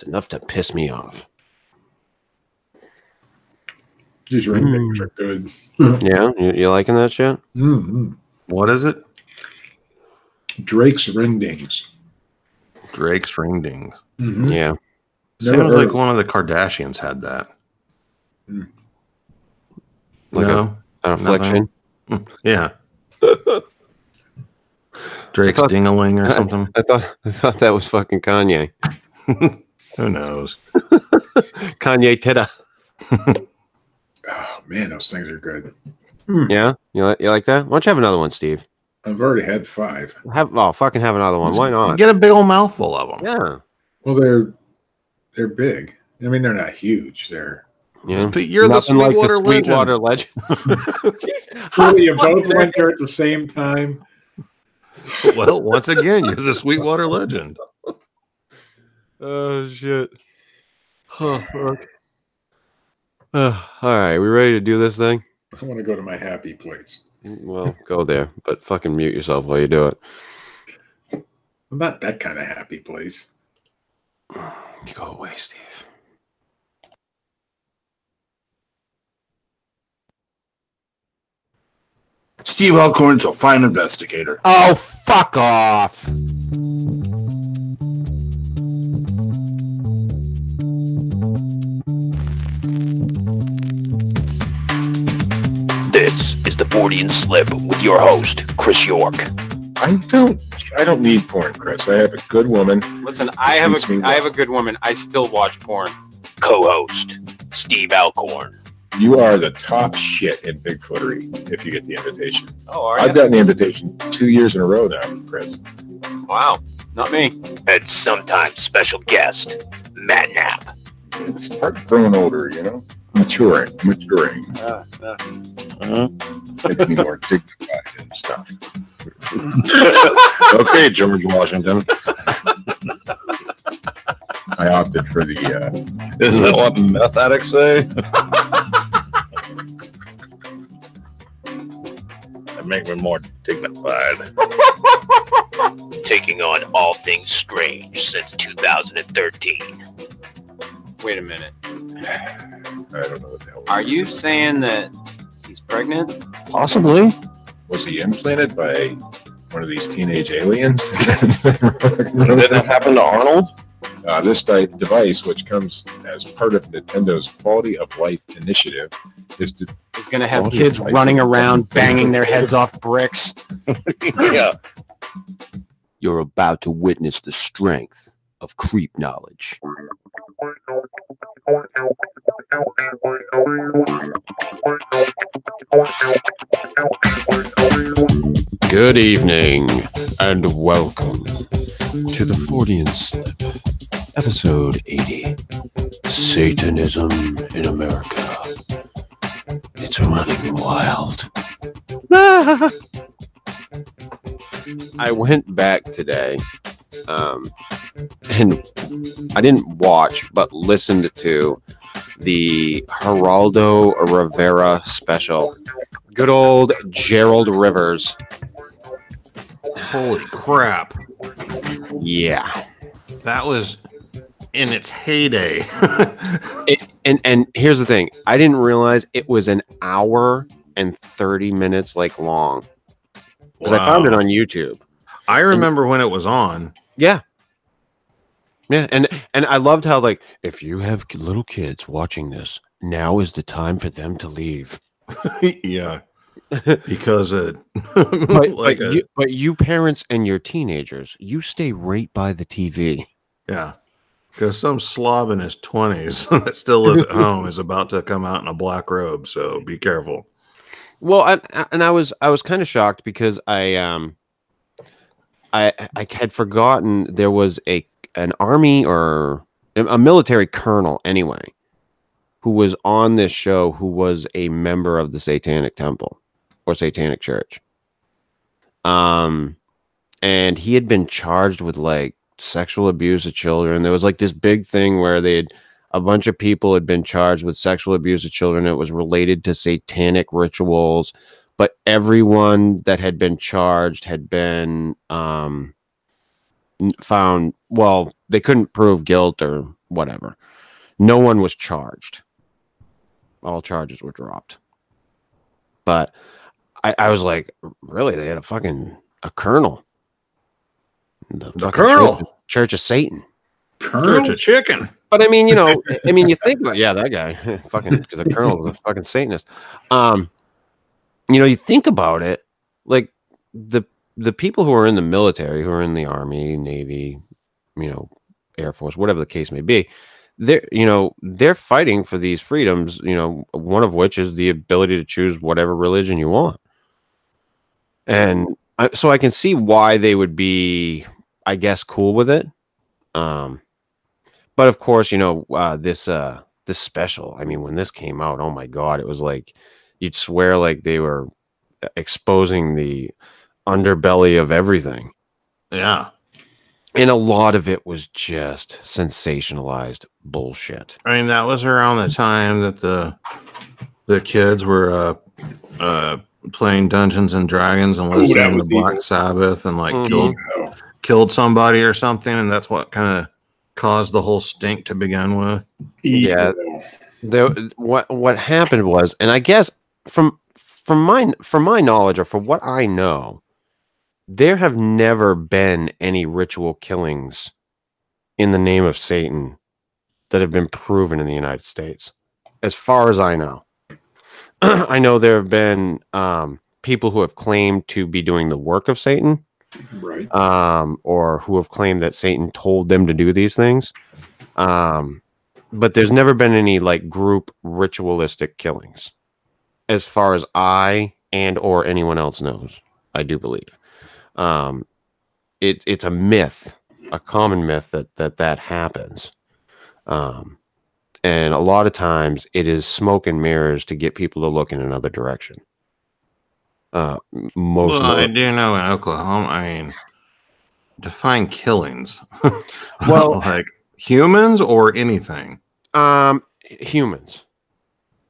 It's enough to piss me off. These ring dings are good. Yeah, you, you liking that shit? Mm-hmm. What is it? Drake's ring dings. Drake's ring dings. Mm-hmm. Yeah. Never Sounds heard like of- one of the Kardashians had that. Like no? An affliction. yeah. Drake's I thought- dingaling or something. I thought I thought that was fucking Kanye. Who knows? Kanye Tita. Oh man, those things are good. Hmm. Yeah, you like you like that? Why don't you have another one, Steve? I've already had five. Have oh fucking have another one. Why not? Get a big old mouthful of them. Yeah, Well, they're they're big. I mean, they're not huge. They're yeah. But you're Nothing the like Sweetwater the legend. Sweetwater legend. Well, you both went there at the same time. well, once again, you're the Sweetwater legend. Oh shit. Oh fuck. Uh, all right, we ready to do this thing? I want to go to my happy place. Well, go there, but fucking mute yourself while you do it. I'm not that kind of happy place. You go away, Steve. Steve Alcorn's a fine investigator. Oh, fuck off. This is the Fortean Slip with your host, Chris York. I don't. I don't need porn, Chris. I have a good woman. Listen, I have Keeps me a I have a good woman. I still watch porn. Co-host, Steve Alcorn. You are the top shit in Bigfootery if you get the invitation. Oh, are I've gotten the invitation two years in a row now, Chris. Wow, not me. And sometimes special guest, Matt Knapp. It's part of growing older, you know, maturing, maturing. Uh, uh, Makes me more dignified and stuff. okay, George Washington. I opted for the. Uh, Isn't that what meth addicts say? That make me more dignified. Taking on all things strange since 2013. Wait a minute. I don't know what the hell. Are you saying that he's pregnant? Possibly. Was he implanted by one of these teenage aliens? Did that happen to Arnold? Uh, this di- device, which comes as part of Nintendo's Quality of Life initiative, is to He's gonna have Quality kids of life. running around banging their heads off bricks. yeah. You're about to witness the strength of creep knowledge. Good evening and welcome to the Fortean Slip, episode 80 Satanism in America. It's running wild. I went back today um, and I didn't watch, but listened to the Geraldo Rivera special. Good old Gerald Rivers. Holy crap. Yeah. That was in its heyday. It, and and here's the thing. I didn't realize it was an hour and 30 minutes like long. Because I found it on YouTube. I remember when it was on. Yeah. Yeah, and and I loved how like if you have little kids watching this, now is the time for them to leave. yeah. Because it But, like but, a- you, but you parents and your teenagers, you stay right by the TV. yeah. Because some slob in his twenties that still lives at home is about to come out in a black robe, so be careful. Well, I, and I was I was kind of shocked because I um I I had forgotten there was a an army or a military colonel anyway who was on this show who was a member of the Satanic Temple or Satanic Church. Um and he had been charged with like sexual abuse of children. There was like this big thing where they'd a bunch of people had been charged with sexual abuse of children. It was related to satanic rituals, but everyone that had been charged had been um, found. Well, they couldn't prove guilt or whatever. No one was charged. All charges were dropped. But I, I was like, really? They had a fucking a colonel. The, The colonel. Church, Church of Satan. Colonel? Chicken. But I mean, you know, I mean, you think about yeah, that guy, fucking the colonel, the fucking Satanist. Um, you know, you think about it, like the the people who are in the military, who are in the army, navy, you know, air force, whatever the case may be, they're you know they're fighting for these freedoms. You know, one of which is the ability to choose whatever religion you want, and I, so I can see why they would be, I guess, cool with it. Um, but of course, you know, uh, this uh this special, I mean, when this came out, oh my god, it was like you'd swear like they were exposing the underbelly of everything. Yeah. And a lot of it was just sensationalized bullshit. I mean, that was around the time that the the kids were uh, uh, playing Dungeons and Dragons and Oh, that listening to Black evil. Sabbath and like Mhm. killed killed somebody or something, and that's what kind of caused the whole stink to begin with. Yeah. evil. There, what what happened was, and I guess from from my from my knowledge or from what I know, there have never been any ritual killings in the name of Satan that have been proven in the United States, as far as I know. I know there have been um, people who have claimed to be doing the work of Satan, Right. um, or who have claimed that Satan told them to do these things. Um, but there's never been any like group ritualistic killings, as far as I and or anyone else knows. I do believe. Um, it, it's a myth, a common myth that that that happens. Um, and a lot of times it is smoke and mirrors to get people to look in another direction. Uh, most well, I do know in Oklahoma. I mean, define killings. Well- like humans or anything. Um, humans.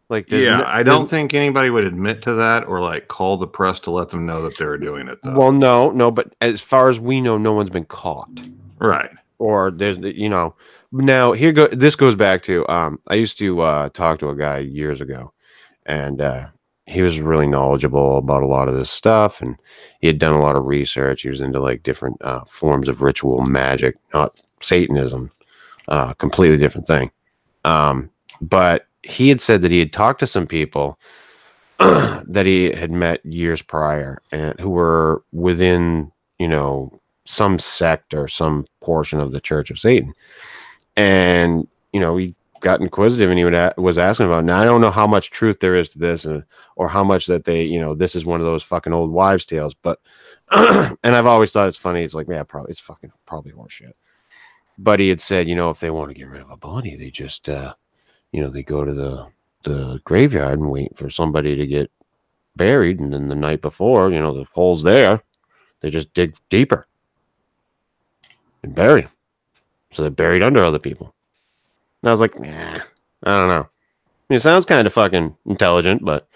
Like, yeah, no- I don't think anybody would admit to that or like call the press to let them know that they were doing it. Though. Well, no, no, but as far as we know, no one's been caught, right. or there's, you know. Now here go. This goes back to. Um, I used to uh, talk to a guy years ago, and uh, he was really knowledgeable about a lot of this stuff, and he had done a lot of research. He was into like different uh, forms of ritual magic, not Satanism, uh, completely different thing. Um, but he had said that he had talked to some people that he had met years prior and who were within, you know, some sect or some portion of the Church of Satan. And, you know, he got inquisitive and even a- was asking about, now I don't know how much truth there is to this and, or how much that they, you know, this is one of those fucking old wives' tales. But, and I've always thought it's funny. It's like, yeah, probably, it's fucking probably horseshit. But he had said, you know, if they want to get rid of a body, they just, uh, you know, they go to the the graveyard and wait for somebody to get buried, and then the night before, you know, the hole's there, they just dig deeper and bury them. So they're buried under other people. And I was like, nah, I don't know. I mean, it sounds kind of fucking intelligent, but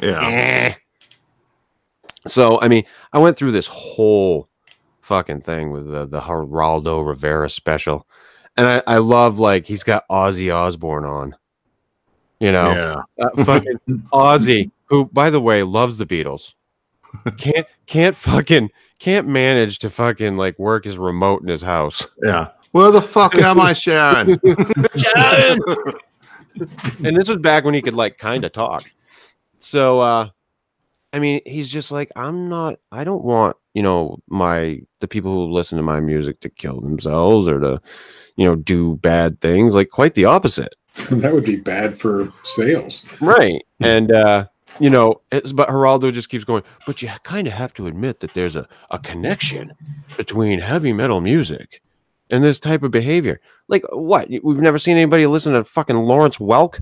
Yeah. So I mean, I went through this whole fucking thing with the the Geraldo Rivera special, and I, I love like he's got Ozzy Osbourne on. You know, Yeah. uh, fucking Ozzy, who by the way loves the Beatles, can't can't fucking can't manage to fucking like work his remote in his house. Yeah. Where the fuck am I, Sharon? Sharon! and this was back when he could like kind of talk. So uh I mean, he's just like I'm not I don't want, you know, my the people who listen to my music to kill themselves or to, you know, do bad things, like quite the opposite. that would be bad for sales. Right. And uh you know, it's, but Geraldo just keeps going, but you kind of have to admit that there's a, a connection between heavy metal music and this type of behavior. Like, what? We've never seen anybody listen to fucking Lawrence Welk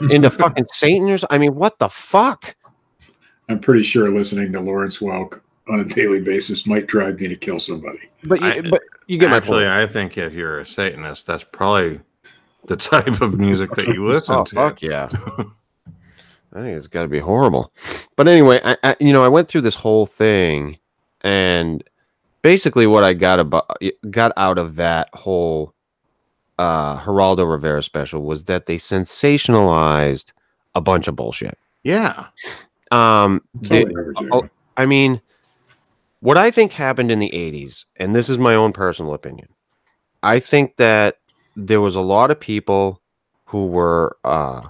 into fucking Satan or something. I mean, what the fuck? I'm pretty sure listening to Lawrence Welk on a daily basis might drive me to kill somebody. But you, I- but you get Actually, my point. I think if you're a Satanist, that's probably the type of music that you listen Oh, to. fuck yeah. I think it's got to be horrible. But anyway, I, I you know I went through this whole thing, and basically what I got about got out of that whole uh, Geraldo Rivera special was that they sensationalized a bunch of bullshit. Yeah. Um, the- I ever do. I mean, what I think happened in the 80s, and this is my own personal opinion, I think that there was a lot of people who were uh,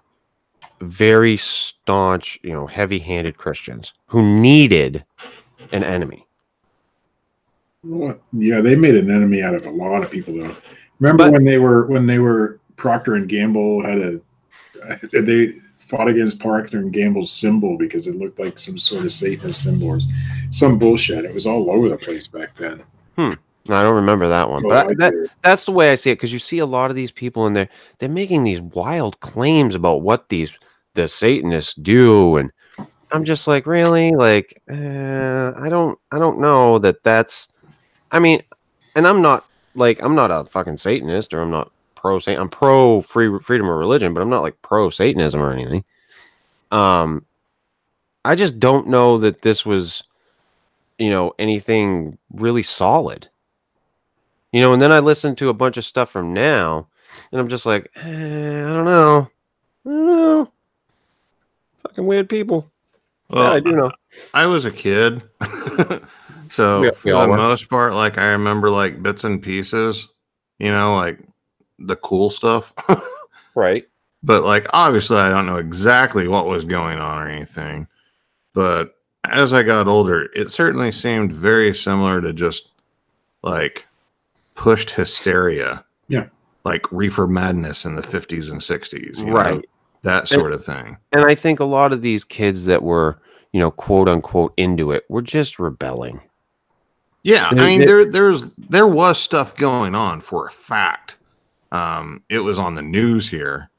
very staunch, you know, heavy handed Christians who needed an enemy. Well, yeah, they made an enemy out of a lot of people though. Remember But- when they were when they were Procter and Gamble had a they fought against Procter and Gamble's symbol because it looked like some sort of Satanist symbol or some bullshit. It was all over the place back then. No, I don't remember that one, Well, but I that, that's the way I see it because you see a lot of these people in there. They're making these wild claims about what these the Satanists do, and I'm just like, really, like, uh, I don't, I don't know that that's. I mean, and I'm not like I'm not a fucking Satanist or I'm not pro Satan. I'm pro free freedom of religion, but I'm not like pro Satanism or anything. Um, I just don't know that this was, you know, anything really solid. You know, and then I listened to a bunch of stuff from now, and I'm just like, eh, I don't know. I don't know. Fucking weird people. Well, yeah, I do know. I was a kid. so We- for we the were. most part, like I remember like bits and pieces, you know, like the cool stuff. Right. but like obviously I don't know exactly what was going on or anything. But as I got older, it certainly seemed very similar to just like pushed hysteria. Yeah. Like reefer madness in the 50s and 60s. you know, Right. that sort of thing. And I think a lot of these kids that were, you know, quote unquote into it were just rebelling. Yeah, They- I mean they- there there's there was stuff going on for a fact. Um, it was on the news here.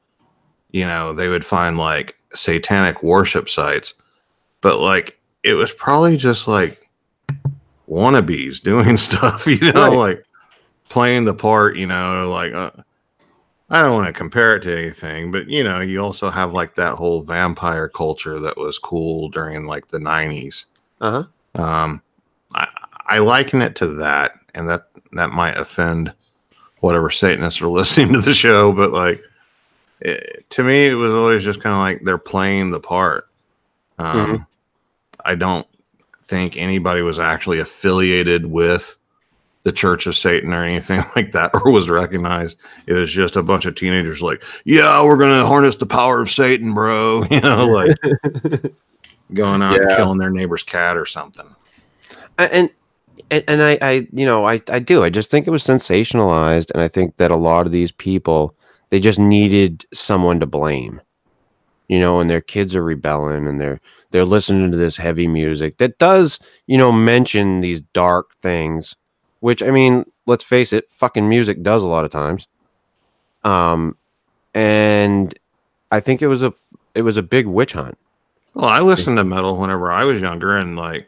You know, they would find like satanic worship sites, but like it was probably just like wannabes doing stuff. You know, Right. like playing the part. You know, like uh, I don't want to compare it to anything, but you know, you also have like that whole vampire culture that was cool during like the '90s. Uh huh. Um, I, liken it to that, and that that might offend whatever Satanists are listening to the show, but like it, to me, it was always just kind of like they're playing the part. Um, I don't think anybody was actually affiliated with the Church of Satan or anything like that, or was recognized. It was just a bunch of teenagers like, "Yeah, we're gonna harness the power of Satan, bro," you know, like going out and killing their neighbor's cat or something. and and, and I, I you know I, I do. I just think it was sensationalized and i think that a lot of these people they just needed someone to blame you know and their kids are rebelling and they're they're listening to this heavy music that does you know mention these dark things which i mean let's face it fucking music does a lot of times. Um and i think it was a it was a big witch hunt. Well, I listened to metal whenever I was younger, and like,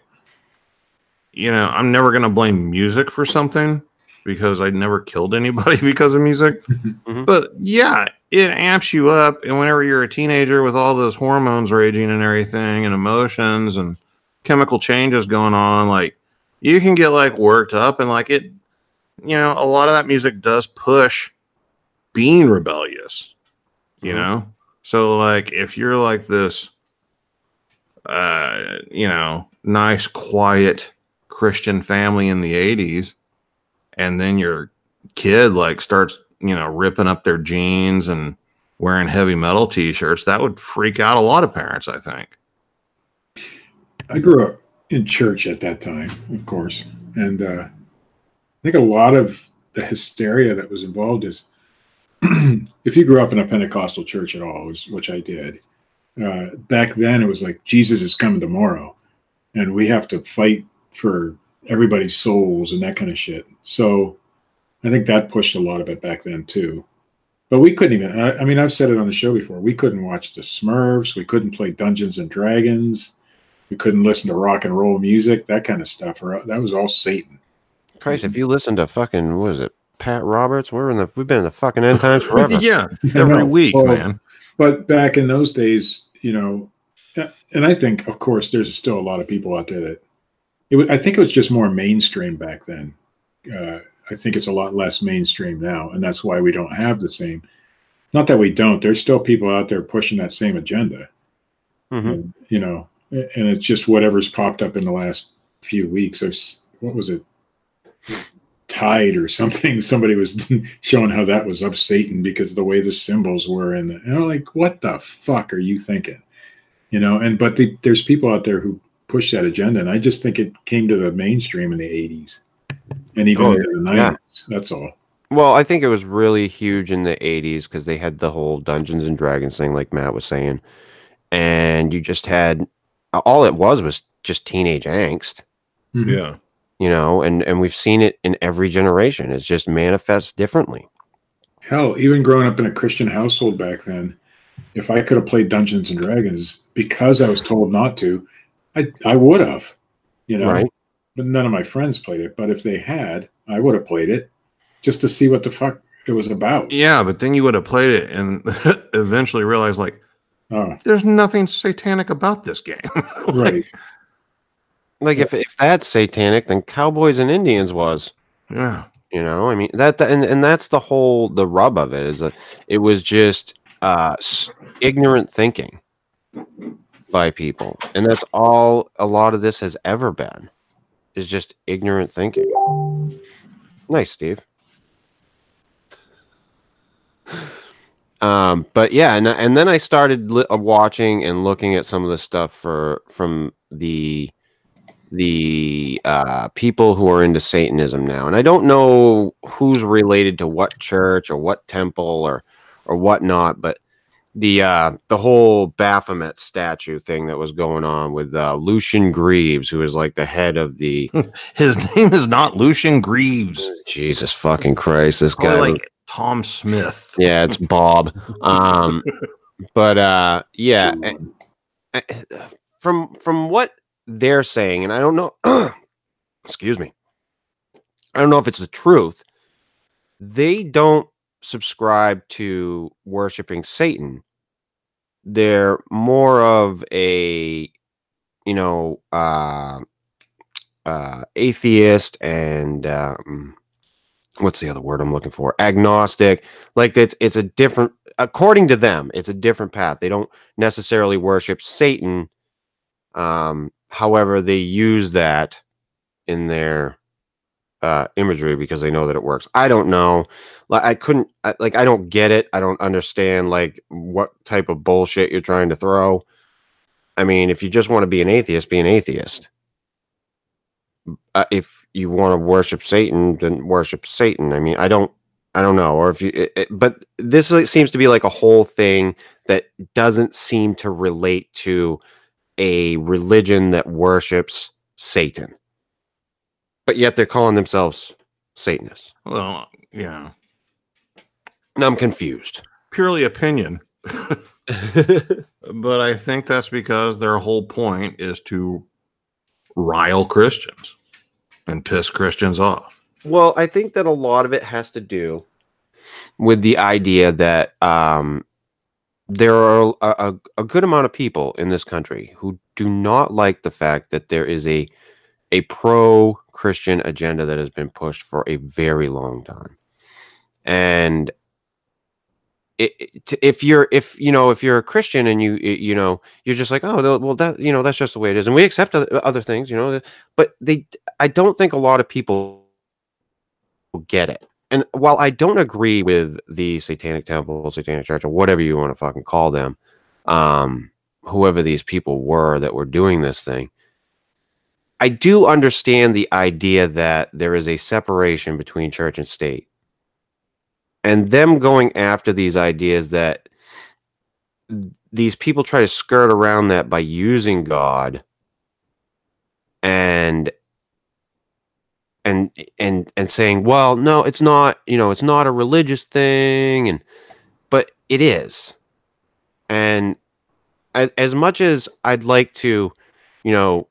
you know, I'm never gonna blame music for something because I never killed anybody because of music. Mhm. But yeah, it amps you up, and whenever you're a teenager with all those hormones raging and everything, and emotions and chemical changes going on, like, you can get like worked up, and like it, you know, a lot of that music does push being rebellious, you Mhm. know. So like, if you're like this uh, you know, nice, quiet Christian family in the 80s, and then your kid like starts, you know, ripping up their jeans and wearing heavy metal t shirts, that would freak out a lot of parents, I think. I grew up in church at that time, of course, and uh, I think a lot of the hysteria that was involved is if you grew up in a Pentecostal church at all, which I did, uh, back then it was like Jesus is coming tomorrow, and we have to fight for everybody's souls and that kind of shit. So I think that pushed a lot of it back then too. But we couldn't even. I, I mean, I've said it on the show before. We couldn't watch the Smurfs. We couldn't play Dungeons and Dragons. We couldn't listen to rock and roll music, that kind of stuff. Or that was all Satan. Christ, if you listen to fucking what is it, Pat Roberts, we're in the we've been in the fucking end times forever. yeah, every know. week, Well, man. But back in those days, you know, and I think, of course, there's still a lot of people out there that it. I think it was just more mainstream back then. Uh, I think it's a lot less mainstream now, and that's why we don't have the same. Not that we don't. There's still people out there pushing that same agenda. Mhm. And, you know, and it's just whatever's popped up in the last few weeks. I've what was it? Tide or something. Somebody was showing how that was of Satan because of the way the symbols were, and, and I'm like, what the fuck are you thinking? You know, and but the, there's people out there who push that agenda, and I just think it came to the mainstream in the '80s and even Oh, into the '90s. yeah. That's all. Well, I think it was really huge in the 80s because they had the whole Dungeons and Dragons thing, like Matt was saying. And you just had all it was was just teenage angst, Mhm. Yeah. you know, and, and we've seen it in every generation. It's just manifests differently. Hell, even growing up in a Christian household back then, if I could have played Dungeons and Dragons because I was told not to, I I would have, you know. Right. But none of my friends played it. But if they had, I would have played it just to see what the fuck it was about. Yeah, but then you would have played it and eventually realized like Oh, there's nothing satanic about this game. right. Like if, if that's satanic, then cowboys and Indians was. yeah. You know, I mean that, that and, and that's the whole the rub of it is that it was just uh ignorant thinking by people. And that's all a lot of this has ever been is just ignorant thinking. Nice, Steve. Um, but yeah, and and then I started li- uh, watching and looking at some of the stuff for from the the uh, people who are into Satanism now, and I don't know who's related to what church or what temple or or whatnot, but the uh, the whole Baphomet statue thing that was going on with uh, Lucien Greaves, who is like the head of the His name is not Lucien Greaves. Jesus fucking Christ, this guy Probably was- like Tom Smith. yeah, it's Bob. Um, but uh, yeah, eh, from from what they're saying, and I don't know. excuse me. I don't know if it's the truth. They don't subscribe to worshiping Satan. They're more of a, you know, uh, uh, atheist and um, what's the other word I'm looking for? Agnostic. Like it's it's a different according to them, it's a different path. They don't necessarily worship Satan. Um, however, they use that in their uh imagery because they know that it works. I don't know. Like I couldn't I, like I don't get it. I don't understand like what type of bullshit you're trying to throw. I mean, if you just want to be an atheist, be an atheist uh, if you want to worship Satan, then worship Satan. I mean, I don't, I don't know, or if you, it, it- but this seems to be like a whole thing that doesn't seem to relate to a religion that worships Satan, but yet they're calling themselves Satanists. Well, yeah. And I'm confused. Purely opinion. But I think that's because their whole point is to rile Christians and piss Christians off. Well, I think that a lot of it has to do with the idea that um, there are a, a, a good amount of people in this country who do not like the fact that there is a a pro Christian agenda that has been pushed for a very long time, and it, it- if you're if you know if you're a Christian and you you know you're just like oh well that you know that's just the way it is and we accept other, things you know but they I don't think a lot of people get it. And while I don't agree with the Satanic Temple, Satanic Church, or whatever you want to fucking call them, um, whoever these people were that were doing this thing, I do understand the idea that there is a separation between church and state. And them going after these ideas that these people try to skirt around that by using God and and and and saying well no it's not you know it's not a religious thing and but it is and as, as much as i'd like to you know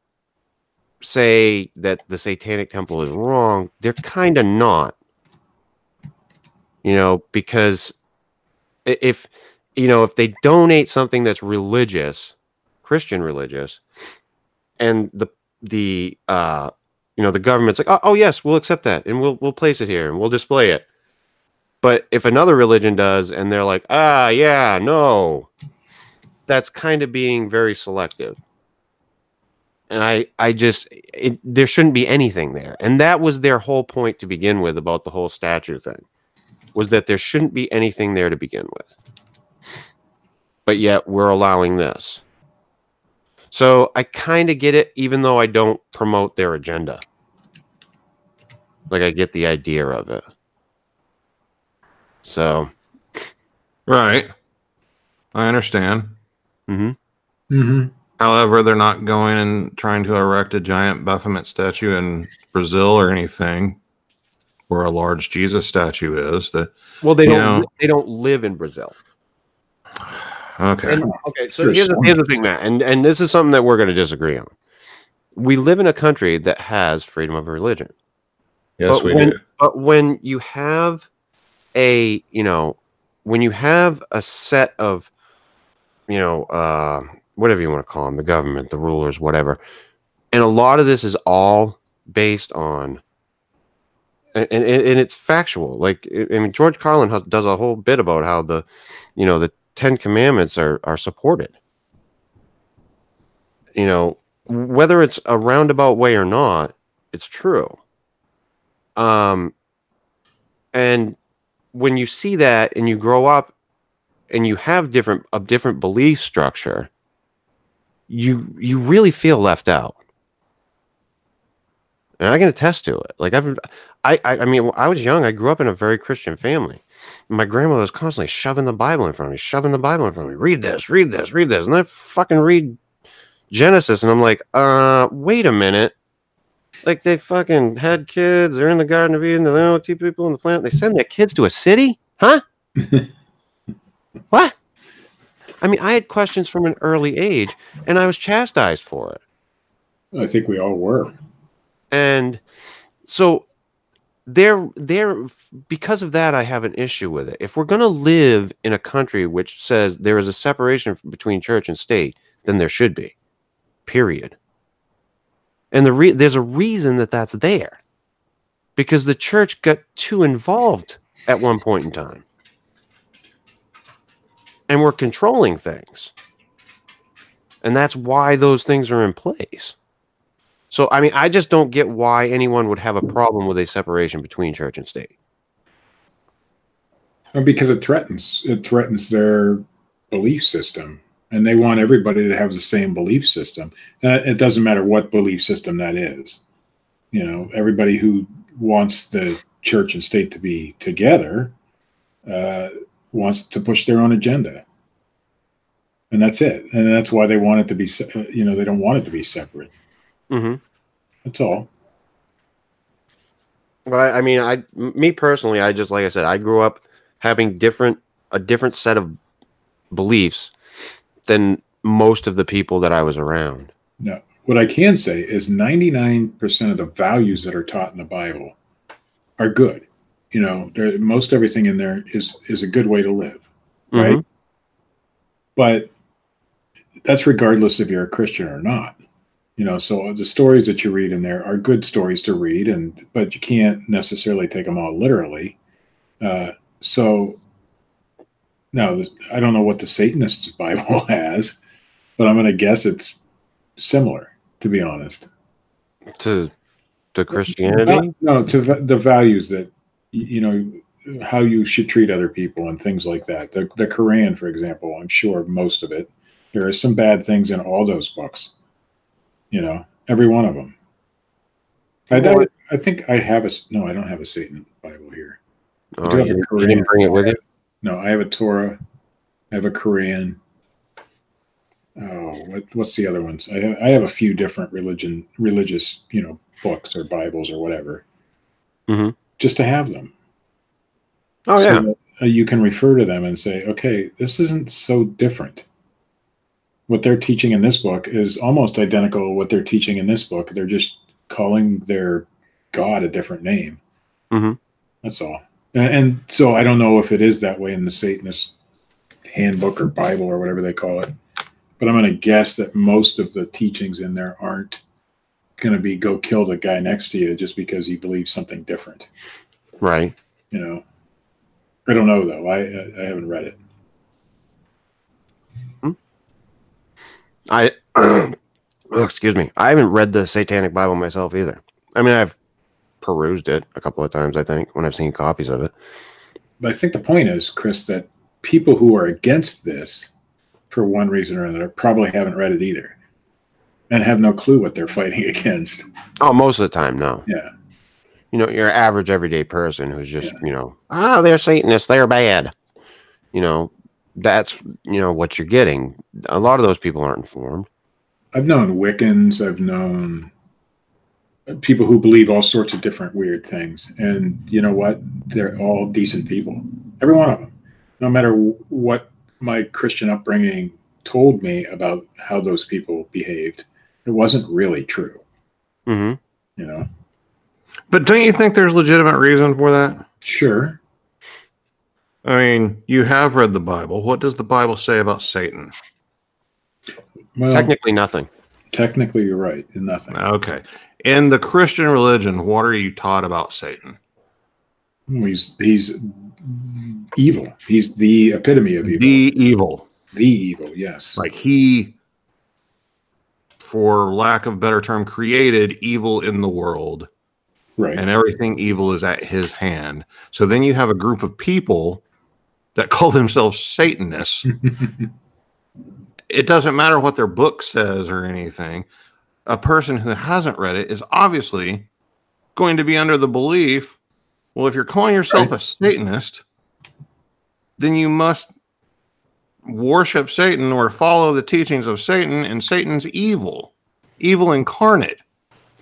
say that the satanic temple is wrong they're kind of not you know because if you know if they donate something that's religious christian religious and the the uh you know the government's like, oh, oh yes, we'll accept that and we'll we'll place it here and we'll display it. But if another religion does and they're like, ah, yeah, no, that's kind of being very selective. And I, I just, it, there shouldn't be anything there. And that was their whole point to begin with about the whole statue thing, was that there shouldn't be anything there to begin with. But yet we're allowing this. So I kind of get it, even though I don't promote their agenda. Like I get the idea of it. So, Right. I understand. hmm Mm-hmm. However, they're not going and trying to erect a giant Baphomet statue in Brazil or anything, where a large Jesus statue is. The well, they don't. know- They don't live in Brazil. okay, And, okay, so here's here's the thing, Matt, and and this is something that we're going to disagree on. We live in a country that has freedom of religion, yes, but we when, do. But when you have a, you know, when you have a set of, you know, uh, whatever you want to call them, the government, the rulers, whatever, and a lot of this is all based on. And, and, and it's factual. Like I mean, George Carlin has, does a whole bit about how the, you know, the Ten Commandments are are supported. You know, whether it's a roundabout way or not, it's true. Um, and when you see that and you grow up and you have different a different belief structure, you you really feel left out. And I can attest to it. Like I've, I, I, I mean, I was young. I grew up in a very Christian family. My grandmother was constantly shoving the Bible in front of me, shoving the Bible in front of me. Read this, read this, read this, and I fucking read Genesis, and I'm like, uh, wait a minute. Like they fucking had kids. They're in the Garden of Eden. They're the two people on the planet. They send their kids to a city, huh? what? I mean, I had questions from an early age, and I was chastised for it. I think we all were. And so there there because of that I have an issue with it. If we're going to live in a country which says there is a separation between church and state, then there should be. Period. And the re- there's a reason that that's there. Because the church got too involved at one point in time. And we're controlling things. And that's why those things are in place. So I mean, I just don't get why anyone would have a problem with a separation between church and state. Because it threatens it threatens their belief system, and they want everybody to have the same belief system. And it doesn't matter what belief system that is. You know, everybody who wants the church and state to be together uh, wants to push their own agenda, and that's it. And that's why they want it to be. uh, You know, they don't want it to be separate. Mm-hmm. That's all. But I, I mean, i me personally, I just like I said, I grew up having different a different set of beliefs than most of the people that I was around. No. What I can say is 99% of the values that are taught in the Bible are good. You know, there, most everything in there is is a good way to live, right? Mhm. But that's regardless if you're a Christian or not. You know, so the stories that you read in there are good stories to read, and but you can't necessarily take them all literally. Uh, so now I don't know what the Satanist Bible has, but I'm going to guess it's similar. To be honest, To to Christianity. no, to va- the values that you know how you should treat other people and things like that. The, the Quran, for example, I'm sure most of it. There are some bad things in all those books. You know, every one of them. I, I, I think I have a, no. I don't have a Satan Bible here. Oh, do have you, a didn't- bring it with you. No, I have a Torah. I have a Quran. Oh, what, what's the other ones? I have, I have a few different religion, religious, you know, books or Bibles or whatever, Mhm. Just to have them. Oh So yeah. uh, you can refer to them and say, okay, this isn't so different. What they're teaching in this book is almost identical to what they're teaching in this book. They're just calling their God a different name. Mhm. That's all. And, and so I don't know if it is that way in the Satanist handbook or Bible or whatever they call it. But I'm going to guess that most of the teachings in there aren't going to be go kill the guy next to you just because he believes something different. Right. You know, I don't know though. I I haven't read it. Hmm. I oh, excuse me. I haven't read the Satanic Bible myself either. I mean, I've perused it a couple of times. I think when I've seen copies of it. But I think the point is, Chris, that people who are against this, for one reason or another, probably haven't read it either, and have no clue what they're fighting against. Oh, most of the time, no. Yeah, You know, your average everyday person who's just, you know, ah, they're Satanists, they're bad. You know, that's you know what you're getting. A lot of those people aren't informed. I've known Wiccans. I've known people who believe all sorts of different weird things, and you know what? They're all decent people. Every one of them. No matter what my Christian upbringing told me about how those people behaved, it wasn't really true. hmm You know, But don't you think there's legitimate reason for that? sure. I mean, you have read the Bible. What does the Bible say about Satan? Well, Technically, nothing. technically, you're right in nothing. Okay. In the Christian religion, what are you taught about Satan? He's he's evil. He's the epitome of evil. The evil. the evil. Yes. Like he, for lack of a better term, created evil in the world right. and everything evil is at his hand. So then you have a group of people that call themselves Satanists. it doesn't matter what their book says or anything. A person who hasn't read it is obviously going to be under the belief well, if you're calling yourself a Satanist, then you must worship Satan or follow the teachings of Satan, and Satan's evil, evil incarnate.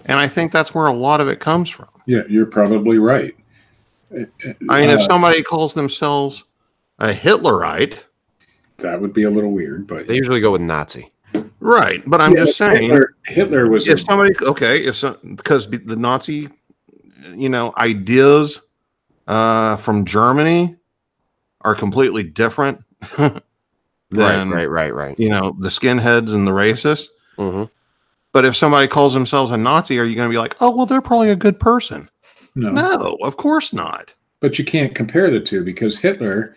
And I think that's where a lot of it comes from. yeah, you're probably right. I mean, if Uh, somebody calls themselves a Hitlerite, that would be a little weird, but They usually go with Nazi. right? But I'm Yeah, just saying, Hitler, Hitler was if somebody, okay, if some, because the Nazi, you know, ideas uh, from Germany are completely different than right, right, right, right. you know the skinheads and the racists. hmm But if somebody calls themselves a Nazi, are you going to be like, oh, well, they're probably a good person? no, No, of course not. but you can't compare the two because Hitler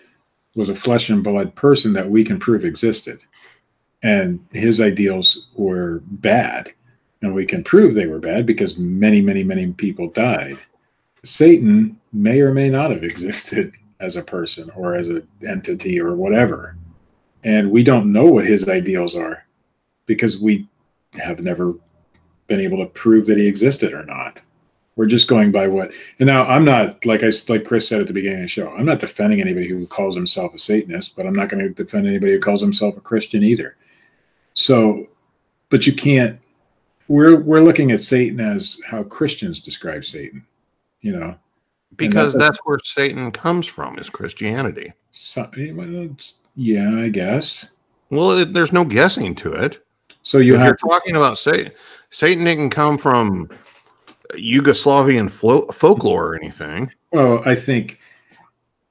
was a flesh and blood person that we can prove existed, and his ideals were bad, and we can prove they were bad because many, many, many people died. Satan may or may not have existed as a person or as an entity or whatever, and we don't know what his ideals are because we have never been able to prove that he existed or not. We're just going by what. And now I'm not like I like Chris said at the beginning of the show. I'm not defending anybody who calls himself a Satanist, but I'm not going to defend anybody who calls himself a Christian either. So, but you can't. We're we're looking at Satan as how Christians describe Satan. You know, Because that's- that's where Satan comes from, is Christianity. so, eh, well, it's- yeah, I guess. Well, it, there's no guessing to it. So you if you're talking about Satan, Satan didn't come from Yugoslavian flo- folklore or anything. Well, I think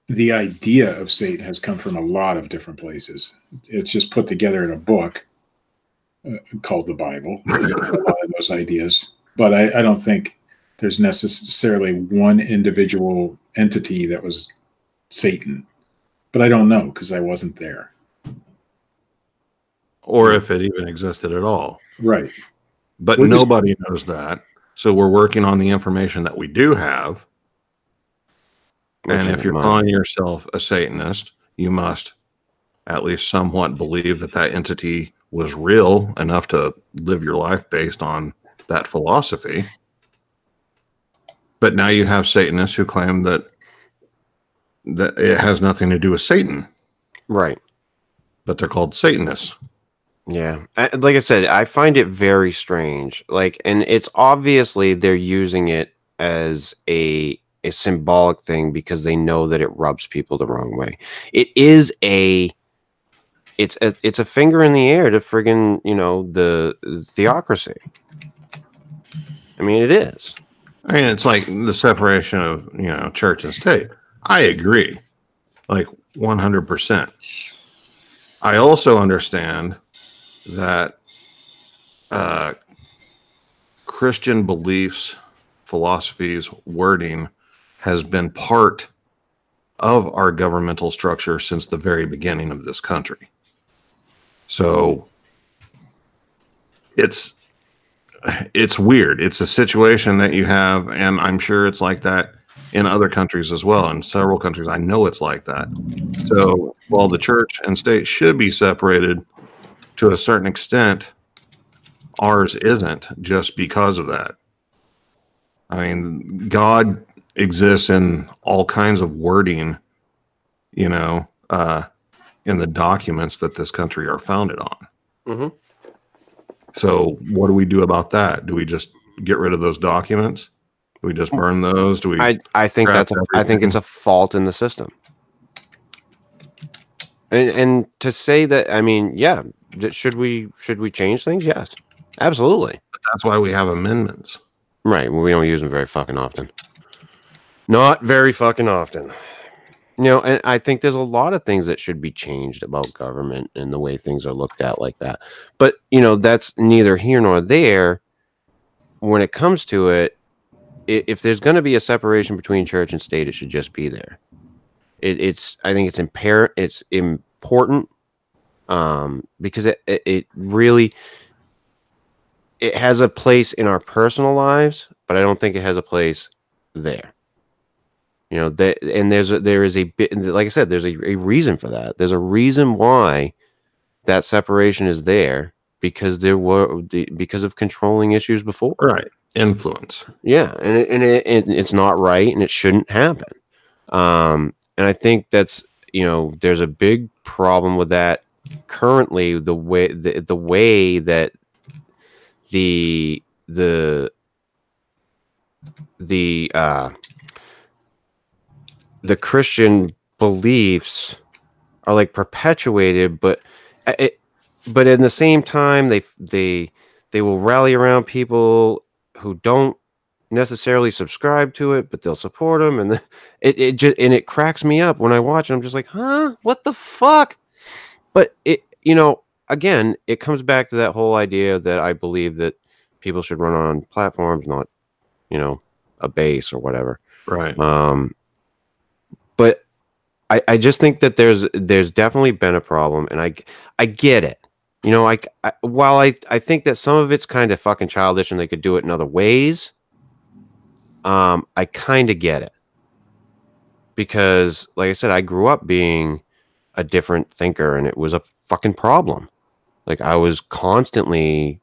the idea of Satan has come from a lot of different places. It's just put together in a book uh, called the Bible. a lot of those ideas, but I, I don't think there's necessarily one individual entity that was Satan. But I don't know because I wasn't there. or if it even existed at all. Right. But We're just- nobody knows that. So we're working on the information that we do have. And if you're mine. calling yourself a Satanist, you must at least somewhat believe that that entity was real enough to live your life based on that philosophy. But now you have Satanists who claim that that it has nothing to do with Satan, Right. but they're called Satanists. Yeah. I, like I said, I find it very strange. Like, and it's obviously they're using it as a a symbolic thing because they know that it rubs people the wrong way. It is a it's a it's a finger in the air to friggin' you know the theocracy. I mean, it is. I mean, it's like the separation of you know church and state. I agree, like one hundred percent. I also understand that uh, Christian beliefs, philosophies, wording has been part of our governmental structure since the very beginning of this country. So it's it's weird. It's a situation that you have, and I'm sure it's like that in other countries as well. In several countries, I know it's like that. So while the church and state should be separated to a certain extent, ours isn't just because of that. I mean, God exists in all kinds of wording, you know, uh, in the documents that this country are founded on. Mhm. So, what do we do about that? Do we just get rid of those documents? Do we just burn those? Do we? I I think that's a, I think it's a fault in the system. And and to say that, I mean, yeah, should we should we change things? Yes, absolutely. that's why we have amendments. Right. Well, we don't use them very fucking often. Not very fucking often. You know, and I think there's a lot of things that should be changed about government and the way things are looked at like that. But, you know, that's neither here nor there. When it comes to it, if there's going to be a separation between church and state, it should just be there. It, it's, I think it's impar- it's important um, because it, it, it really, it has a place in our personal lives, but I don't think it has a place there. You know, that and there's a, there is a bit like I said, there's a, a reason for that. There's a reason why that separation is there because there were because of controlling issues before. Right. Influence. Yeah, and it, and it, it, it's not right, and it shouldn't happen. Um, and I think that's you know there's a big problem with that currently. The way the, the way that the the the uh, the Christian beliefs are like perpetuated, but uh, it, but in the same time they they they will rally around people who don't necessarily subscribe to it, but they'll support them, and the, it it just and it cracks me up when I watch. it. I'm just like, huh, what the fuck? But it, you know, again, it comes back to that whole idea that I believe that people should run on platforms, not, you know, a base or whatever. Right. Um, but I, I just think that there's there's definitely been a problem, and I I get it. You know, I, I while I I think that some of it's kind of fucking childish, and they could do it in other ways. Um, I kind of get it because, like I said, I grew up being a different thinker, and it was a fucking problem. Like I was constantly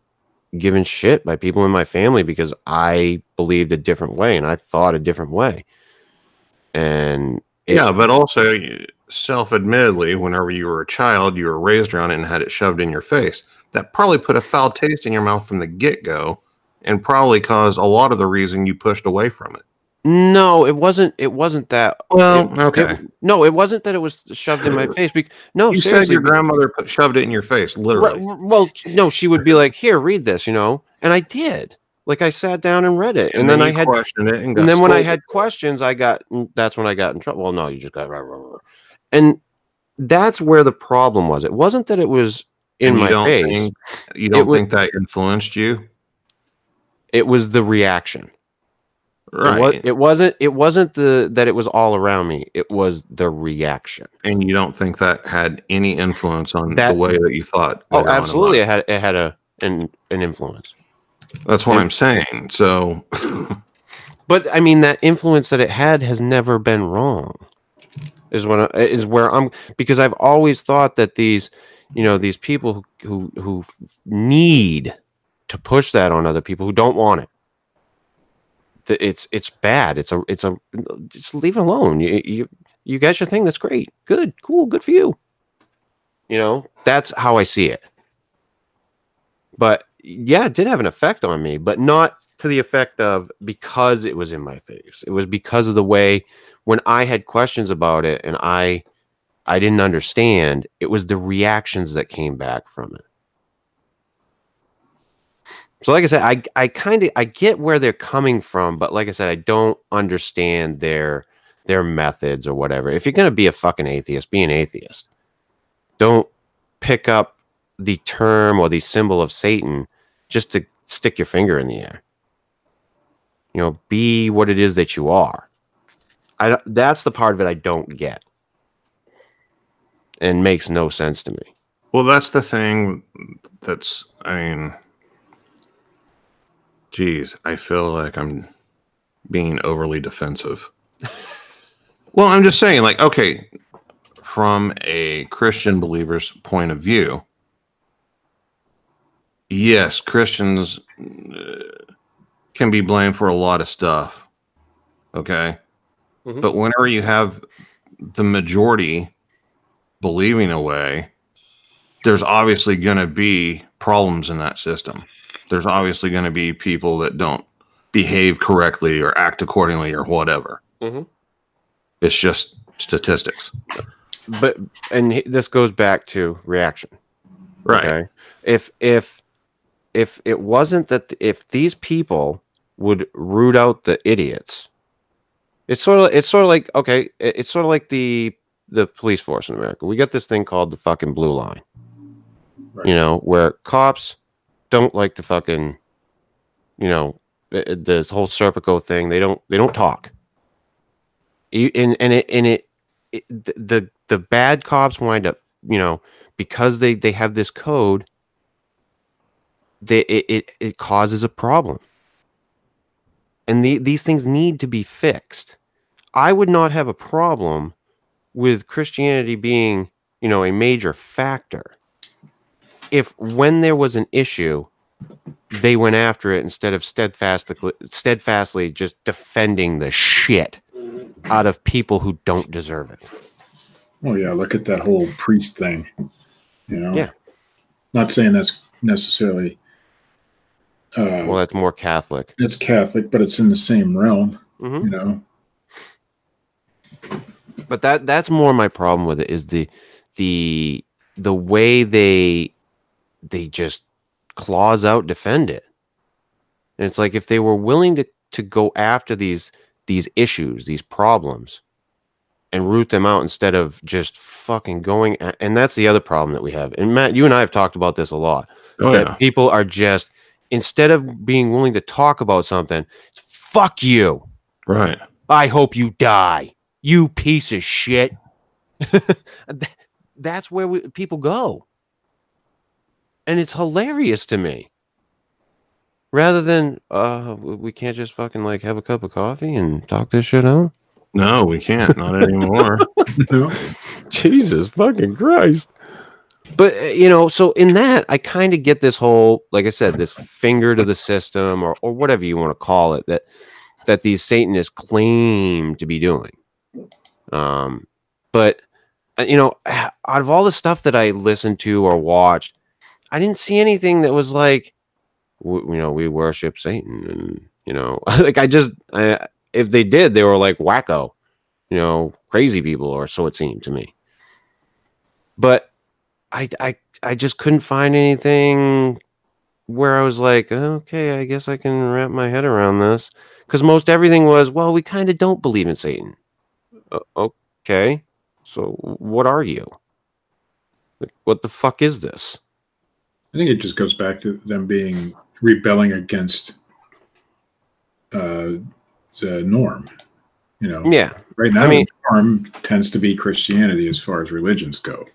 given shit by people in my family because I believed a different way and I thought a different way. And yeah, but also self admittedly, whenever you were a child, you were raised around it and had it shoved in your face. That probably put a foul taste in your mouth from the get go and probably caused a lot of the reason you pushed away from it. no, it wasn't. It wasn't that. Well, it- okay. it- no, it wasn't that it was shoved in my face. Because no, you said your grandmother put, shoved it in your face, literally. well, no, she would be like, "Here, read this," you know, and I did. Like I sat down and read it, and, then, I had questioned it, and, and then when I had questions, I got mm, that's when I got in trouble. Well, no, you just got rah, rah, rah. and that's where the problem was. It wasn't that it was in you my don't face. think- you don't wa- think that influenced you, It was the reaction. right? It, was, it wasn't. It wasn't the that it was all around me. It was the reaction. and you don't think that had any influence on That- the way that you thought. Oh, later on in absolutely. It had it had a an an influence. That's what And- I'm saying. So, But I mean, that influence that it had has never been wrong. Is when I, is where I'm because I've always thought that these, you know, these people who who, who need to push that on other people who don't want it. that It's it's bad. It's a it's a just leave it alone. You you you got your thing. That's great. Good. Cool. Good for you. You know, that's how I see it. But yeah, it did have an effect on me, but not to the effect of because it was in my face. It was because of the way when I had questions about it and I I didn't understand, it was the reactions that came back from it. So like I said, I I kind of I get where they're coming from, but like I said, I don't understand their their methods or whatever. If you're gonna be a fucking atheist, be an atheist. Don't pick up the term or the symbol of Satan just to stick your finger in the air. you know, be what it is that you are. I that's the part of it I don't get, and makes no sense to me. Well, that's the thing. That's I mean, geez, I feel like I'm being overly defensive. well, I'm just saying, like, okay, from a Christian believer's point of view, yes, Christians uh, can be blamed for a lot of stuff. Okay. Mhm. But whenever you have the majority believing a way, there's obviously going to be problems in that system. There's obviously going to be people that don't behave correctly or act accordingly or whatever. Mhm. It's just statistics. But and this goes back to reaction. Right. Okay. If if if it wasn't that if these people would root out the idiots, it's sort of it's sort of like okay, it- it's sort of like the the police force in America. We got this thing called the fucking blue line. Right. You know, where cops don't like to fucking you know, th- th- this whole Serpico thing, they don't they don't talk. You- And and it and it, it the the bad cops wind up, you know, because they they have this code they it it, it causes a problem and the, these things need to be fixed i would not have a problem with christianity being you know a major factor if when there was an issue they went after it instead of steadfastly steadfastly just defending the shit out of people who don't deserve it Oh yeah, look at that whole priest thing. You know. Yeah. Not saying that's necessarily. Uh, well that's more catholic it's Catholic, but it's in the same realm. Mhm. You know. but that that's more my problem with it is the the the way they they just claws out defend it and it's like if they were willing to to go after these these issues these problems and root them out instead of just fucking going a- and that's the other problem that we have and matt you and i have talked about this a lot Oh, that yeah. people are just instead of being willing to talk about something fuck you Right. I hope you die. You piece of shit. That's where we, people go. And it's hilarious to me. Rather than, uh, we can't just fucking like have a cup of coffee and talk this shit out. No, we can't. Not anymore. No. Jesus fucking Christ. But, uh, you know, so in that, I kind of get this whole, like I said, this finger to the system or, or whatever you want to call it that, that these Satanists claim to be doing. Um, but, uh, you know, out of all the stuff that I listened to or watched, I didn't see anything that was like, w- you know, we worship Satan. And, you know, like I just, I, if they did, they were like wacko, you know, crazy people, or so it seemed to me. But I, I, I just couldn't find anything where I was like, okay, I guess I can wrap my head around this. Because most everything was, well, we kind of don't believe in Satan. "O- okay, so what are you? Like, what the fuck is this? I think it just goes back to them being rebelling against uh, the norm. You know, Yeah, right now I mean- the norm tends to be Christianity as far as religions go.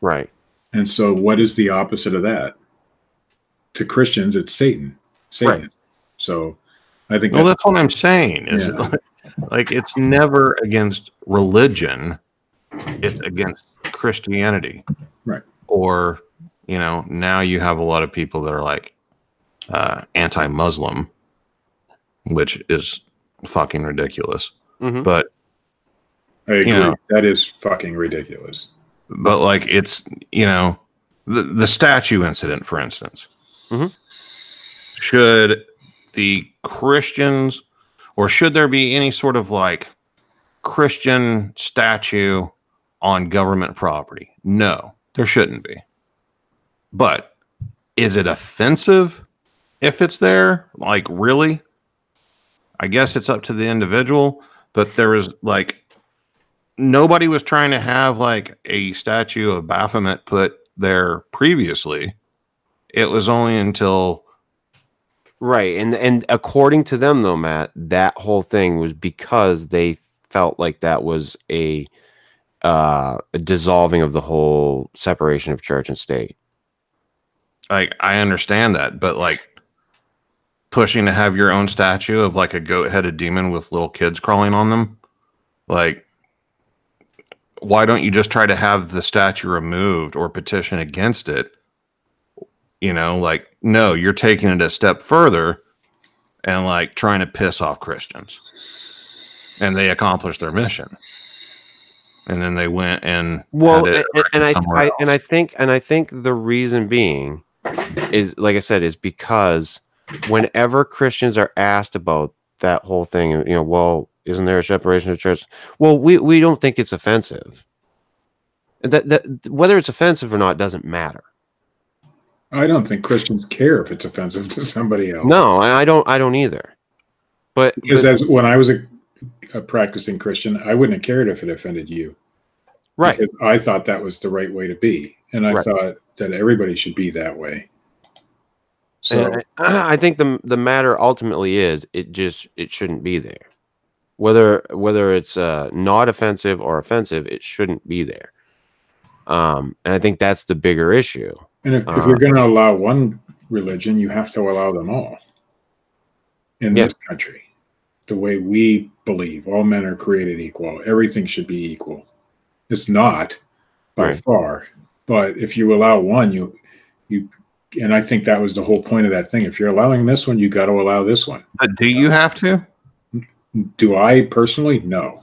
right. And so, what is the opposite of that? To Christians, it's Satan. Satan. Right. So, I think well, that's, that's what I'm saying. Is Yeah. like, like it's never against religion; it's against Christianity. Right. Or you know, now you have a lot of people that are like uh, anti-Muslim, which is fucking ridiculous. Mhm. But I agree. you know. that is fucking ridiculous. But like it's you know the the statue incident for instance. Mhm. should the christians or should there be any sort of like christian statue on government property? No there shouldn't be. But is it offensive if it's there? Like really? I guess it's up to the individual but there is like nobody was trying to have like a statue of Baphomet put there previously. It was only until Right, and and according to them though, Matt, that whole thing was because they felt like that was a uh a dissolving of the whole separation of church and state. Like I understand that, but like pushing to have your own statue of like a goat-headed demon with little kids crawling on them, like why don't you just try to have the statue removed or petition against it? You know, like no, you're taking it a step further and like trying to piss off Christians. And they accomplished their mission. And then they went and Well, had and, it and- and I, I and I think and I think the reason being is like I said is because whenever Christians are asked about that whole thing, you know, well, isn't there a separation of church? Well, we we don't think it's offensive. That that whether it's offensive or not doesn't matter. I don't think Christians care if it's offensive to somebody else. No, I don't I don't either. But, because but- as when I was a, a practicing Christian, I wouldn't have cared if it offended you. right. Because I thought that was the right way to be, and I Right. thought that everybody should be that way. So I, I think the the matter ultimately is it just it shouldn't be there. Whether whether it's uh, not offensive or offensive, it shouldn't be there. Um, and I think that's the bigger issue. And if, if Uh, you're going to allow one religion, you have to allow them all. In Yeah. this country, the way we believe, all men are created equal. Everything should be equal. It's not by Right. far, but if you allow one, you you, and I think that was the whole point of that thing. If you're allowing this one, you got to allow this one. But do you have to? Do I personally? No.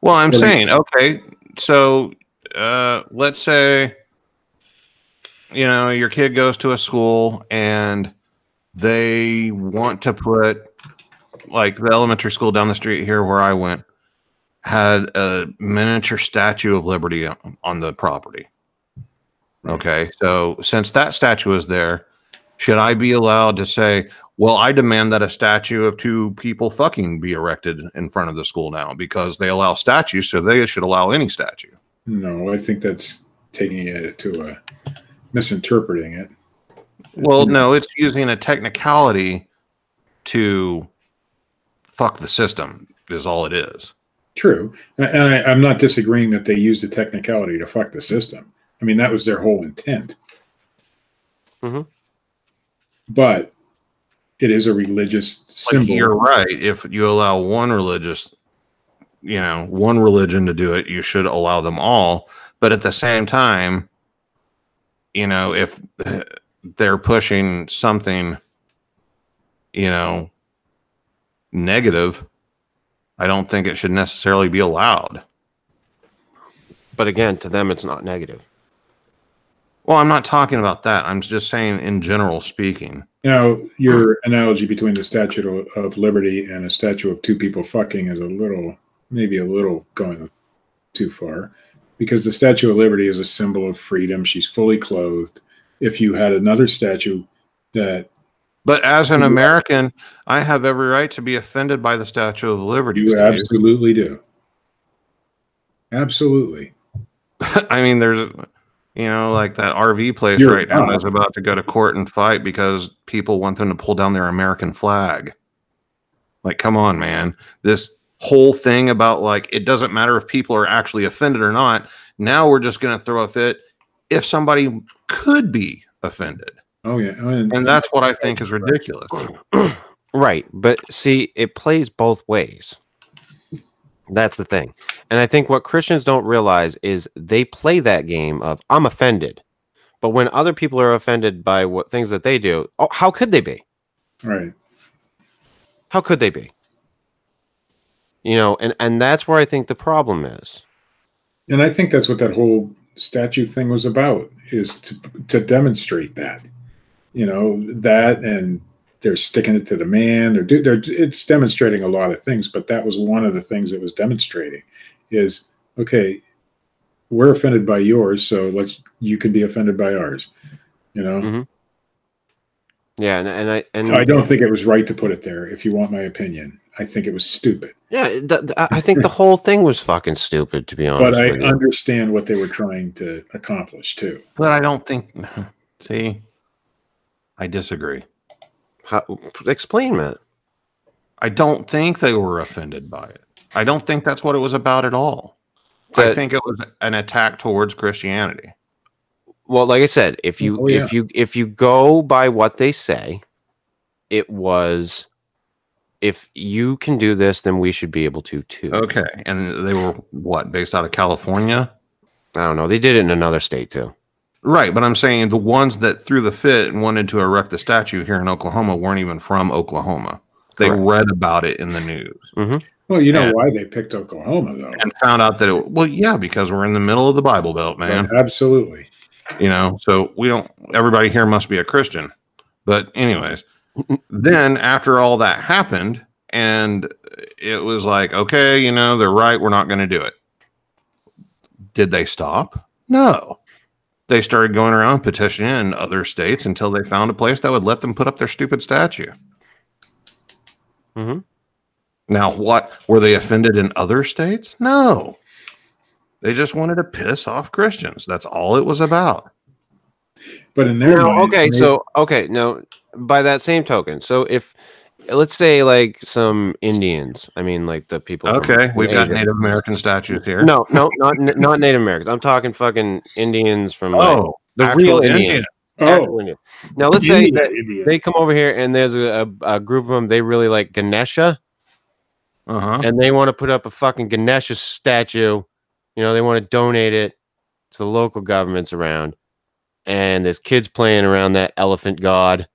Well, I'm Really? saying, okay, so uh, let's say, you know, your kid goes to a school and they want to put, like, the elementary school down the street here where I went had a miniature statue of Liberty on- on the property. Okay, so since that statue is there, should I be allowed to say, well, I demand that a statue of two people fucking be erected in front of the school now because they allow statues, so they should allow any statue. No, I think that's taking it to a misinterpreting it. Well, no, it's using a technicality to fuck the system, is all it is. True, and I, I'm not disagreeing that they used a technicality to fuck the system. I mean, that was their whole intent. Mhm. But it is a religious Like, symbol. you're right. If you allow one religious, you know, one religion to do it, you should allow them all. But at the same time, you know, if they're pushing something, you know, negative, I don't think it should necessarily be allowed. But again, to them, it's not negative. Well, I'm not talking about that. I'm just saying, in general speaking. Now, your analogy between the Statue of, Liberty and a statue of two people fucking is a little, maybe a little going too far, because the Statue of Liberty is a symbol of freedom. She's fully clothed. If you had another statue that But as an American, I have every right to be offended by the Statue of Liberty. you absolutely do, absolutely. I mean, there's, you know, like that RV place You're right now not. is about to go to court and fight because people want them to pull down their American flag. Like, come on, man. This whole thing about like, it doesn't matter if people are actually offended or not. Now we're just going to throw a fit if somebody could be offended. Oh yeah, oh, and, And that's what I think is ridiculous. Right. But see, it plays both ways. That's the thing. And I think what Christians don't realize is they play that game of I'm offended. But when other people are offended by what things that they do, oh, how could they be? right. How could they be? You know, and and that's where I think the problem is. And I think that's what that whole statue thing was about is to to demonstrate that. You know, that and they're sticking it to the man. They're, do- they're it's demonstrating a lot of things, but that was one of the things it was demonstrating is okay, we're offended by yours, so let's you can be offended by ours. You know, Mhm. Yeah, and, and I and I don't think it was right to put it there. If you want my opinion, I think it was stupid. Yeah, th- th- I I think the whole thing was fucking stupid, to be honest. But I with you. understand what they were trying to accomplish too. But I don't think, see, I disagree. How, explain, Matt. I don't think they were offended by it. I don't think that's what it was about at all. I think it was an attack towards Christianity. Well, like I said, if you Oh, yeah. if you if you go by what they say, it was if you can do this, then we should be able to too. Okay. And they were what, based out of California? I don't know. They did it in another state too. Right, but I'm saying the ones that threw the fit and wanted to erect the statue here in Oklahoma weren't even from Oklahoma. They Correct. read about it in the news mm-hmm. Well, you know And- why they picked Oklahoma, though. and found out that it well, yeah, because we're in the middle of the Bible Belt, man. Absolutely. You know, so we don't everybody here must be a Christian. But anyways, then after all that happened and it was like, okay, you know, they're right, we're not going to do it. Did they stop? No. They started going around petitioning in other states until they found a place that would let them put up their stupid statue. Mhm. Now, what were they offended in other states? No. They just wanted to piss off Christians. That's all it was about. But in their Now, mind, okay, they- so okay, no. by that same token, so if let's say like some Indians, I mean like the people. Okay, from we've got Native American statues here. No, no, not not Native Americans. I'm talking fucking Indians from like, oh, the actual real Indian. Indians. oh, actual Now let's say that Indian. they come over here and there's a, a, a group of them. They really like Ganesha, Uh huh. and they want to put up a fucking Ganesha statue. You know, they want to donate it to the local governments around. And there's kids playing around that elephant god.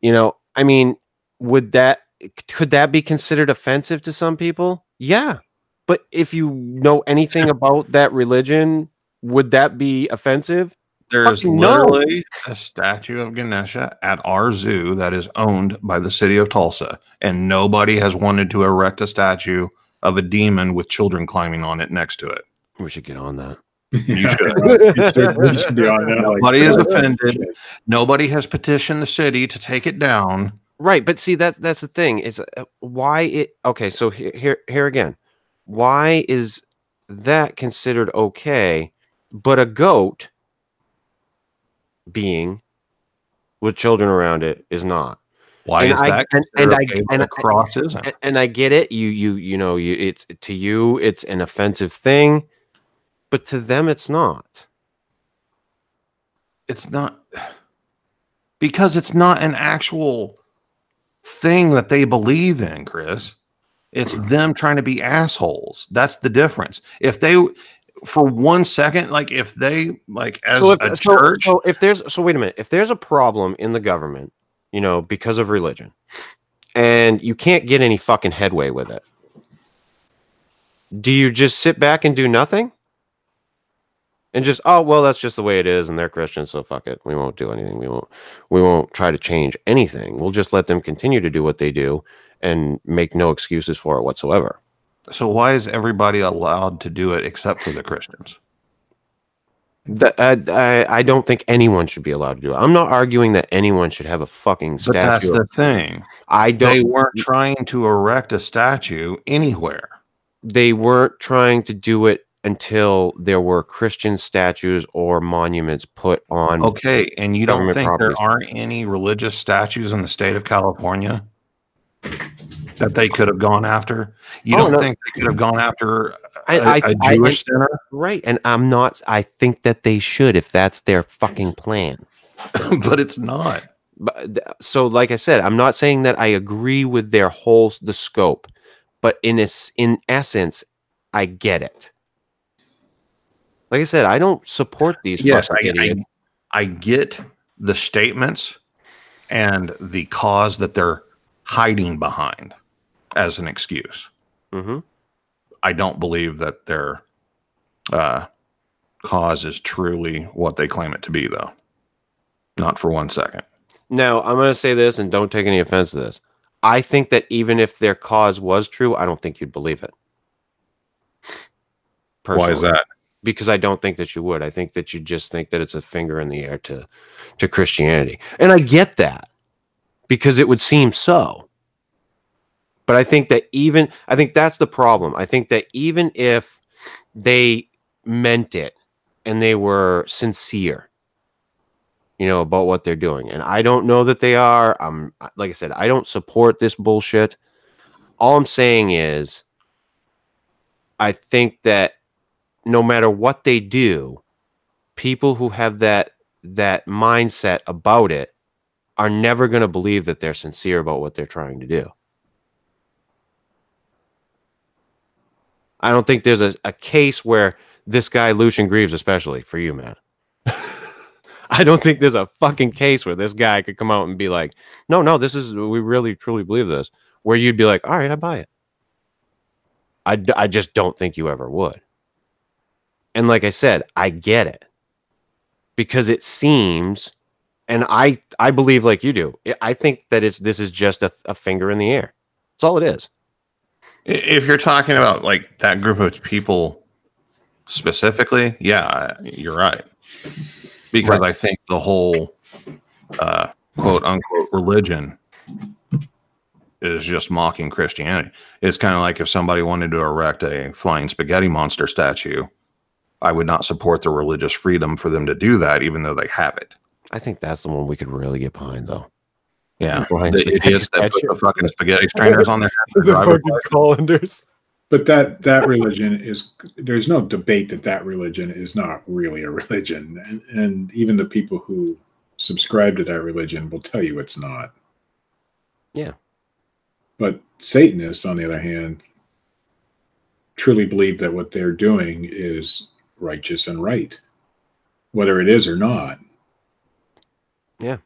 You know, I mean, would that could that be considered offensive to some people? Yeah. But if you know anything about that religion, would that be offensive? There's fucking no. literally a statue of Ganesha at our zoo that is owned by the city of Tulsa, and nobody has wanted to erect a statue of a demon with children climbing on it next to it. We should get on that. You should. You should- you should be on that, like, Nobody is oh, offended. shit. Nobody has petitioned the city to take it down. Right, but see that's that's the thing is uh, why it okay, so here here here again. Why is that considered okay but a goat being with children around it is not? Why And is I- that? and- and I- okay, and the I- cross isn't. A- And I get it. You you you know, you it's to you it's an offensive thing, but to them it's not. it's not because it's not an actual thing that they believe in, Chris. It's them trying to be assholes. That's the difference. If they for one second, like if they like as so if, a so, church, so if there's so wait a minute if there's a problem in the government you know because of religion and you can't get any fucking headway with it do you just sit back and do nothing and just oh well that's just the way it is and they're christians so fuck it we won't do anything we won't we won't try to change anything we'll just let them continue to do what they do and make no excuses for it whatsoever so why is everybody allowed to do it except for the Christians? I, I, I don't think anyone should be allowed to do it. I'm not arguing that anyone should have a fucking But that's the thing. I don't. They weren't trying to erect a statue anywhere. They weren't trying to do it until there were Christian statues or monuments put on. Okay, and you don't think properties. there aren't any religious statues in the state of California that they could have gone after? You Oh, don't no. think they could have gone after a, I, I, a I- Jewish center? right, and I'm not. I think that they should if that's their fucking plan. but it's not. But so, like I said, I'm not saying that I agree with their whole the scope, but in es- in essence, I get it. Like I said, I don't support these. Yes, I, I. I get the statements and the cause that they're hiding behind as an excuse. Mhm. I don't believe that their uh, cause is truly what they claim it to be, though. Not for one second. Now, I'm going to say this and don't take any offense to this. I think that even if their cause was true, I don't think you'd believe it. Why is that? Because I don't think that you would. I think that you just think that it's a finger in the air to to Christianity. And I get that because it would seem so. But I think that even I think that's the problem. I think that even if they meant it and they were sincere, you know, about what they're doing. And I don't know that they are. I'm like I said, I don't support this bullshit. All I'm saying is, I think that no matter what they do, people who have that that mindset about it are never going to believe that they're sincere about what they're trying to do. I don't think there's a, a case where this guy, Lucien Greaves, especially for you, Matt. I don't think there's a fucking case where this guy could come out and be like, no, no, this is, we really truly believe this, where you'd be like, all right, I buy it. I, I just don't think you ever would. And like I said, I get it because it seems, and I, I believe like you do, I- think that it's, this is just a, a finger in the air. That's all it is. If you're talking about like that group of people specifically, yeah, you're right. Because I think the whole uh, quote unquote religion is just mocking Christianity. It's kind of like if somebody wanted to erect a flying spaghetti monster statue, I would not support the religious freedom for them to do that, even though they have it. I think that's the one we could really get behind, though. Yeah, Flying the idiots that put the fucking spaghetti strainers on their head and drive it by. colanders. But that that religion is there's no debate that that religion is not really a religion, and, and even the people who subscribe to that religion will tell you it's not. Yeah. But Satanists, on the other hand, truly believe that what they're doing is righteous and right, whether it is or not. Yeah.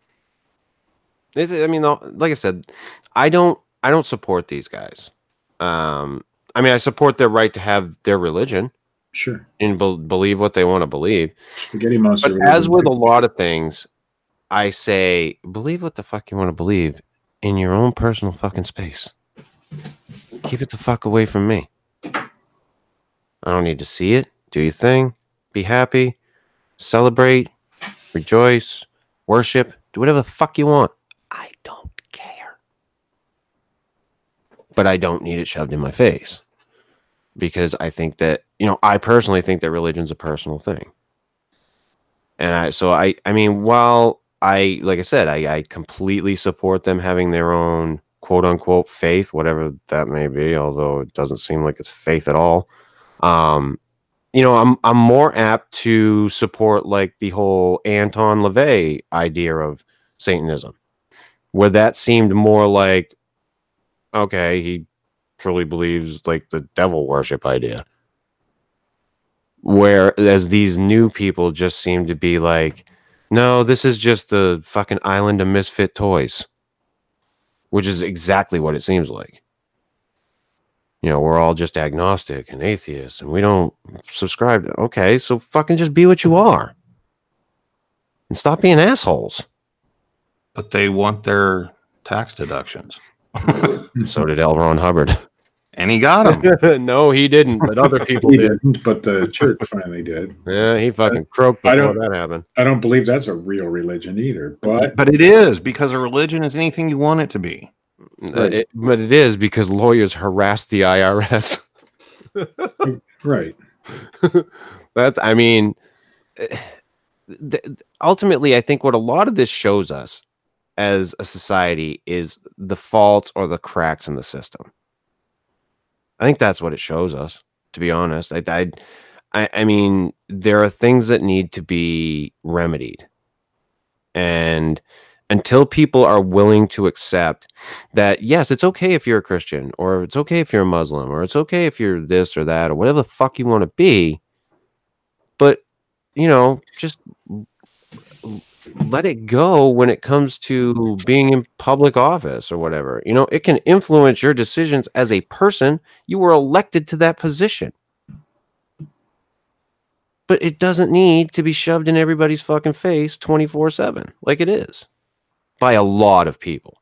It's, I mean, like I said, I don't, I don't support these guys. Um, I mean, I support their right to have their religion Sure, and be- believe what they want to believe. spaghetti monster. But as with a lot of things, I say believe what the fuck you want to believe in your own personal fucking space. Keep it the fuck away from me. I don't need to see it. Do your thing. Be happy. Celebrate. Rejoice. Worship. Do whatever the fuck you want. I don't care. But I don't need it shoved in my face. Because I think that, you know, I personally think that religion's a personal thing and I so I I mean while I like I said I I completely support them having their own quote unquote faith whatever that may be although it doesn't seem like it's faith at all um you know I'm I'm more apt to support like the whole Anton LaVey idea of satanism where that seemed more like okay he truly believes like the devil worship idea. Whereas these new people just seem to be like no this is just the fucking island of misfit toys which is exactly what it seems like you know we're all just agnostic and atheists and we don't subscribe to okay so fucking just be what you are and stop being assholes But they want their tax deductions, so did L. Ron Hubbard. and he got them. no, he didn't, but other people He did. didn't, but the church finally did. Yeah, he fucking croaked I before don't- that happened. I don't believe that's a real religion either. But but it is because a religion is anything you want it to be. Uh, it- but it is because lawyers harass the IRS. right, That's, I mean, eh, ultimately, I think what a lot of this shows us as a society is the faults or the cracks in the system. I think that's what it shows us, to be honest. I, I, I, I mean, there are things that need to be remedied. And until people are willing to accept that, yes, it's okay if you're a Christian, or it's okay if you're a Muslim, or it's okay if you're this or that, or whatever the fuck you want to be, but you know, just let it go when it comes to being in public office or whatever. You know, it can influence your decisions as a person. You were elected to that position. But it doesn't need to be shoved in everybody's fucking face 24 7 like it is by a lot of people.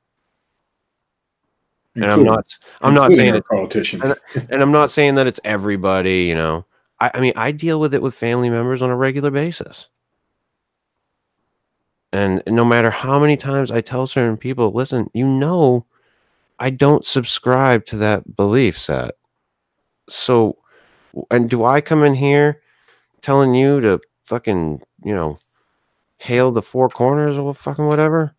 And I'm not I'm not saying it's it politicians. and I'm not saying that it's everybody, you know. I, I mean, I deal with it with family members on a regular basis. And no matter how many times I tell certain people, listen, you know, I don't subscribe to that belief set. So, and do I come in here telling you to fucking, you know, hail the four corners or fucking whatever.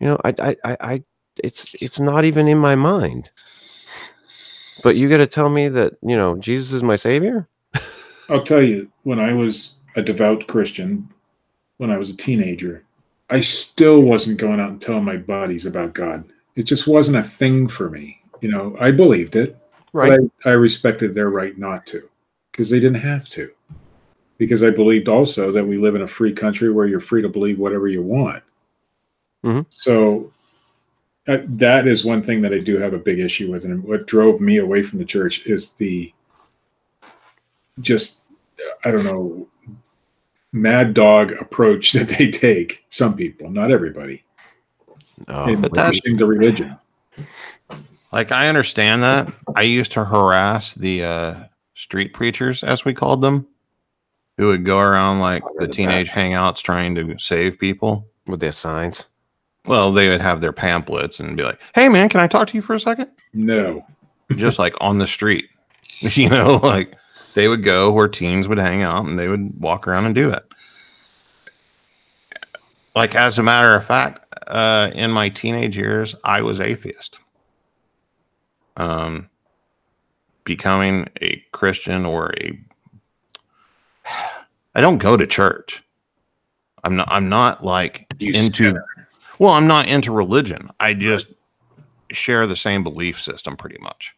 You know, I, I, I, I it's, it's not even in my mind. But you got to tell me that you know Jesus is my savior. I'll tell you, when I was a devout Christian, when I was a teenager, I still wasn't going out and telling my buddies about God. It just wasn't a thing for me. You know, I believed it, Right. I, I respected their right not to because they didn't have to. Because I believed also that we live in a free country where you're free to believe whatever you want. Mhm. So that, that is one thing that I do have a big issue with. And what drove me away from the church is the just, I don't know, mad dog approach that they take. Some people, not everybody, Oh, in but that- the religion. Like I understand that. I used to harass the uh, street preachers, as we called them, who would go around like I've the heard of teenage hangouts trying to save people. with their signs. Well, they would have their pamphlets and be like, "Hey, man, can I talk to you for a second? No. Just like on the street, you know, like they would go where teens would hang out and they would walk around and do that. Like as a matter of fact, uh, in my teenage years, I was atheist. Um, becoming a Christian or a, I don't go to church. I'm not. I'm not like You into. sinner. Well, I'm not into religion. I just share the same belief system pretty much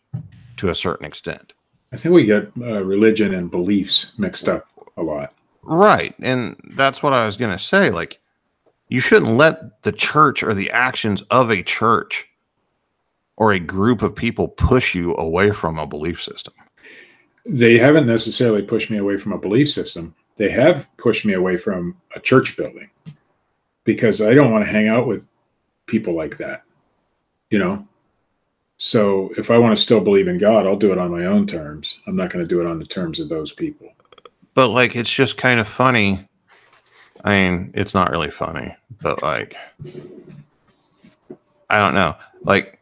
to a certain extent. I think we get uh, religion and beliefs mixed up a lot. Right. And that's what I was going to say. Like, you shouldn't let the church or the actions of a church or a group of people push you away from a belief system. They haven't necessarily pushed me away from a belief system. They have pushed me away from a church building because I don't want to hang out with people like that. You know? So if I want to still believe in God, I'll do it on my own terms. I'm not going to do it on the terms of those people. But, like, it's just kind of funny. I mean, it's not really funny, but, like, I don't know. Like,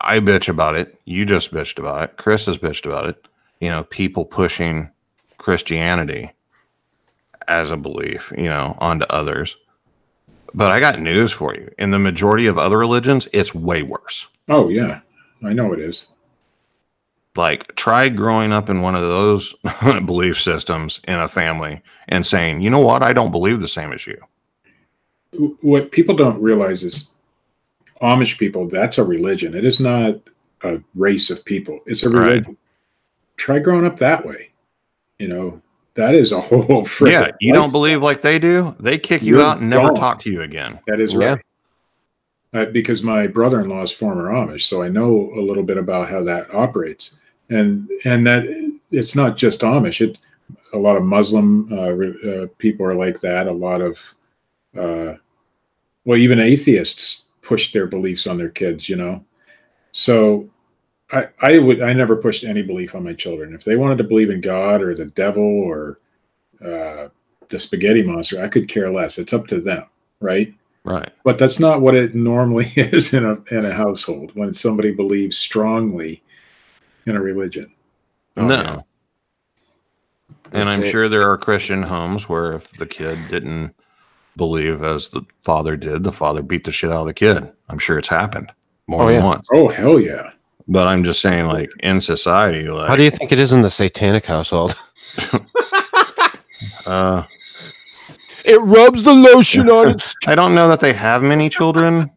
I bitch about it. You just bitched about it. Chris has bitched about it. You know, people pushing Christianity as a belief, you know, onto others. But I got news for you. In the majority of other religions, it's way worse. Oh, yeah. I know it is. Like, try growing up in one of those belief systems in a family and saying, you know what, I don't believe the same as you. What people don't realize is Amish people, that's a religion. It is not a race of people, it's a Right. religion. Try growing up that way. You know, that is a whole freaking yeah, you don't believe like they do, they kick you You're out and never gone. talk to you again. That is Yeah. right. Uh, because my brother-in-law is former Amish, so I know a little bit about how that operates, and and that it's not just Amish. It a lot of Muslim uh, re- uh, people are like that. A lot of uh, well, even atheists push their beliefs on their kids. You know, so I I would I never pushed any belief on my children. If they wanted to believe in God or the devil or uh, the spaghetti monster, I could care less. It's up to them, right? Right. but that's not what it normally is in a in a household when somebody believes strongly in a religion. Oh, no. yeah. And I'm sure there are Christian homes where if the kid didn't believe as the father did, the father beat the shit out of the kid. I'm sure it's happened more Oh, than yeah. once. Oh hell yeah! But I'm just saying, like in society, like How do you think it is in the satanic household? uh, It rubs the lotion on its. I don't know that they have many children.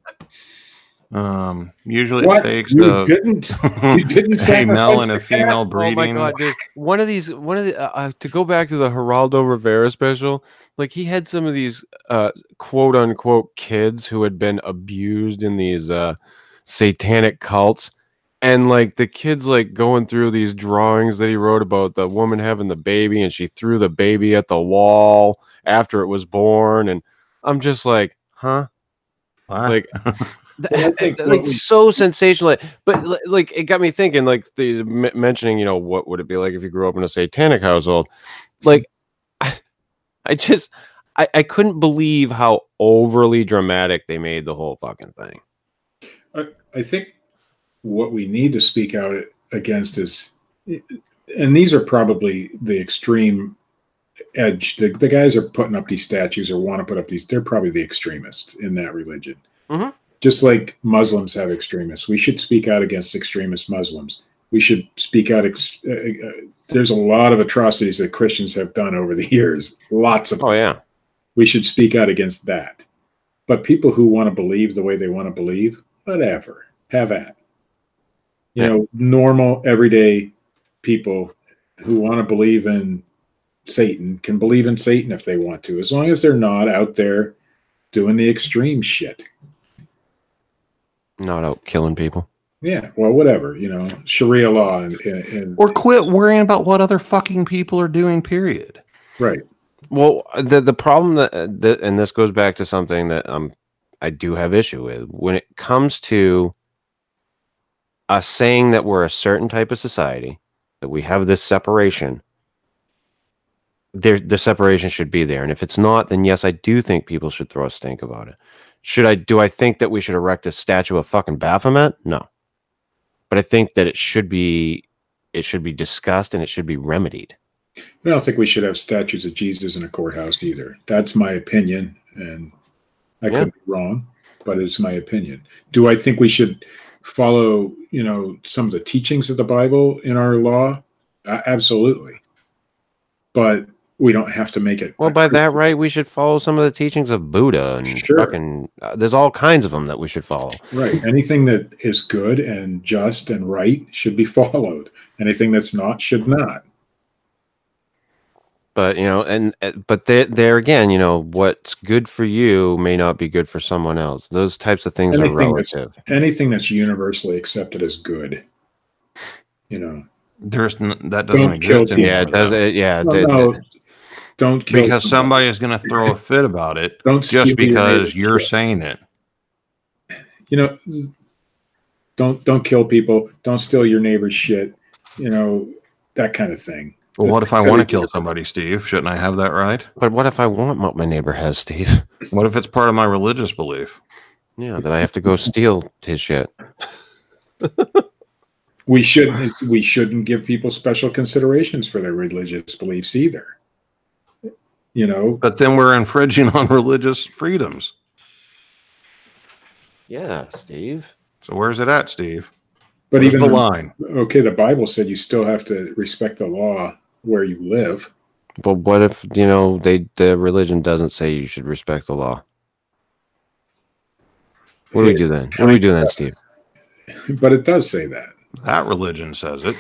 Um, usually What it takes you the didn't you didn't a male and a the cat? female Oh my god, dude! One of these, one of the uh, uh, to go back to the Geraldo Rivera special, like he had some of these uh, quote unquote kids who had been abused in these uh, satanic cults, and like the kids like going through these drawings that he wrote about the woman having the baby, and she threw the baby at the wall after it was born, and I'm just like, huh? What? Like, Well, like so sensational but like it got me thinking like the m- mentioning you know what would it be like if you grew up in a satanic household like i, I just I, I couldn't believe how overly dramatic they made the whole fucking thing I, I think what we need to speak out against is, and these are probably the extreme edge. The, the guys are putting up these statues or want to put up these. They're probably the extremists in that religion. Mhm. Just like Muslims have extremists, we should speak out against extremist Muslims. We should speak out. Ex- uh, uh, there's a lot of atrocities that Christians have done over the years. Lots of Oh yeah. we should speak out against that. But people who want to believe the way they want to believe, whatever, have at. You know, normal, everyday people who want to believe in Satan can believe in Satan if they want to, as long as they're not out there doing the extreme shit. Not out killing people. Yeah, well, whatever, you know, Sharia law and, and, and Or quit worrying about what other fucking people are doing, period. right. Well, the the problem that, that and this goes back to something that I'm I do have issue with when it comes to us saying that we're a certain type of society, that we have this separation. There, the separation should be there, and if it's not, then yes, I do think people should throw a stink about it. Should I? Do I think that we should erect a statue of fucking Baphomet? No, but I think that it should be, it should be discussed and it should be remedied. I don't think we should have statues of Jesus in a courthouse either. That's my opinion, and I Yeah. could be wrong, but it's my opinion. Do I think we should follow, you know, some of the teachings of the Bible in our law? Uh, absolutely, but we don't have to make it. Well, by that right, we should follow some of the teachings of Buddha and Sure. fucking. Uh, there's all kinds of them that we should follow. right? Anything that is good and just and right should be followed. Anything that's not should not. But you know, and uh, but there, there again, you know, what's good for you may not be good for someone else. Those types of things Anything are that's- relative. Anything that's universally accepted as good, you know. There's n- that doesn't Don't exist people. anymore. Yeah, it does. It, yeah, No, the- the- no, don't kill because somebody is going to throw a fit about it Don't just steal your because you're saying it. you know don't don't kill people don't steal your neighbor's shit you know that kind of thing Well, what if I So want to kill somebody, Steve? Shouldn't I have that right? but what if I want what my neighbor has, Steve? What if it's part of my religious belief? Yeah, then I have to go steal his shit. we shouldn't we shouldn't give people special considerations for their religious beliefs either you know But then we're infringing on religious freedoms. Yeah, Steve. So where's it at, Steve? but Where's even the line? okay the bible said you still have to respect the law where you live But what if you know they the religion doesn't say you should respect the law? What do we do then? What do we do then, Steve? but it does say that That religion says it.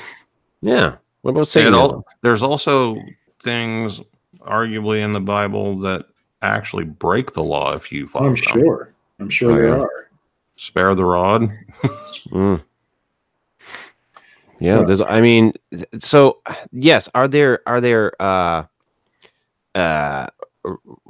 Yeah. What about It Satan? al- there's also things, arguably, in the Bible that actually break the law if you follow i'm them. sure i'm sure Oh, there yeah. are Spare the rod. Mm. Yeah, Yeah. there's I mean so yes, are there are there uh uh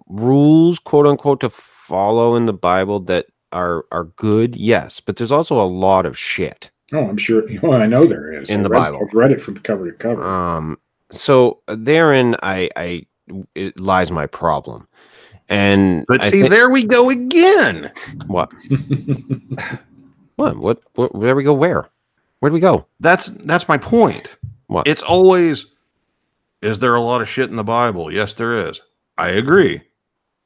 rules quote unquote to follow in the Bible that are are good? Yes, but there's also a lot of shit. oh i'm sure well i know there is In I the read- Bible. i've read it from cover to cover Um so therein I I it lies my problem. And But I see, thi- there we go again. what? What? What? What? There we go. Where? Where'd we go? That's that's my point. What? It's always is there a lot of shit in the Bible? Yes, there is. I agree.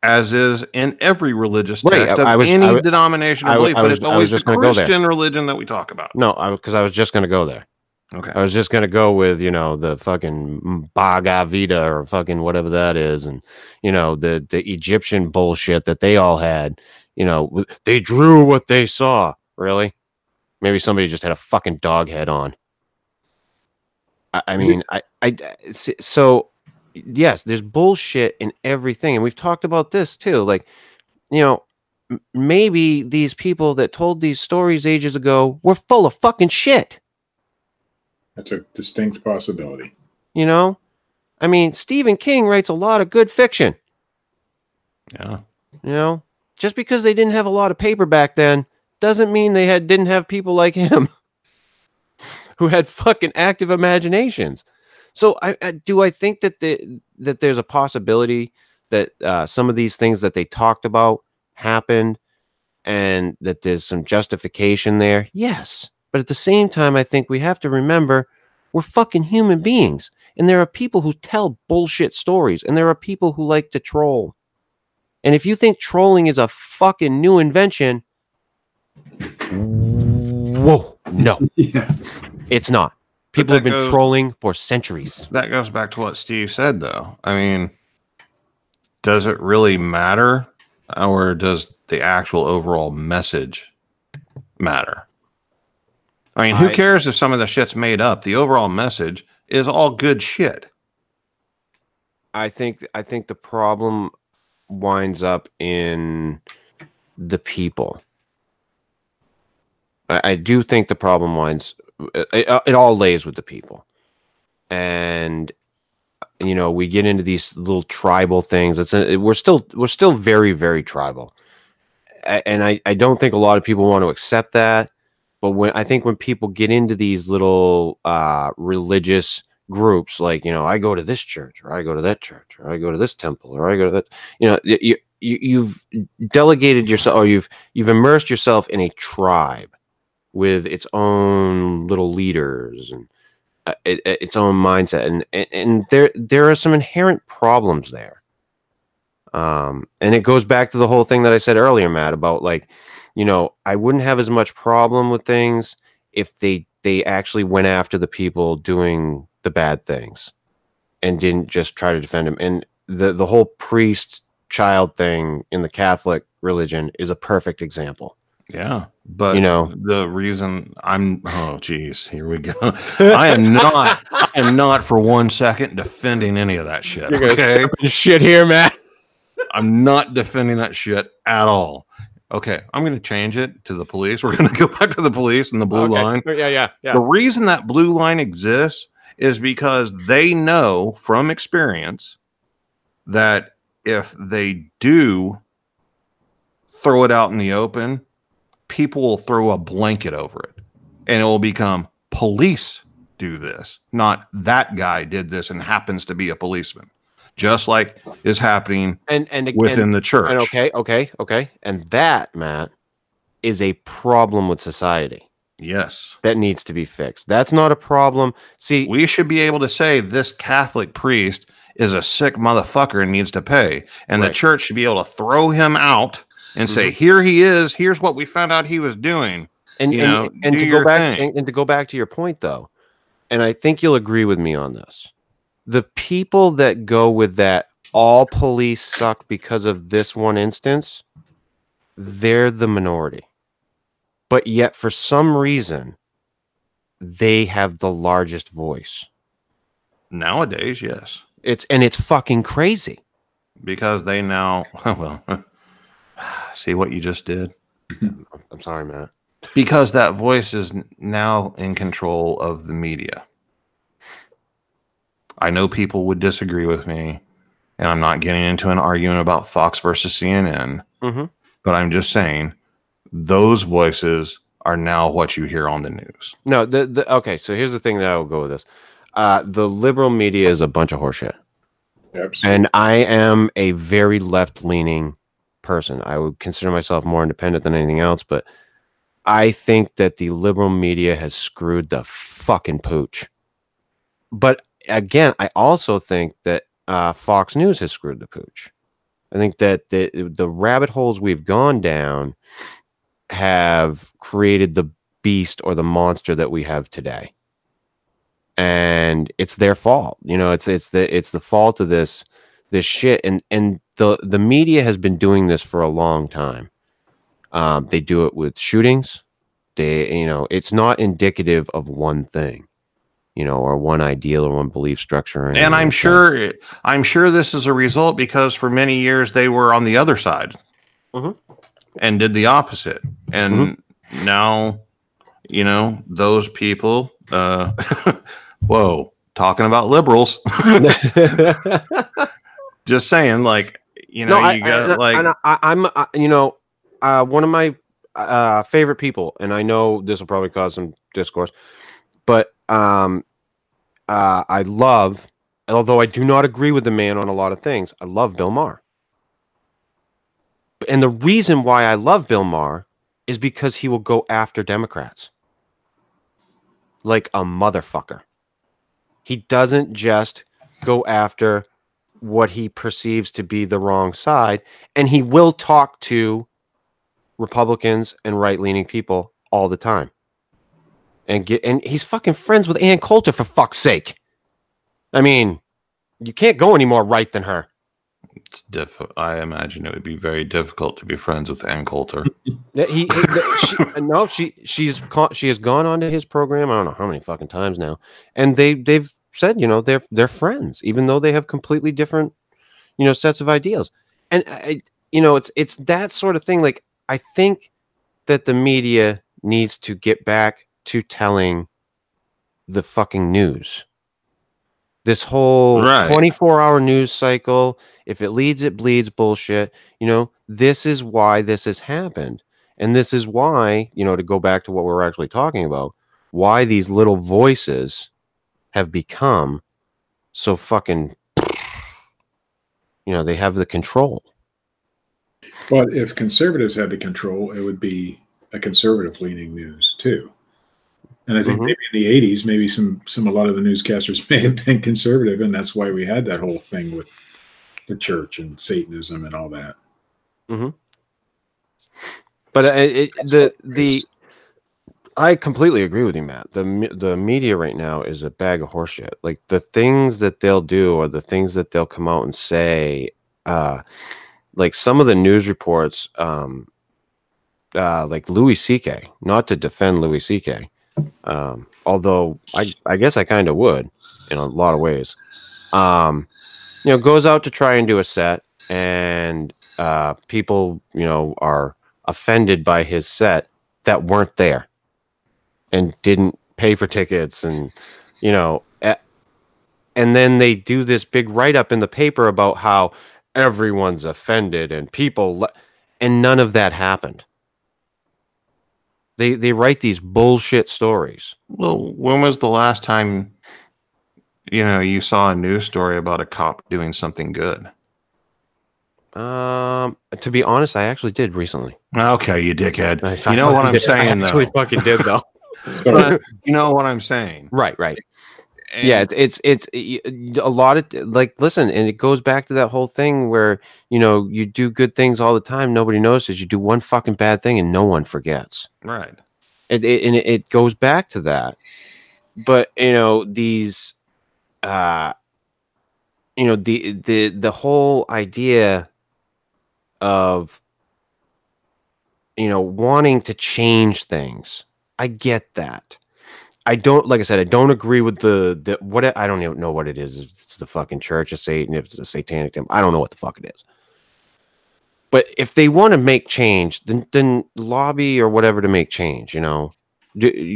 As is in every religious Right, text I- of I was- any I denomination of belief, I but was- it's always just the gonna go there. Christian religion that we talk about. No, because I was just gonna go there. Okay. I was just gonna go with you know the fucking Bhagavad Gita or fucking whatever that is, and you know the the Egyptian bullshit that they all had. You know they drew what they saw. Really? Maybe somebody just had a fucking dog head on. I, I mean, I, I s- so yes, there's bullshit in everything, and we've talked about this too. Like, you know, maybe these people that told these stories ages ago were full of fucking shit. that's a distinct possibility You know, I mean, Stephen King writes a lot of good fiction. Yeah. You know, just because they didn't have a lot of paper back then doesn't mean they had didn't have people like him who had fucking active imaginations. So, I, I do I think that the that there's a possibility that uh, some of these things that they talked about happened, and that there's some justification there. Yes, but at the same time, I think we have to remember we're fucking human beings And there are people who tell bullshit stories, and there are people who like to troll. And if you think trolling is a fucking new invention, whoa, no, Yeah. it's not. People have been goes- trolling for centuries. That goes back to what Steve said, though. I mean, does it really matter, or does the actual overall message matter? I mean, who I- cares if some of the shit's made up? The overall message is all good shit. I think I think the problem winds up in the people. I, do think the problem winds uh, it, it, it all lays with the people, and uh, you know we get into these little tribal things. It's a, we're still we're still very very tribal, and I I don't think a lot of people want to accept that. But when I think when people get into these little uh, religious groups like you know i go to this church or i go to that church or i go to this temple or i go to that you know you, you you've delegated yourself or you've you've immersed yourself in a tribe with its own little leaders and uh, it, it- its own mindset and, and and there there are some inherent problems there um and it goes back to the whole thing that i said earlier matt about like you know i wouldn't have as much problem with things if they they actually went after the people doing the bad things and didn't just try to defend them. and the the whole priest child thing in the catholic religion is a perfect example Yeah, but You know. the reason I'm oh geez, here we go. I am not I am not for one second defending any of that shit. Okay, shit here matt I'm not defending that shit at all. Okay, I'm going to change it to the police. We're going to go back to the police and the blue line. yeah yeah yeah The reason that blue line exists is because they know from experience that if they do throw it out in the open, people will throw a blanket over it and it will become police do this, not that guy did this and happens to be a policeman, just like is happening and and within the church. and okay okay okay. And that matt is a problem with society. Yes. that needs to be fixed. That's not a problem. See we should be able to say this Catholic priest is a sick motherfucker and needs to pay. And the church should be able to throw him out and say, mm-hmm. here he is. Here's what we found out he was doing. and you and, know, and do to go back and, and to go back to your point though and i think you'll agree with me on this the people that go with that all police suck because of this one instance they're the minority but yet for some reason they have the largest voice Nowadays, yes. it's and it's fucking crazy Because they now, well, see what you just did? i'm I'm sorry matt Because that voice is now in control of the media. I know people would disagree with me, and I'm not getting into an argument about Fox versus CNN. Mhm. but I'm just saying those voices are now what you hear on the news. no the, the okay so here's the thing that i will go with this uh the liberal media is a bunch of horseshit Absolutely. and I am a very left leaning person. I would consider myself more independent than anything else, but I think that the liberal media has screwed the fucking pooch. But again, I also think that uh, Fox News has screwed the pooch. I think that the the rabbit holes we've gone down have created the beast or the monster that we have today and it's their fault you know it's it's the it's the fault of this this shit and and the the media has been doing this for a long time um they do it with shootings they you know it's not indicative of one thing you know or one ideal or one belief structure And I'm like sure I'm sure this is a result because for many years they were on the other side Mhm. and did the opposite. And Mm-hmm. now, you know, those people uh whoa, talking about liberals. just saying like you know, no, I, you got I, like I, I, I'm, uh, you know, uh, one of my uh, favorite people, and I know this will probably cause some discourse, but um, uh, I love, although I do not agree with the man on a lot of things, I love Bill Maher. And the reason why I love Bill Maher is because he will go after Democrats like a motherfucker. He doesn't just go after what he perceives to be the wrong side, and he will talk to Republicans and right-leaning people all the time. And get and he's fucking friends with Ann Coulter for fuck's sake. I mean, you can't go any more right than her. It's diff- I imagine it would be very difficult to be friends with Ann Coulter. He, he she, no, she she's she has gone onto his program. I don't know how many fucking times now, and they they've said you know they're they're friends, even though they have completely different you know sets of ideals. And I, you know, it's it's that sort of thing. Like I think that the media needs to get back to telling the fucking news. This whole Right. 24 hour news cycle, if it leads, it bleeds bullshit. You know, this is why this has happened. And this is why, you know, to go back to what we're actually talking about, why these little voices have become so fucking, you know, they have the control. But if conservatives had the control, it would be a conservative leaning news too. And I think Mhm. maybe in the '80s, maybe some some a lot of the newscasters may have been conservative, and that's why we had that whole thing with the church and Satanism and all that. But uh, it, the the. I completely agree with you, Matt. The the media right now is a bag of horseshit. Like the things that they'll do or the things that they'll come out and say, uh, like some of the news reports, um, uh, like Louis C.K. Not to defend Louis C.K. Um, although I I guess I kind of would in a lot of ways. Um, you know, goes out to try and do a set, and uh, people you know are offended by his set that weren't there and didn't pay for tickets and you know and then they do this big write up in the paper about how everyone's offended and people le- and none of that happened they they write these bullshit stories Well, when was the last time you know you saw a news story about a cop doing something good? um to be honest i actually did recently Okay, you dickhead. I You know what I'm did. I saying actually though. fucking did though But you know what I'm saying. right right. And- yeah it's, it's it's a lot of like listen and it goes back to that whole thing where you know you do good things all the time nobody notices. You do one fucking bad thing and no one forgets. Right. it, it and it, it goes back to that. But you know these uh you know the the the whole idea of you know wanting to change things i get that. I don't like i said i don't agree with the the what i don't even know what it is it's the fucking church of satan if it's a satanic temple i don't know what the fuck it is. But if they want to make change then then lobby or whatever to make change you know?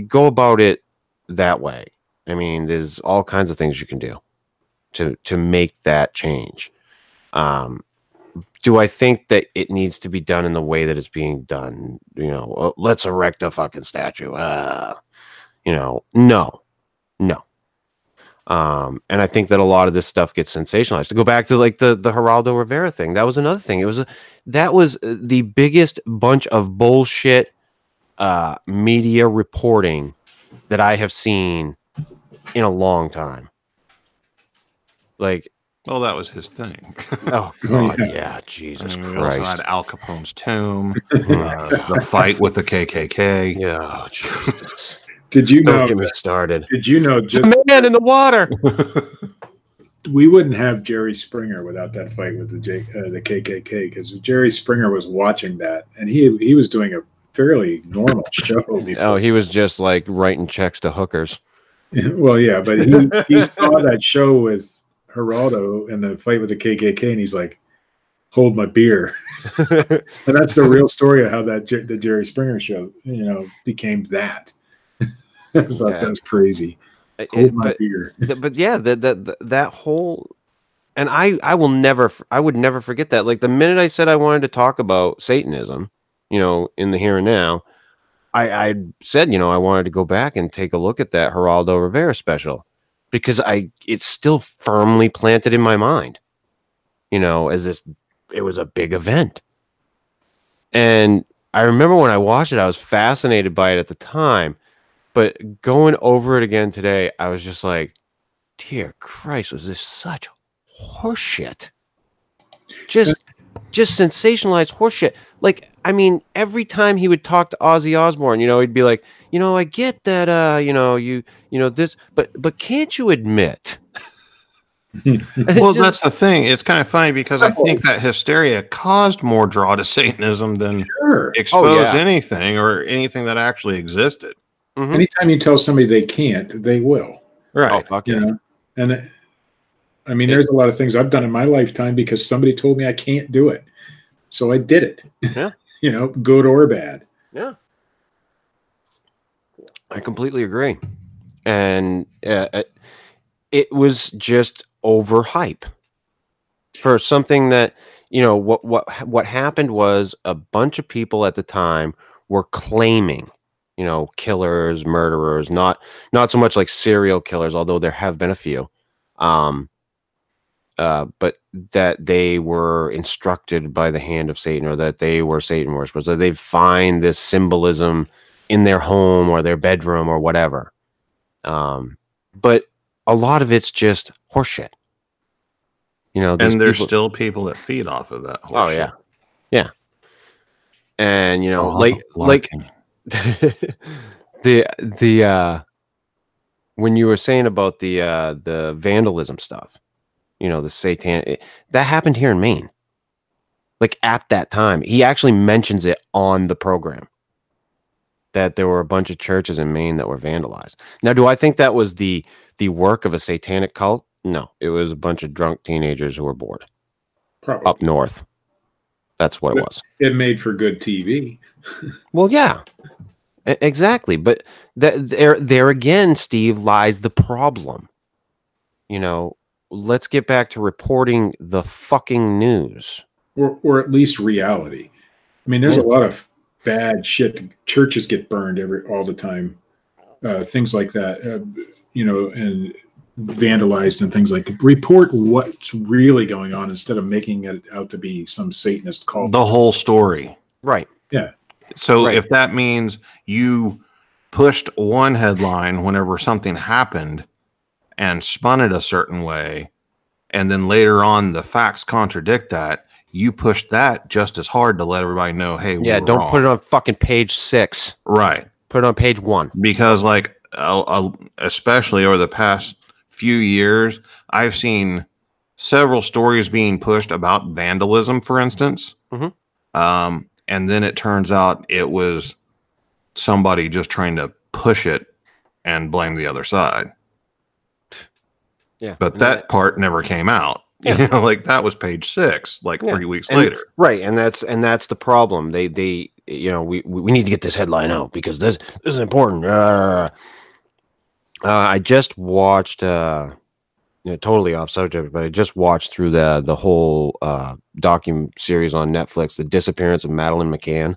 Go about it that way. I mean there's all kinds of things you can do to to make that change. Um do i think that it needs to be done in the way that it's being done? You know uh, let's erect a fucking statue. Uh, you know no. No. Um and i think that a lot of this stuff gets sensationalized. To go back to like the the geraldo rivera thing that was another thing. It was a, that was uh, the biggest bunch of bullshit uh media reporting that i have seen in a long time. Like Well, that was his thing. oh god yeah. yeah I jesus mean, we also christ had Al Capone's tomb, uh, the fight with the KKK. yeah oh, jesus did you don't know? get me started Did you know? It's Just a man in the water we wouldn't have Jerry Springer without that fight with the J, uh, the KKK because Jerry Springer was watching that and he he was doing a fairly normal show. Before. oh he was just like writing checks to hookers well, yeah, but he he saw that show with Geraldo and the fight with the KKK, and he's like, "Hold my beer." and that's the real story of how that the Jerry Springer show, you know, became that. I thought Yeah. that's crazy. It- Hold my but- beer. But yeah that that that whole and i i will never I would never forget that like the minute i said i wanted to talk about satanism you know in the here and now i i said you know i wanted to go back and take a look at that geraldo rivera special because i it's still firmly planted in my mind you know as this it was a big event and i remember when i watched it i was fascinated by it at the time but going over it again today i was just like dear Christ, was this such horseshit? Just, just sensationalized horseshit. Like, I mean, every time he would talk to Ozzy Osbourne, you know, he'd be like, you know, I get that, uh, you know, you, you know, this, but, but can't you admit? Well, just- that's the thing. It's kind of funny because I think that hysteria caused more draw to Satanism than Sure. exposed yeah. anything or anything that actually existed. Mhm. Anytime you tell somebody they can't, they will. Right. Oh, fuck You yeah. know, and it- I mean, there's a lot of things I've done in my lifetime because somebody told me I can't do it, so I did it. Yeah. you know, good or bad. Yeah. I completely agree. And uh, it was just overhype for something that, you know, what what what happened was a bunch of people at the time were claiming, you know, killers, murderers, not not so much like serial killers, although there have been a few. Um uh, but that they were instructed by the hand of Satan, or that they were Satan worshippers, that they find this symbolism in their home or their bedroom or whatever. Um, but a lot of it's just horseshit. You know, And there's people- still people that feed off of that. oh yeah, yeah, and you know, Oh, like like the the uh when you were saying about the uh the vandalism stuff you know the satan it- that happened here in maine like at that time he actually mentions it on the program that there were a bunch of churches in maine that were vandalized now do i think that was the the work of a satanic cult no it was a bunch of drunk teenagers who were bored Probably up north that's what it was it made for good TV. Well, yeah, exactly. But th- there, there again, Steve, lies the problem. You know, let's get back to reporting the fucking news. or or at least reality. I mean, there's a lot of bad shit. Churches get burned every all the time, uh, things like that. Uh, you know, and vandalized and things like that. Report what's really going on instead of making it out to be some Satanist cult. the whole story. Right. Yeah. So Right. if that means you pushed one headline whenever something happened and spun it a certain way, and then later on the facts contradict that, you pushed that just as hard to let everybody know, hey, Yeah. we're Don't wrong. put it on fucking page six. right Put it on page one. because like uh, uh, especially over the past few years, I've seen several stories being pushed about vandalism, for instance. Mhm. Um, and then it turns out it was somebody just trying to push it and blame the other side. Yeah. But and that part never came out. Yeah. You know, like that was page six, like Yeah. three weeks And- later. right, and that's and that's the problem. They they you know we we need to get this headline out because this this is important. Uh, uh, I just watched uh, you know, totally off subject, but I just watched through the the whole uh docu series on Netflix, the disappearance of Madeleine McCann,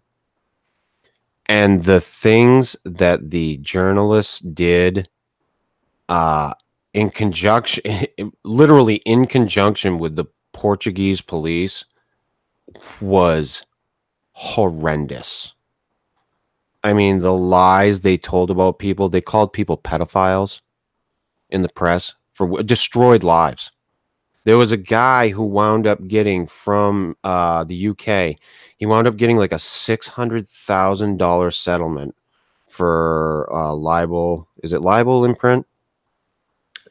and the things that the journalists did, uh, in conjunction, literally in conjunction with the Portuguese police, was horrendous. I mean, the lies they told about people, they called people pedophiles in the press for destroyed lives. There was a guy who wound up getting from uh, the UK, he wound up getting like a $600,000 settlement for uh, libel. Is it libel in print?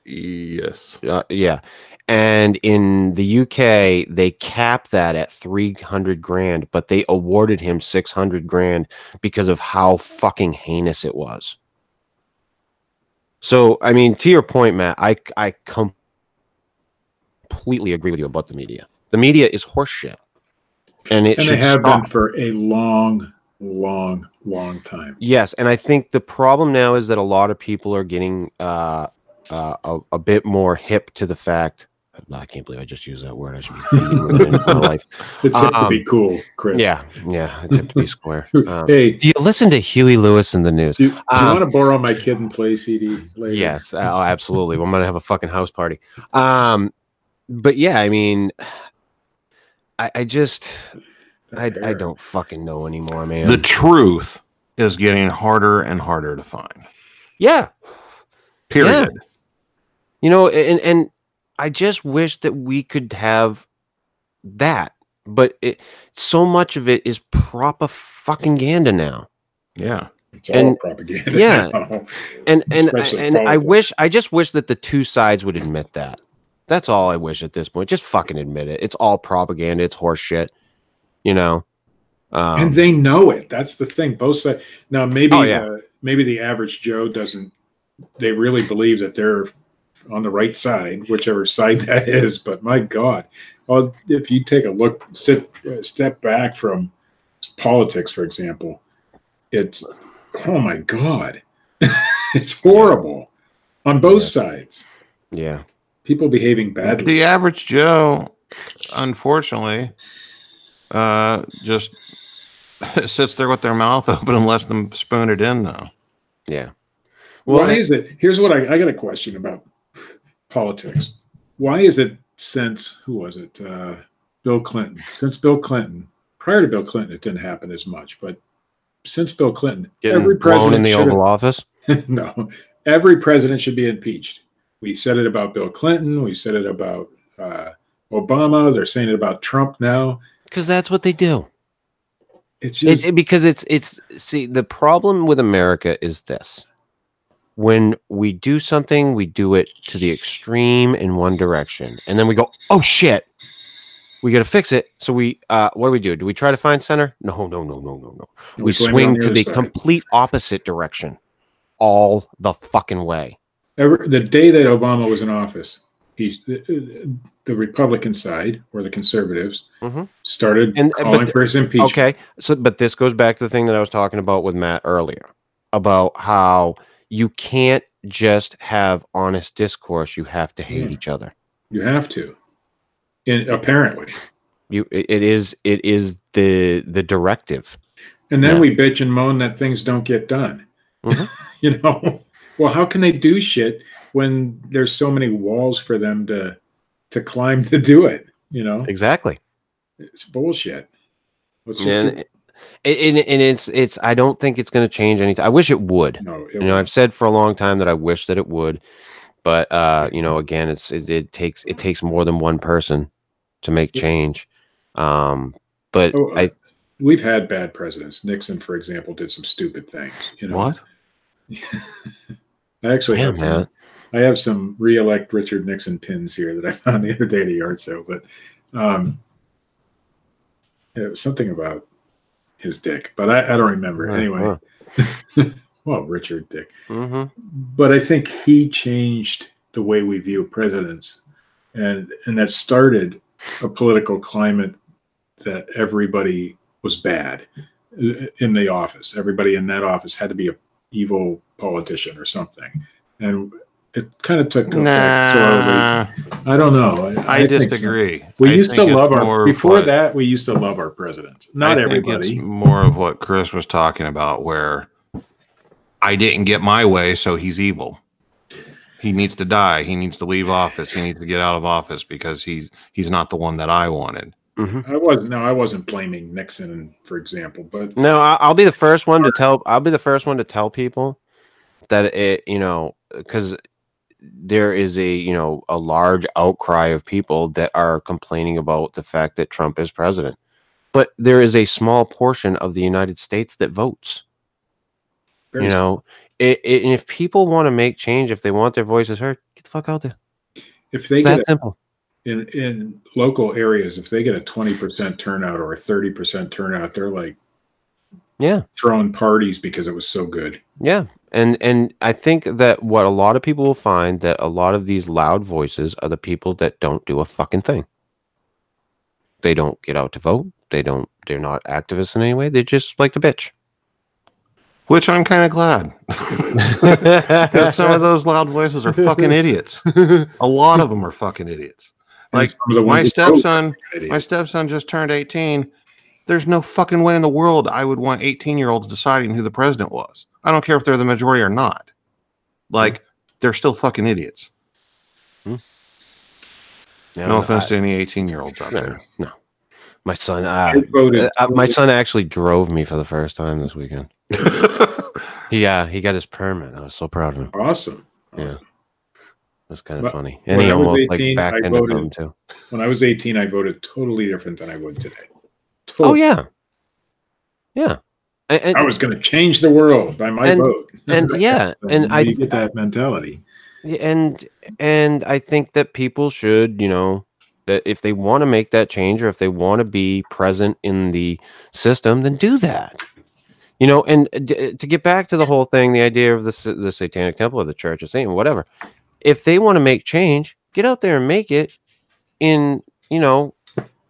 Yes. Uh, yeah. And in the UK, they capped that at 300 grand, but they awarded him 600 grand because of how fucking heinous it was. So, I mean, to your point, Matt, I, I com- completely agree with you about the media. The media is horseshit. And it and should they have stop. been for a long, long, long time. Yes, and I think the problem now is that a lot of people are getting uh, uh, a, a bit more hip to the fact. I can't believe I just used that word. I should be in my life. It's hip to Um, be cool, Chris. Yeah, yeah, it's hip to be square. Um, hey, do you listen to Huey Lewis and the News? do, you- do you um, want to borrow my Kid 'n Play CD later? Yes, uh, oh, absolutely. I'm gonna have a fucking house party. Um, but yeah, I mean, I, I just, I, I don't fucking know anymore, man. The truth is getting harder and harder to find. yeah, Period. You know, and and I just wish that we could have that, but it so much of it is proper fucking ganda now. Yeah. It's all And- propaganda. yeah. now. And and Especially and I wish I just wish that the two sides would admit that. That's all I wish at this point. Just fucking admit it. It's all propaganda. It's horse shit. You know. Um, and they know it. That's the thing. Both sides. Now, maybe Oh, yeah. uh, maybe the average Joe doesn't. They really believe that they're on the right side, whichever side that is. But my God, well, if you take a look, sit, uh, step back from politics, for example, it's oh my God, it's horrible on both sides. yeah. People behaving badly. The average Joe, unfortunately, uh, just sits there with their mouth open and lets them spoon it in, though. Yeah. Why is it? Here's what I, I got a question about politics. Why is it since who was it? Uh, Bill Clinton. Since Bill Clinton, prior to Bill Clinton, it didn't happen as much, but since Bill Clinton, getting every blown in president the Oval Office? no, every president should be impeached. We said it about Bill Clinton. We said it about uh, Obama. They're saying it about Trump now. Because that's what they do. It's It, it- because it's it's see the problem with America is this: when we do something, we do it to the extreme in one direction, and then we go, "Oh shit, we got to fix it." So we, uh, what do we do? Do we try to find center? No, no, no, no, no, no. We, on swing to the side. complete opposite direction, all the fucking way. Every, the day that Obama was in office, he the Republican side or the conservatives Mhm. started And- uh, calling th- for his impeachment. Okay, so but this goes back to the thing that I was talking about with Matt earlier about how you can't just have honest discourse; you have to hate Yeah. each other. You have to. And apparently, you it, it is it is the the directive and then Yeah. we bitch and moan that things don't get done. Mhm. you know, well, how can they do shit when there's so many walls for them to to climb to do it? You know, exactly it's bullshit. Let's just and, get- and, and it's it's i don't think it's going to change anything i wish it would no, it you know i've said for a long time that i wish that it would but uh you know again it's it, it takes it takes more than one person to make change um but Oh, i we've had bad presidents. Nixon, for example, did some stupid things. You know, What? I actually yeah have some, man I have some re-elect Richard Nixon pins here that I found the other day at a yard sale, but um, it was something about his dick, but I, I don't remember. Anyway, well, Richard Dick, hmm but I think he changed the way we view presidents, and and that started a political climate that everybody was bad uh, in the office. Everybody in that office had to be a evil politician or something, and it kind of took. effect slowly. Nah, I don't know. I, think so. disagree. We I used to love our before what- that. We used to love our presidents. Not I think everybody. It's more of what Chris was talking about, where I didn't get my way, so he's evil. He needs to die. He needs to leave office. He needs to get out of office because he's he's not the one that I wanted. hmm I wasn't. no, I wasn't blaming Nixon, for example, but no I, i'll be the first one to tell i'll be the first one to tell people that it you know because there is a you know a large outcry of people that are complaining about the fact that Trump is president. But there is a small portion of the United States that votes. very you know, it, it, and if people want to make change, if they want their voices heard, get the fuck out there. if they It's get that simple. in in local areas, if they get a twenty percent turnout or a thirty percent turnout, they're like Yeah, throwing parties because it was so good. yeah, and and I think that what a lot of people will find that a lot of these loud voices are the people that don't do a fucking thing. They don't get out to vote. They don't. They're not activists in any way. They're just like the bitch. Which I'm kind of glad. Because some of those loud voices are fucking idiots. A lot of them are fucking idiots. Like some of the my ones that vote stepson, my stepson just turned 18. There's no fucking way in the world I would want 18 year olds deciding who the president was. I don't care if they're the majority or not. Like, they're still fucking idiots. No offense to any 18 year olds out No, there. no. My son, I uh, voted. uh, my son actually drove me for the first time this weekend. He, uh, he got his permit. I was so proud of him. awesome. Yeah. Awesome. That's kind of But funny. when And he I was almost like 18, back I into voted- too. When I was 18, I voted totally different than I would today. Oh yeah, yeah. And, and- I was going to change the world by my And- vote. and yeah, and you I- get that mentality. And and I think that people should, you know, that if they want to make that change or if they want to be present in the system, then do that. You know, and uh, d- to get back to the whole thing, the idea of the the Satanic Temple or the Church of Satan, whatever. If they want to make change, get out there and make it in, you know,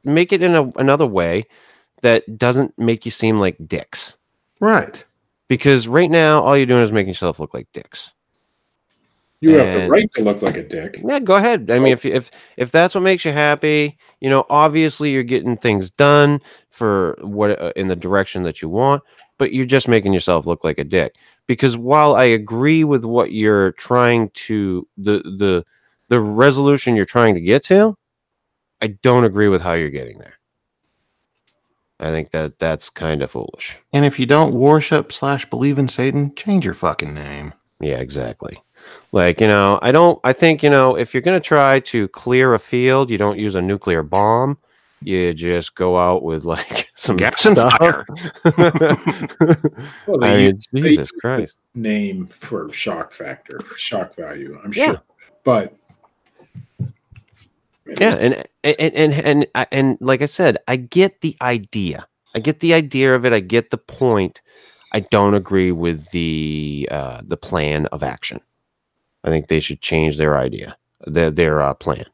make it in a, another way that doesn't make you seem like dicks. Right. Because right now, all you're doing is making yourself look like dicks. You have the right to look like a dick. Yeah, go ahead. I mean, if if if that's what makes you happy, you know, obviously you're getting things done for what uh, in the direction that you want, but you're just making yourself look like a dick. Because while I agree with what you're trying to the the the resolution you're trying to get to, I don't agree with how you're getting there. I think that that's kind of foolish. And if you don't worship slash believe in Satan, change your fucking name. Yeah, exactly. Like, you know, I don't I think, you know, if you're going to try to clear a field, you don't use a nuclear bomb. You just go out with like some Gas and stuff. fire. Well, they I use- mean, they Jesus use Christ. Name for shock factor, for shock value. I'm Yeah. sure, but Yeah, and and and and and, and like I said, I get the idea. I get the idea of it. I get the point. I don't agree with the uh, the plan of action. I think they should change their idea, their their uh, plan.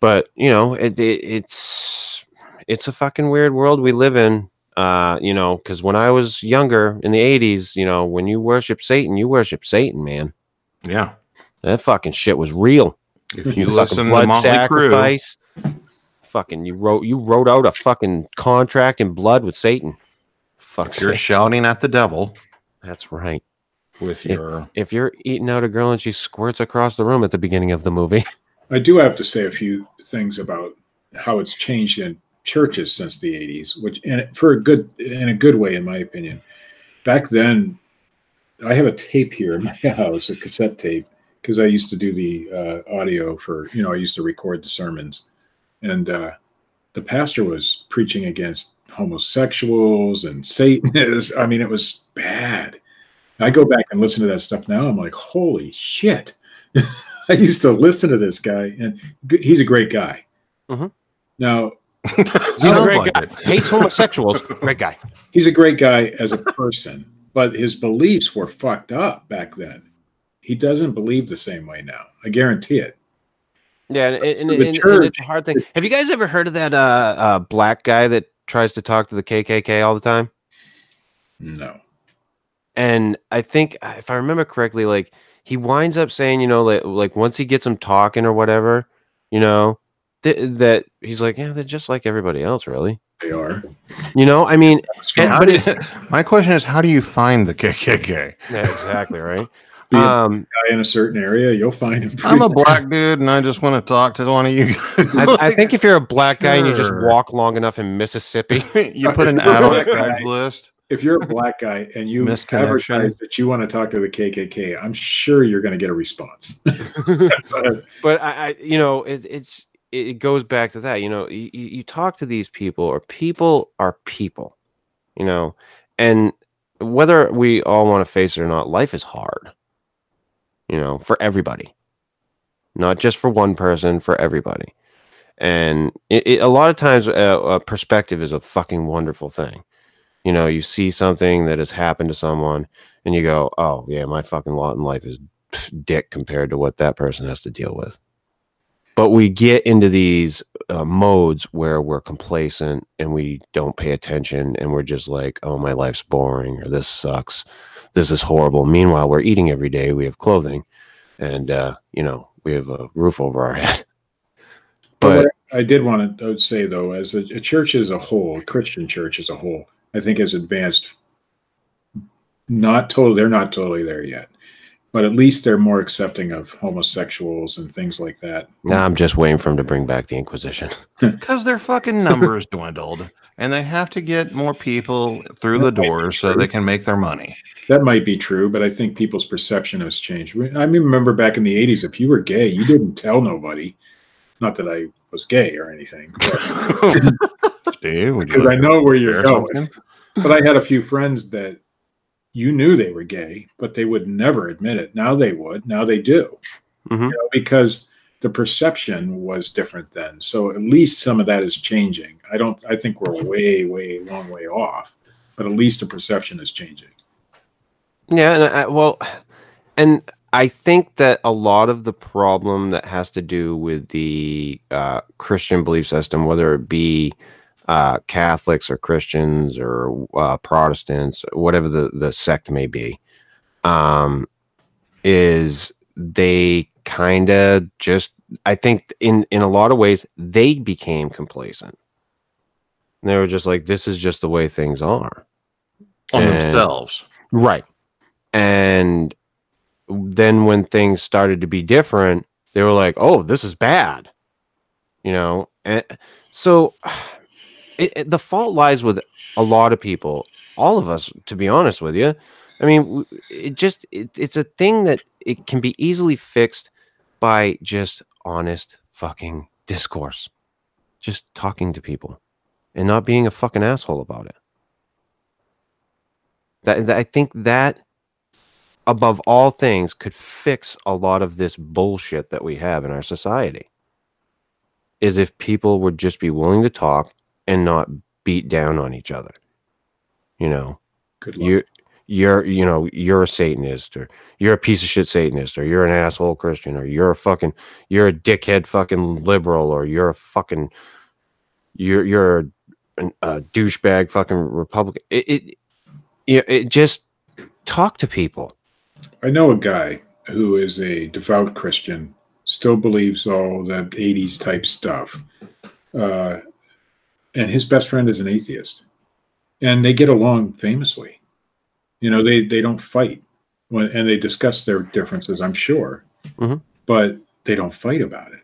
But you know, it, it it's it's a fucking weird world we live in. Uh, you know, because when I was younger in the '80s, you know, when you worship Satan, you worship Satan, man. Yeah. That fucking shit was real If you fucking listen to blood Motley Crue, sacrifice. Fucking you wrote you wrote out a fucking contract in blood with Satan. Fuck you're shouting at the devil That's right. with Yeah. your If you're eating out a girl and she squirts across the room at the beginning of the movie. I do have to say a few things about how it's changed in churches since the 80s, which and for a good in a good way, in my opinion. Back then, I have a tape here in my house, a cassette tape, because I used to do the uh, audio for you know I used to record the sermons, and uh, the pastor was preaching against homosexuals and Satanists. I mean, it was bad. I go back and listen to that stuff now. I'm like, holy shit. I used to listen to this guy, and he's a great guy. Mhm. Now, He's a great guy. Hates homosexuals. Great guy. he's a great guy as a person, but his beliefs were fucked up back then. He doesn't believe the same way now. I guarantee it. Yeah, and, and, So and- the and church- it's a hard thing. Have you guys ever heard of that uh, uh, black guy that tries to talk to the KKK all the time? No. and I think if I remember correctly, like he winds up saying, you know, like, like once he gets them talking or whatever, you know, th- that he's like, yeah, they're just like everybody else, really. They are. You know, I mean, and, but you- my question is how do you find the KKK? yeah, exactly right. Be a Um, guy in a certain area, you'll find him. I'm a black dude and I just want to talk to one of you. I, I think if you're a black guy and you just walk long enough in Mississippi, you put an If you're ad on black guy- Craigslist. if you're a black guy and you advertise that you want to talk to the KKK, I'm sure you're going to get a response. But I, I you know, it, it's it goes back to that. You know, you, you you talk to these people, or people are people. You know, and whether we all want to face it or not, life is hard. You know, for everybody, not just for one person, for everybody. And it, it, a lot of times, uh, uh, perspective is a fucking wonderful thing. You know, you see something that has happened to someone, and you go, "Oh yeah, my fucking lot in life is dick compared to what that person has to deal with." But we get into these uh, modes where we're complacent and we don't pay attention, and we're just like, "Oh, my life's boring," or "This sucks," "This is horrible." Meanwhile, we're eating every day. We have clothing, and uh, you know, we have a roof over our head. but But I did want to say, though, as a, a church as a whole, a Christian church as a whole, I think has advanced. Not totally, they're not totally there yet, but at least they're more accepting of homosexuals and things like that. now I'm just waiting for them to bring back the Inquisition. Because their fucking numbers dwindled. and they have to get more people through the doors so they can make their money. That might be true, but I think people's perception has changed. I remember back in the '80s, if you were gay, you didn't tell nobody. Not that I was gay or anything, Steve, because I know where you're going. something? But I had a few friends that you knew they were gay, but they would never admit it. Now they would. Now they do. Mhm. You know, because the perception was different then. So at least some of that is changing. I don't. I think we're way, way, long way off, but at least the perception is changing. Yeah, and I, well, and I think that a lot of the problem that has to do with the uh, Christian belief system, whether it be uh, Catholics or Christians or uh, Protestants, whatever the, the sect may be, um, is they kind of just, I think in, in a lot of ways, they became complacent. And they were just like, this is just the way things are. on And- themselves. Right. And then when things started to be different, they were like, "Oh, this is bad," you know. And so, it, it- the fault lies with a lot of people, all of us, to be honest with you. I mean, it just it, it's a thing that it can be easily fixed by just honest fucking discourse, just talking to people, and not being a fucking asshole about it. That, that I think that above all things could fix a lot of this bullshit that we have in our society. Is if people would just be willing to talk and not beat down on each other. You know, Good luck. you you're you know you're a satanist or you're a piece of shit satanist or you're an asshole christian or you're a fucking you're a dickhead fucking liberal or you're a fucking you're you're an, a douchebag fucking republican it, it it, it just talk to people I know a guy who is a devout Christian, still believes all that 80s type stuff. Uh, and his best friend is an atheist. And they get along famously. You know, they, they don't fight when, and they discuss their differences, I'm sure, Mhm. but they don't fight about it.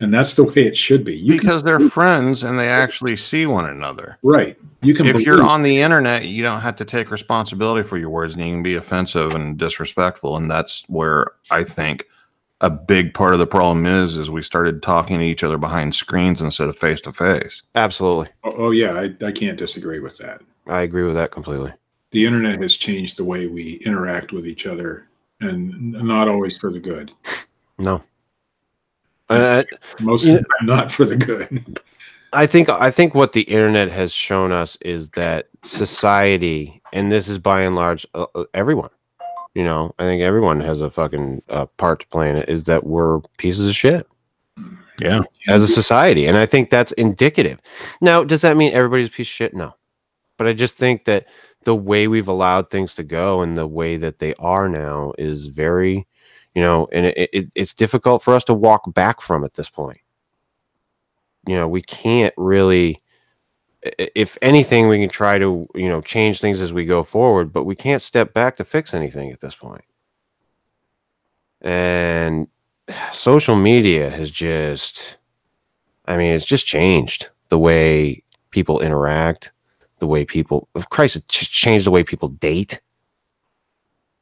And that's the way it should be. You because they're friends and they actually see one another. right. You can If you're on the internet, you don't have to take responsibility for your words and you can be offensive and disrespectful. And that's where I think a big part of the problem is is we started talking to each other behind screens instead of face to face. absolutely oh, oh, yeah, I, I can't disagree with that. i agree with that completely the internet has changed the way we interact with each other and not always for the good no Uh, most Yeah. of the time not for the good I think I think what the internet has shown us is that society, and this is by and large uh, uh, everyone. You know, I think everyone has a fucking uh, part to play in it. Is that we're pieces of shit Yeah. as a society, and I think that's indicative. Now, does that mean everybody's a piece of shit? No, but I just think that the way we've allowed things to go and the way that they are now is very, you know, and it, it, it's difficult for us to walk back from at this point. You know we can't really if anything we can try to you know change things as we go forward but we can't step back to fix anything at this point. And social media has just i mean it's just changed the way people interact the way people christ ch- changed the way people date.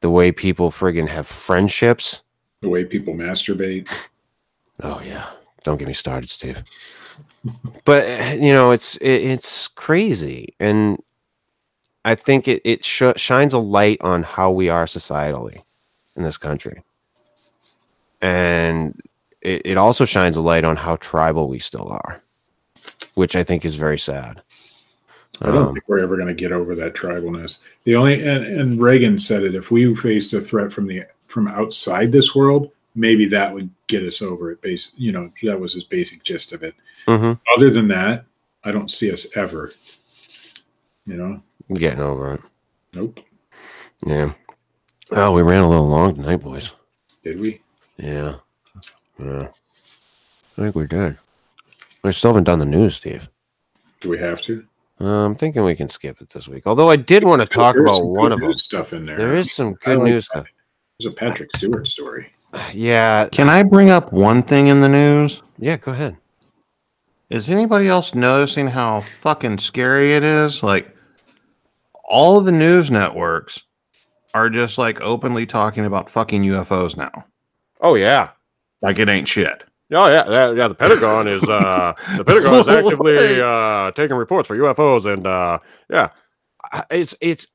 The way people friggin have friendships. The way people masturbate. Oh yeah, don't get me started, Steve. but you know, it's it, it's crazy, and I think it it sh- shines a light on how we are societally in this country, and it, it also shines a light on how tribal we still are, which I think is very sad. I don't Um, think we're ever going to get over that tribalness the only and, and reagan said it if we faced a threat from the from outside this world maybe that would get us over it base you know that was his basic gist of it mhm, other than that i don't see us ever you know getting over it. nope Yeah. Oh, we ran a little long tonight, boys. did we Yeah. Yeah. I think we did. We still haven't done the news, Steve. do we have to Uh, I'm thinking we can skip it this week. Although I did want to talk about some one good of them. stuff in there There is some good like news that. stuff. there's a patrick stewart story Yeah. Can I bring up one thing in the news? Yeah, go ahead. Is anybody else noticing how fucking scary it is? Like, all of the news networks are just like openly talking about fucking UFOs now. Oh yeah. Like it ain't shit. Oh yeah, yeah, yeah. The Pentagon is uh, the Pentagon is actively uh, taking reports for UFOs, and uh, yeah, it's it's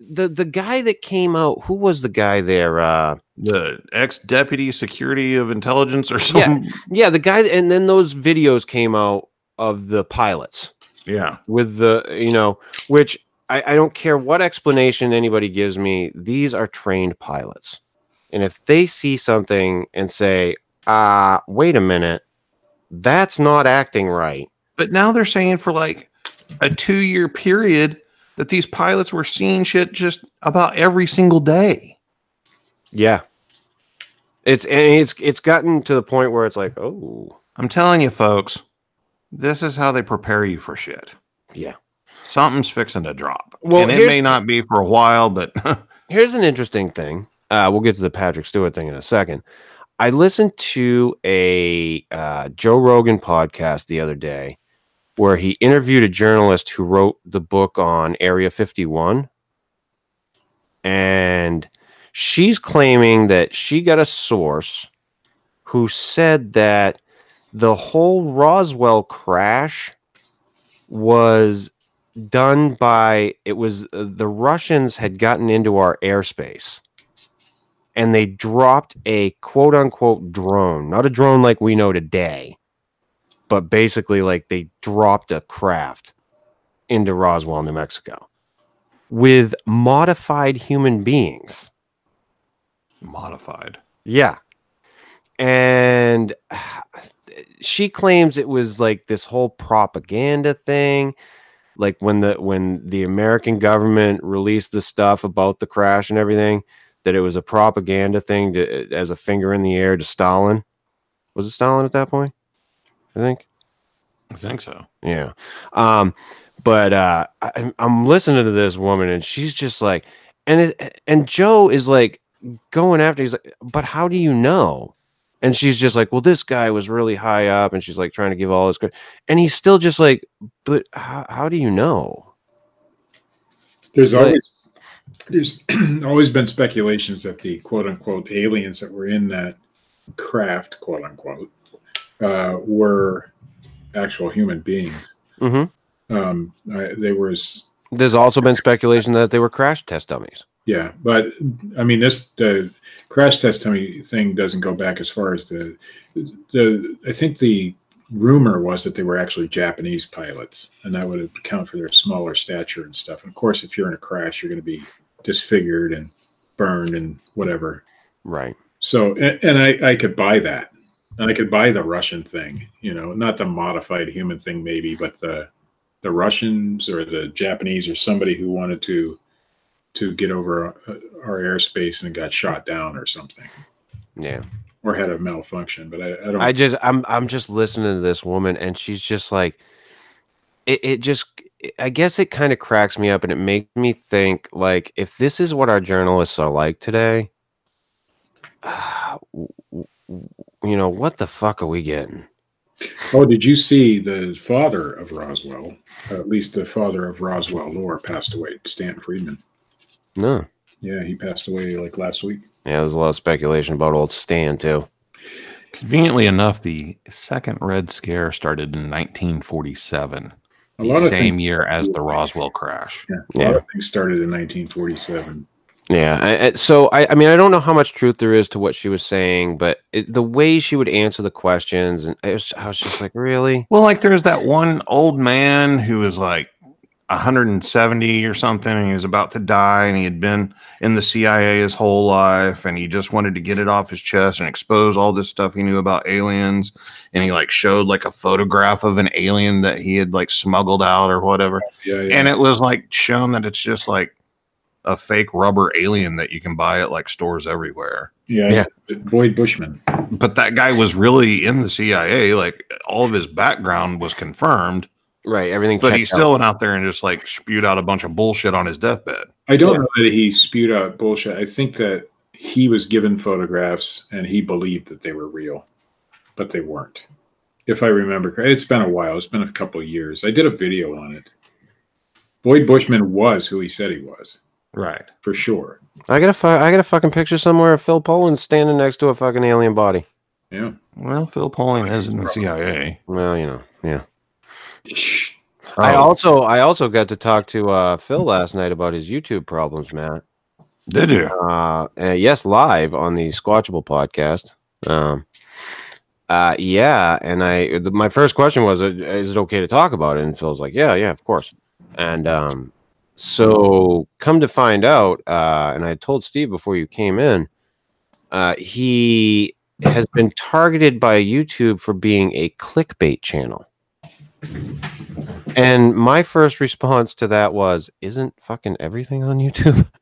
the the guy that came out. Who was the guy there? Uh, The ex deputy security of intelligence or Yeah. something. yeah, the guy, and then those videos came out of the pilots Yeah. with the you know, which I, I don't care what explanation anybody gives me. These are trained pilots, and if they see something and say, "Ah, wait a minute, that's not acting right." But now they're saying for like a two year period that these pilots were seeing shit just about every single day. Yeah. It's and it's it's gotten to the point where it's like, oh, I'm telling you, folks, this is how they prepare you for shit. yeah. Something's fixing to drop. Well, and it may not be for a while, but Here's an interesting thing. Uh, we'll get to the Patrick Stewart thing in a second. I listened to a uh, Joe Rogan podcast the other day where he interviewed a journalist who wrote the book on Area 51. And she's claiming that she got a source who said that the whole Roswell crash was done by it was uh, the Russians had gotten into our airspace and they dropped a quote unquote drone, not a drone like we know today, but basically like they dropped a craft into Roswell, New Mexico with modified human beings. modified. Yeah. And she claims it was like this whole propaganda thing. Like when the when the American government released the stuff about the crash and everything, that it was a propaganda thing to, as a finger in the air to Stalin. Was it Stalin at that point? I think. I think so. Yeah. Um, but uh, I, I'm- I'm listening to this woman, and she's just like, and it, and Joe is like going after. He's like, but how do you know? And she's just like, well, this guy was really high up, and she's like trying to give all this credit, and he's still just like, but how, how do you know? There's But- always there's always been speculations that the quote unquote aliens that were in that craft, quote unquote, uh, were actual human beings. Mm-hmm. Um, I, they were, There's also been speculation that they were crash test dummies. yeah, but I mean, this the crash test dummy thing doesn't go back as far as the the. I think the rumor was that they were actually Japanese pilots, and that would account for their smaller stature and stuff. And of course, if you're in a crash, you're going to be disfigured and burned and whatever. Right. So, and, and I, I could buy that. And I could buy the Russian thing, you know, not the modified human thing, maybe, but the the Russians or the Japanese or somebody who wanted to to get over uh, our airspace and got shot down or something, Yeah. or had a malfunction. But I, I don't. I just I'm I'm just listening to this woman and she's just like it, it just I guess it kind of cracks me up and it makes me think like if this is what our journalists are like today ah, w- w- you know what the fuck are we getting? oh, did you see the father of Roswell? At least the father of Roswell lore passed away. Stan Friedman. No. Yeah, he passed away like last week. Yeah, there's a lot of speculation about old Stan too. Conveniently enough, the second Red Scare started in 1947, A the lot of same year as the Roswell crash. yeah, a Yeah. lot of things started in 1947. Yeah. I, I- so I, I mean, I don't know how much truth there is to what she was saying, but it, the way she would answer the questions, and it was, I was just like, really? Well, like there's that one old man who was like 170 or something, and he was about to die, and he had been in the CIA his whole life, and he just wanted to get it off his chest and expose all this stuff he knew about aliens. And he like showed like a photograph of an alien that he had like smuggled out or whatever, Yeah, yeah. and it was like shown that it's just like a fake rubber alien that you can buy at like stores everywhere. yeah, Boyd Bushman. But that guy was really in the CIA. Like all of his background was confirmed. Right. Everything. But he checked out. still went out there and just like spewed out a bunch of bullshit on his deathbed. I don't know that he spewed out bullshit. I think that he was given photographs and he believed that they were real, but they weren't. if I remember. correct. It's been a while. It's been a couple of years. I did a video on it. Boyd Bushman was who he said he was Right. for sure. I got a fu- I got a fucking picture somewhere of Phil Poland standing next to a fucking alien body. Yeah. Well, Phil Pauling is in the CIA. Well, you know, yeah. I also I also got to talk to uh, Phil last night about his YouTube problems, Matt. Did you? Uh, uh, yes, live on the Squatchable podcast. Um, uh, yeah, and I the, my first question was, uh, "Is it okay to talk about it?" And Phil's like, "Yeah, yeah, of course." And um, so come to find out, uh, and I told Steve before you came in, uh, he has been targeted by YouTube for being a clickbait channel. And my first response to that was, "Isn't fucking everything on YouTube?"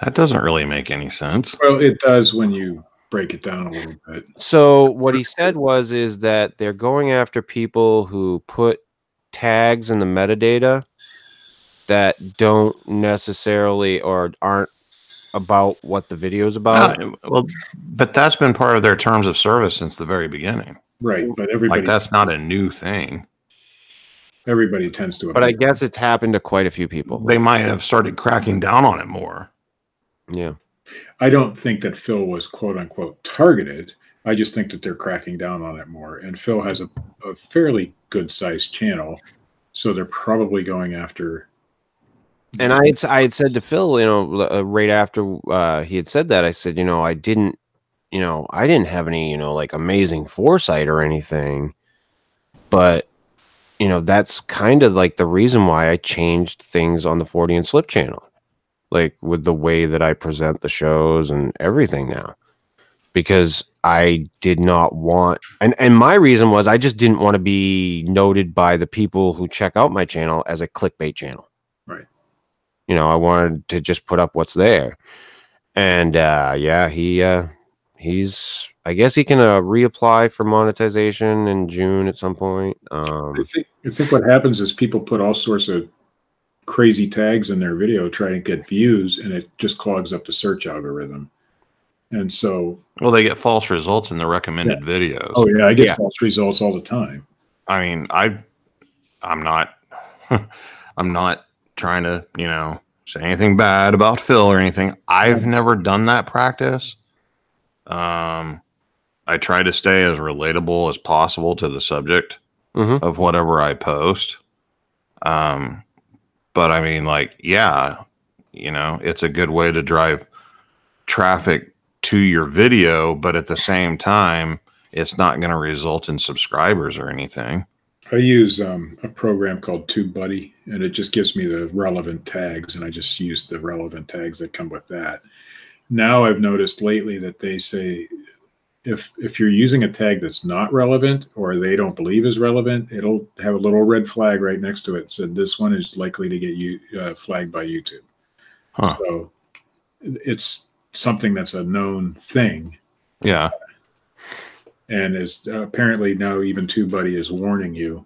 That doesn't really make any sense. Well, it does when you break it down a little bit. So what he said was is that they're going after people who put tags in the metadata that don't necessarily or aren't about what the video is about. Uh, well, but that's been part of their terms of service since the very beginning. Right. But everybody Like that's not a new thing. Everybody tends to but I guess it's happened to quite a few people. They might have started cracking down on it more. Yeah. I don't think that Phil was quote unquote targeted. I just think that they're cracking down on it more. And Phil has a, a fairly good sized channel. So they're probably going after And I had, I had said to Phil, you know, uh, right after uh, he had said that, I said, you know, I didn't, you know, I didn't have any, you know, like amazing foresight or anything, but you know, that's kind of like the reason why I changed things on the Fortean Slip channel, like with the way that I present the shows and everything now, because I did not want, and and my reason was I just didn't want to be noted by the people who check out my channel as a clickbait channel Right. you know, I wanted to just put up what's there. And uh yeah, he uh he's I guess he can uh, reapply for monetization in June at some point. Um I think I think what happens is people put all sorts of crazy tags in their video trying to get views and it just clogs up the search algorithm. And so Well, they get false results in the recommended videos. oh yeah, I get Yeah. false results all the time. I mean, I, I'm not, I'm not trying to, you know, say anything bad about Phil or anything. I've never done that practice. Um, I try to stay as relatable as possible to the subject mhm. of whatever I post. Um, but I mean, like, yeah, you know, it's a good way to drive traffic to your video, but at the same time, it's not going to result in subscribers or anything. I use um, a program called TubeBuddy, and it just gives me the relevant tags, and I just use the relevant tags that come with that. Now I've noticed lately that they say if if you're using a tag that's not relevant or they don't believe is relevant, it'll have a little red flag right next to it. Said this one is likely to get you uh, flagged by YouTube. Huh. So it's something that's a known thing, Yeah. and is uh, apparently now even TubeBuddy is warning you.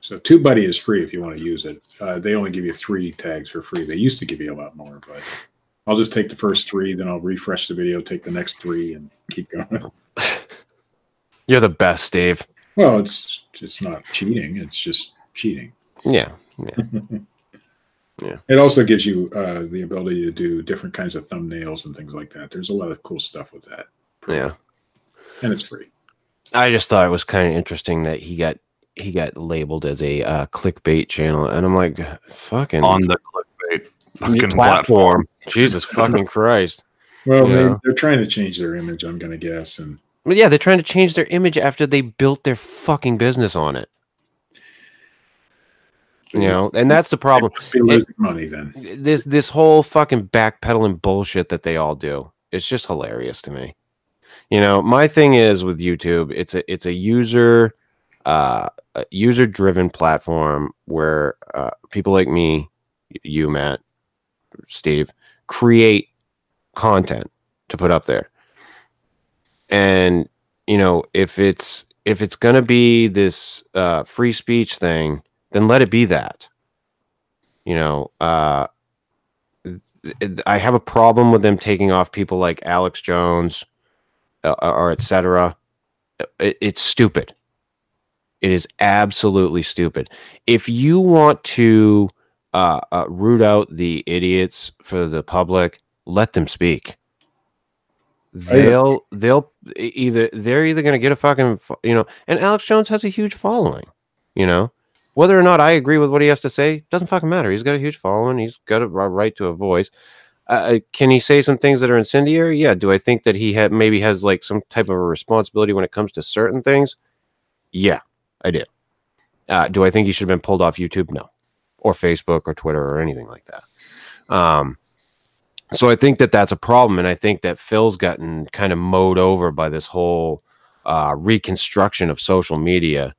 So TubeBuddy is free if you want to use it. Uh, they only give you three tags for free. They used to give you a lot more, but I'll just take the first three, then I'll refresh the video, take the next three, and keep going. You're the best, Dave. Well, it's it's not cheating; it's just cheating. Yeah. Yeah. It also gives you uh, the ability to do different kinds of thumbnails and things like that. There's a lot of cool stuff with that, Yeah. and it's free. I just thought it was kind of interesting that he got he got labeled as a uh, clickbait channel and I'm like fucking On the clickbait fucking platform. platform. Jesus fucking Christ. Well, Yeah. they, they're trying to change their image. I'm going to guess, and But yeah, they're trying to change their image after they built their fucking business on it. You know, and that's the problem. they be losing money then. This this whole fucking backpedaling bullshit that they all do. It's just hilarious to me. You know, my thing is with YouTube, it's a it's a user uh user driven platform where uh, people like me, you Matt, Steve, create content to put up there. And you know, if it's if it's going to be this uh free speech thing, then let it be that. You know, uh I have a problem with them taking off people like Alex Jones uh, or etc. It, it's stupid. It is absolutely stupid. If you want to uh, uh, root out the idiots for the public, let them speak. They'll they'll e- either they're either going to get a fucking you know, and Alex Jones has a huge following. You know, whether or not I agree with what he has to say doesn't fucking matter. He's got a huge following. He's got a right to a voice. Uh, can he say some things that are incendiary? Yeah. Do I think that he had maybe has like some type of a responsibility when it comes to certain things? Yeah, I do. Uh, do I think he should have been pulled off YouTube? No, or Facebook or Twitter or anything like that. Um, so I think that that's a problem, and I think that Phil's gotten kind of mowed over by this whole uh, reconstruction of social media.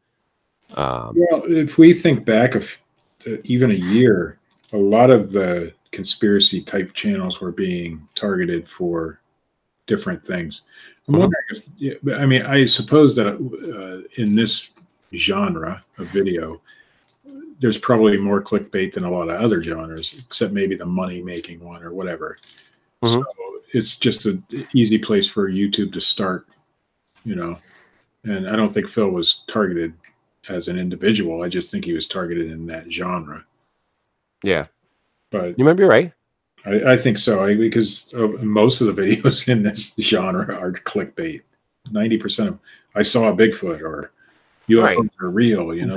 Um, Well, if we think back of uh, even a year, a lot of the conspiracy type channels were being targeted for different things. I'm Mhm. wondering if, I mean, I suppose that uh, in this genre of video, there's probably more clickbait than a lot of other genres, except maybe the money making one or whatever. Mhm. So it's just an easy place for YouTube to start, you know. And I don't think Phil was targeted as an individual. I just think he was targeted in that genre. yeah, But you might be right. I, I think so I, because uh, most of the videos in this genre are clickbait. Ninety percent of I saw a Bigfoot or UFOs Right. are real. You know,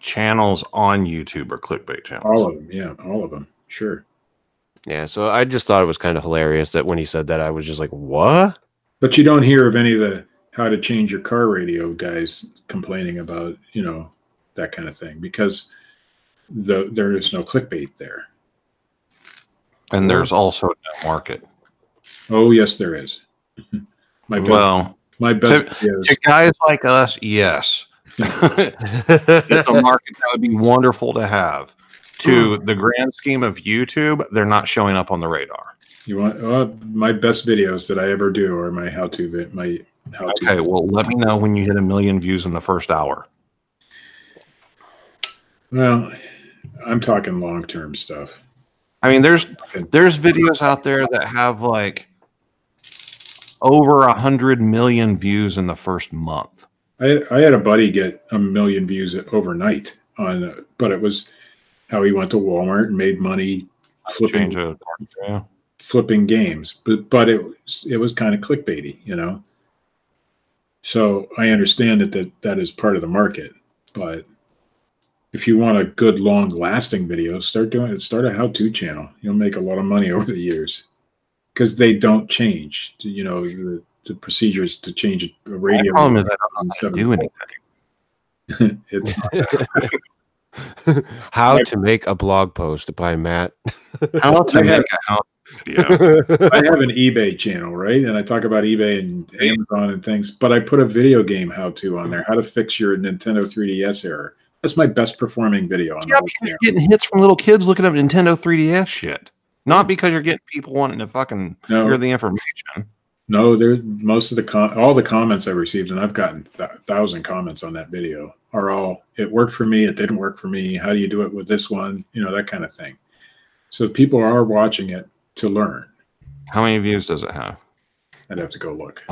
channels on YouTube are clickbait channels. all of them. Yeah, all of them. Sure. Yeah, so I just thought it was kind of hilarious that when he said that, I was just like, "What?" But you don't hear of any of the how to change your car radio guys complaining about you know that kind of thing because the there is no clickbait there. and there's also no market. Oh yes, there is. my best, Well, my best to- to guys like us, yes, it's a market that would be wonderful to have. To the grand scheme of YouTube, they're not showing up on the radar. You want uh, my best videos that I ever do or my how-to vid, my how-to. Okay, well, let me know when you hit a million views in the first hour. Well, I'm talking long-term stuff. I mean, there's there's videos out there that have like over a hundred million views in the first month. I I had a buddy get a million views overnight on, uh, but it was how he went to Walmart and made money flipping yeah. flipping games. But but it was it was kind of clickbaity, you know. So I understand that that, that is part of the market, but if you want a good long lasting video, start doing it. Start a how to channel. You'll make a lot of money over the years because they don't change. You know the, the procedures to change a The radio. problem is I don't know how to do anything. it's How to make a blog post by Matt. How to I make have- a house video. I have an eBay channel, right? And I talk about eBay and Amazon and things, but I put a video game how to on there, how to fix your Nintendo 3DS error. That's my best performing video on Yeah, because you're getting hits from little kids looking up Nintendo 3DS shit. Not because you're getting people wanting to fucking No, hear the information. No, there most of the com- all the comments I received, and I've gotten th- thousand comments on that video, are all it worked for me, it didn't work for me. How do you do it with this one? You know that kind of thing. So people are watching it to learn. How many views does it have? I'd have to go look.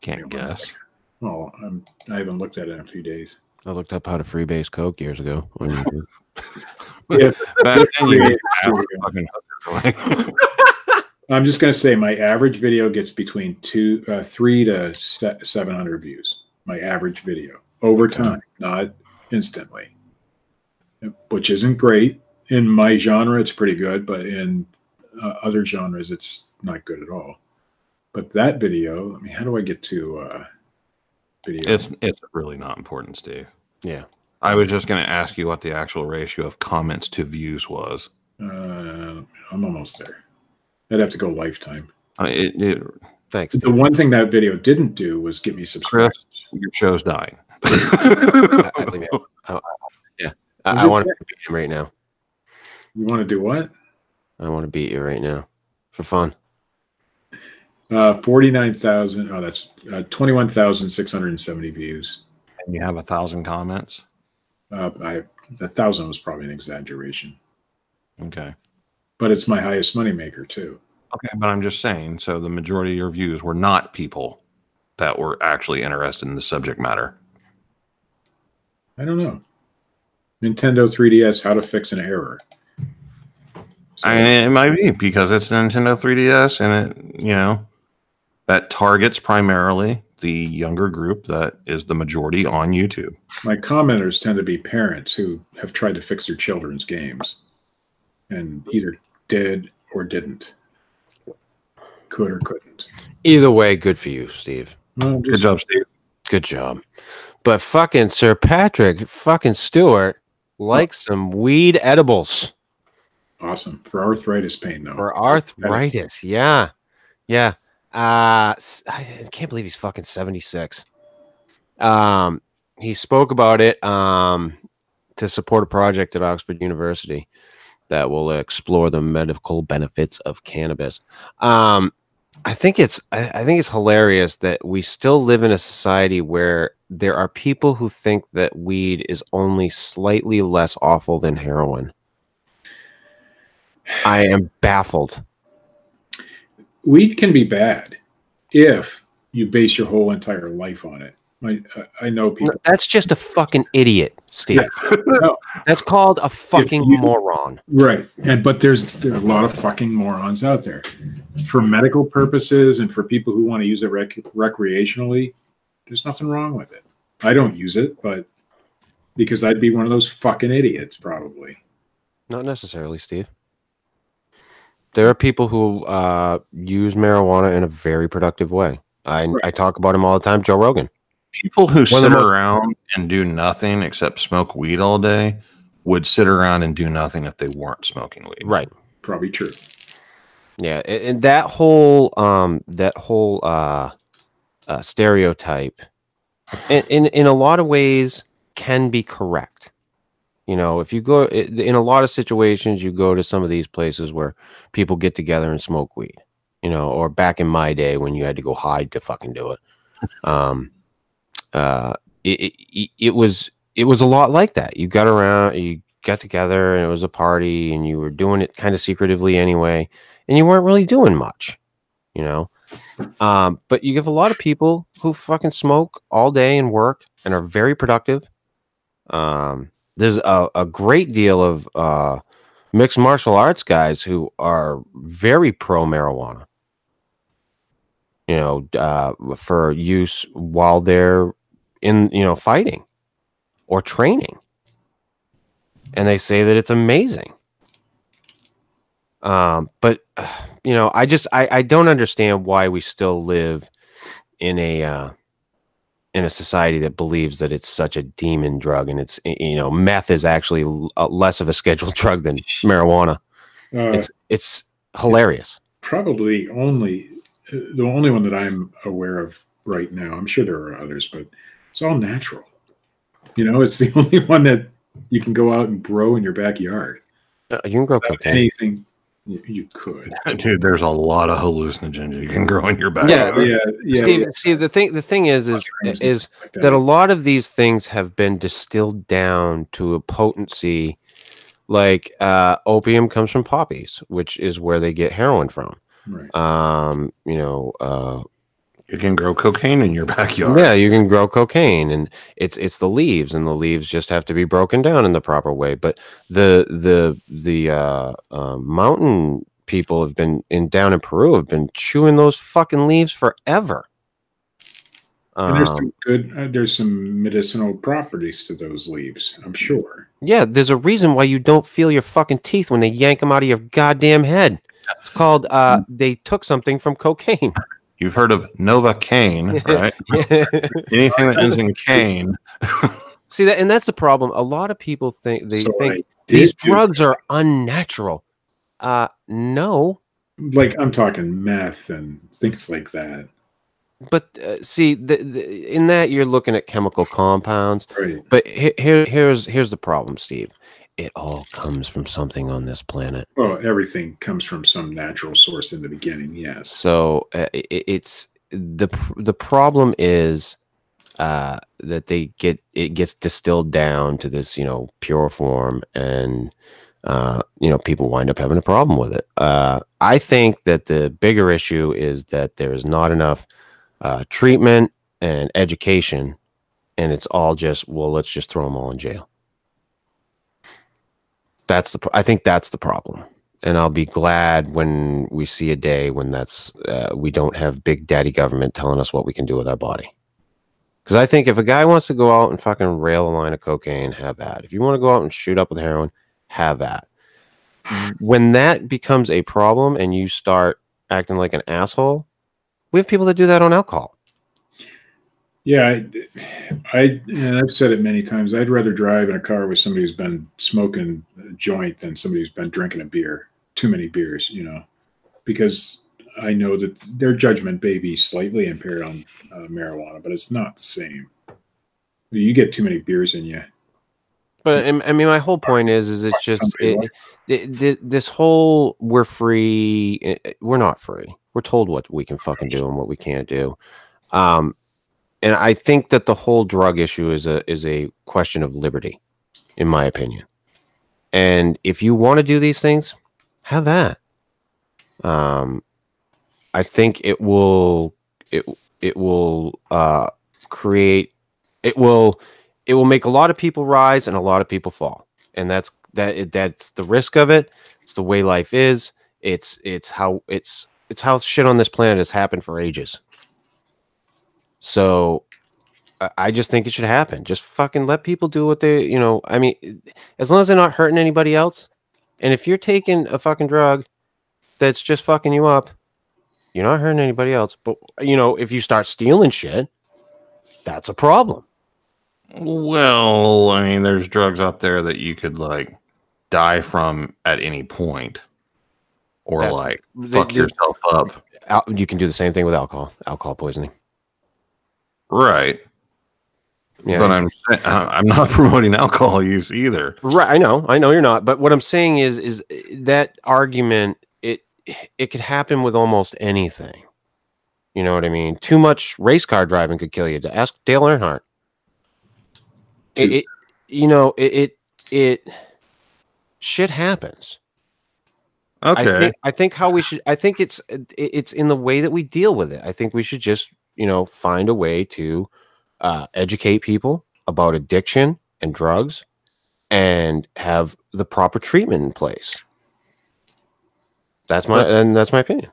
Can't guess. Oh, I'm, I haven't looked at it in a few days. I looked up how to freebase Coke years ago. Yeah, Back then you Yeah, didn't have sure. a fucking I'm just gonna say my average video gets between two, uh, three to se- seven hundred views. My average video over time, not instantly, which isn't great in my genre. It's pretty good, but in uh, other genres, it's not good at all. But that video, I mean, how do I get to uh, video? It's it's really not important, Steve. Yeah. I was just going to ask you what the actual ratio of comments to views was. uh, I'm almost there. I'd have to go lifetime. Uh, it, it, Thanks. The one thing that video didn't do was get me subscribers. your show's dying. I, I I, I- yeah. I, I want to beat him right now. You want to do what? I want to beat you right now for fun. Uh, 49,000. Oh, that's uh, 21,670 views. and you have a thousand comments. Uh, I, a thousand was probably an exaggeration, Okay. but it's my highest moneymaker too. Okay, but I'm just saying. So the majority of your views were not people that were actually interested in the subject matter. I don't know. Nintendo 3DS, how to fix an error. So, I mean, it might be because it's Nintendo 3DS and it, you know, that targets primarily the younger group that is the majority on YouTube. my commenters tend to be parents who have tried to fix their children's games and either did or didn't. Could or couldn't. Either way, good for you, Steve. Well, Good job, Steve. Good job. But fucking Sir Patrick fucking Stewart likes some weed edibles Awesome. For arthritis pain, though. for arthritis. Yeah. Yeah. Uh s- I I can't believe he's fucking 76. Um he spoke about it um to support a project at Oxford University that will explore the medical benefits of cannabis. Um I think it's I, I think it's hilarious that we still live in a society where there are people who think that weed is only slightly less awful than heroin. I am baffled. Weed can be bad if you base your whole entire life on it. I, I know people. That's just a fucking idiot, Steve. No. That's called a fucking you- moron. Right. And but there's there are a lot of fucking morons out there. For medical purposes and for people who want to use it rec- recreationally, there's nothing wrong with it. I don't use it, but because I'd be one of those fucking idiots probably. Not necessarily, Steve. There are people who uh, use marijuana in a very productive way. I, I talk about him all the time. Joe Rogan. People who sit most- around and do nothing except smoke weed all day would sit around and do nothing if they weren't smoking weed. Right. Probably true. Yeah, and that whole um that whole uh, uh stereotype in, in in a lot of ways can be correct. You know, if you go in a lot of situations, you go to some of these places where people get together and smoke weed. You know, or back in my day when you had to go hide to fucking do it. Um, uh, it, it it- was it was a lot like that. You got around, you got together, and it was a party, and you were doing it kind of secretively anyway and you weren't really doing much, you know. Um, but you have a lot of people who fucking smoke all day and work and are very productive. Um, there's a, a great deal of uh, mixed martial arts guys who are very pro marijuana. You know, uh, for use while they're in, you know, fighting or training, and they say that it's amazing. Um, but you know, I just I, I don't understand why we still live in a uh, in a society that believes that it's such a demon drug and it's you know meth is actually uh, less of a scheduled drug than marijuana. Uh, It's it's hilarious. probably only uh, the only one that I'm aware of right now. I'm sure there are others, but it's all natural. You know, it's the only one that you can go out and grow in your backyard. Uh, you can grow cocaine. anything you, you could. Dude, there's a lot of hallucinogens you can grow in your back. Yeah, yeah, yeah. Steve, Steve, the thing the thing is is mushrooms is stuff like that a lot of these things have been distilled down to a potency like uh, opium comes from poppies which is where they get heroin from right. um you know uh You can grow cocaine in your backyard. yeah you can grow cocaine and it's it's the leaves and the leaves just have to be broken down in the proper way but the the the uh, uh mountain people have been in down in peru have been chewing those fucking leaves forever And there's Um, some good. Uh, there's some medicinal properties to those leaves. I'm sure. Yeah, there's a reason why you don't feel your fucking teeth when they yank them out of your goddamn head. It's called uh they took something from cocaine. You've heard of Novocaine, right? Anything that ends in cane. See that and that's the problem. A lot of people think they So think these did do- drugs are unnatural. Uh no, like I'm talking meth and things like that. but uh, see the, the, in that you're looking at chemical compounds. Right. But he- here here's here's the problem, Steve. It all comes from something on this planet. Well, everything comes from some natural source in the beginning. Yes. So uh, i i- it's the the problem is uh, that they get it gets distilled down to this you know pure form, and uh, you know people wind up having a problem with it. Uh, I think that the bigger issue is that there is not enough uh, treatment and education and it's all just well, let's just throw them all in jail. That's the. I think that's the problem, and I'll be glad when we see a day when that's uh, we don't have big daddy government telling us what we can do with our body. Because I think if a guy wants to go out and fucking rail a line of cocaine, have that. If you want to go out and shoot up with heroin, have that. When that becomes a problem and you start acting like an asshole, we have people that do that on alcohol. Yeah, I, I and I've said it many times. I'd rather drive in a car with somebody who's been smoking a joint than somebody who's been drinking a beer, too many beers, you know, because I know that their judgment may be slightly impaired on uh, marijuana, but it's not the same. You get too many beers in you. But I I mean, my whole point is, is it's just it, it, it- this whole we're free. eh, eh, We're not free. We're told what we can fucking do and what we can't do. Um, and I think that the whole drug issue is a is a question of liberty, in my opinion. And if you want to do these things, have that. Um, I think it will it it will uh, create it will it will make a lot of people rise and a lot of people fall and that's that that's the risk of it it's the way life is it's it's how it's it's how shit on this planet has happened for ages so I- just think it should happen. Just fucking let people do what they you know i mean as long as they're not hurting anybody else. And if you're taking a fucking drug that's just fucking you up you're not hurting anybody else. But you know if you start stealing shit that's a problem. Well, I mean, there's drugs out there that you could like die from at any point, or That's- like fuck yourself up. you can do the same thing with alcohol alcohol poisoning Right. yeah But I'm I'm not promoting alcohol use either. Right, I know, I know you're not. But what I'm saying is, is eh, that argument it it could happen with almost anything. You know what I mean? Too much race car driving could kill you. To ask Dale Earnhardt. It, it you know, it, it it shit happens. I Okay. think I think how we should. I think it's eh, it's in the way that we deal with it. I think we should just you know find a way to uh, educate people about addiction and drugs, and have the proper treatment in place. That's my and that's my opinion.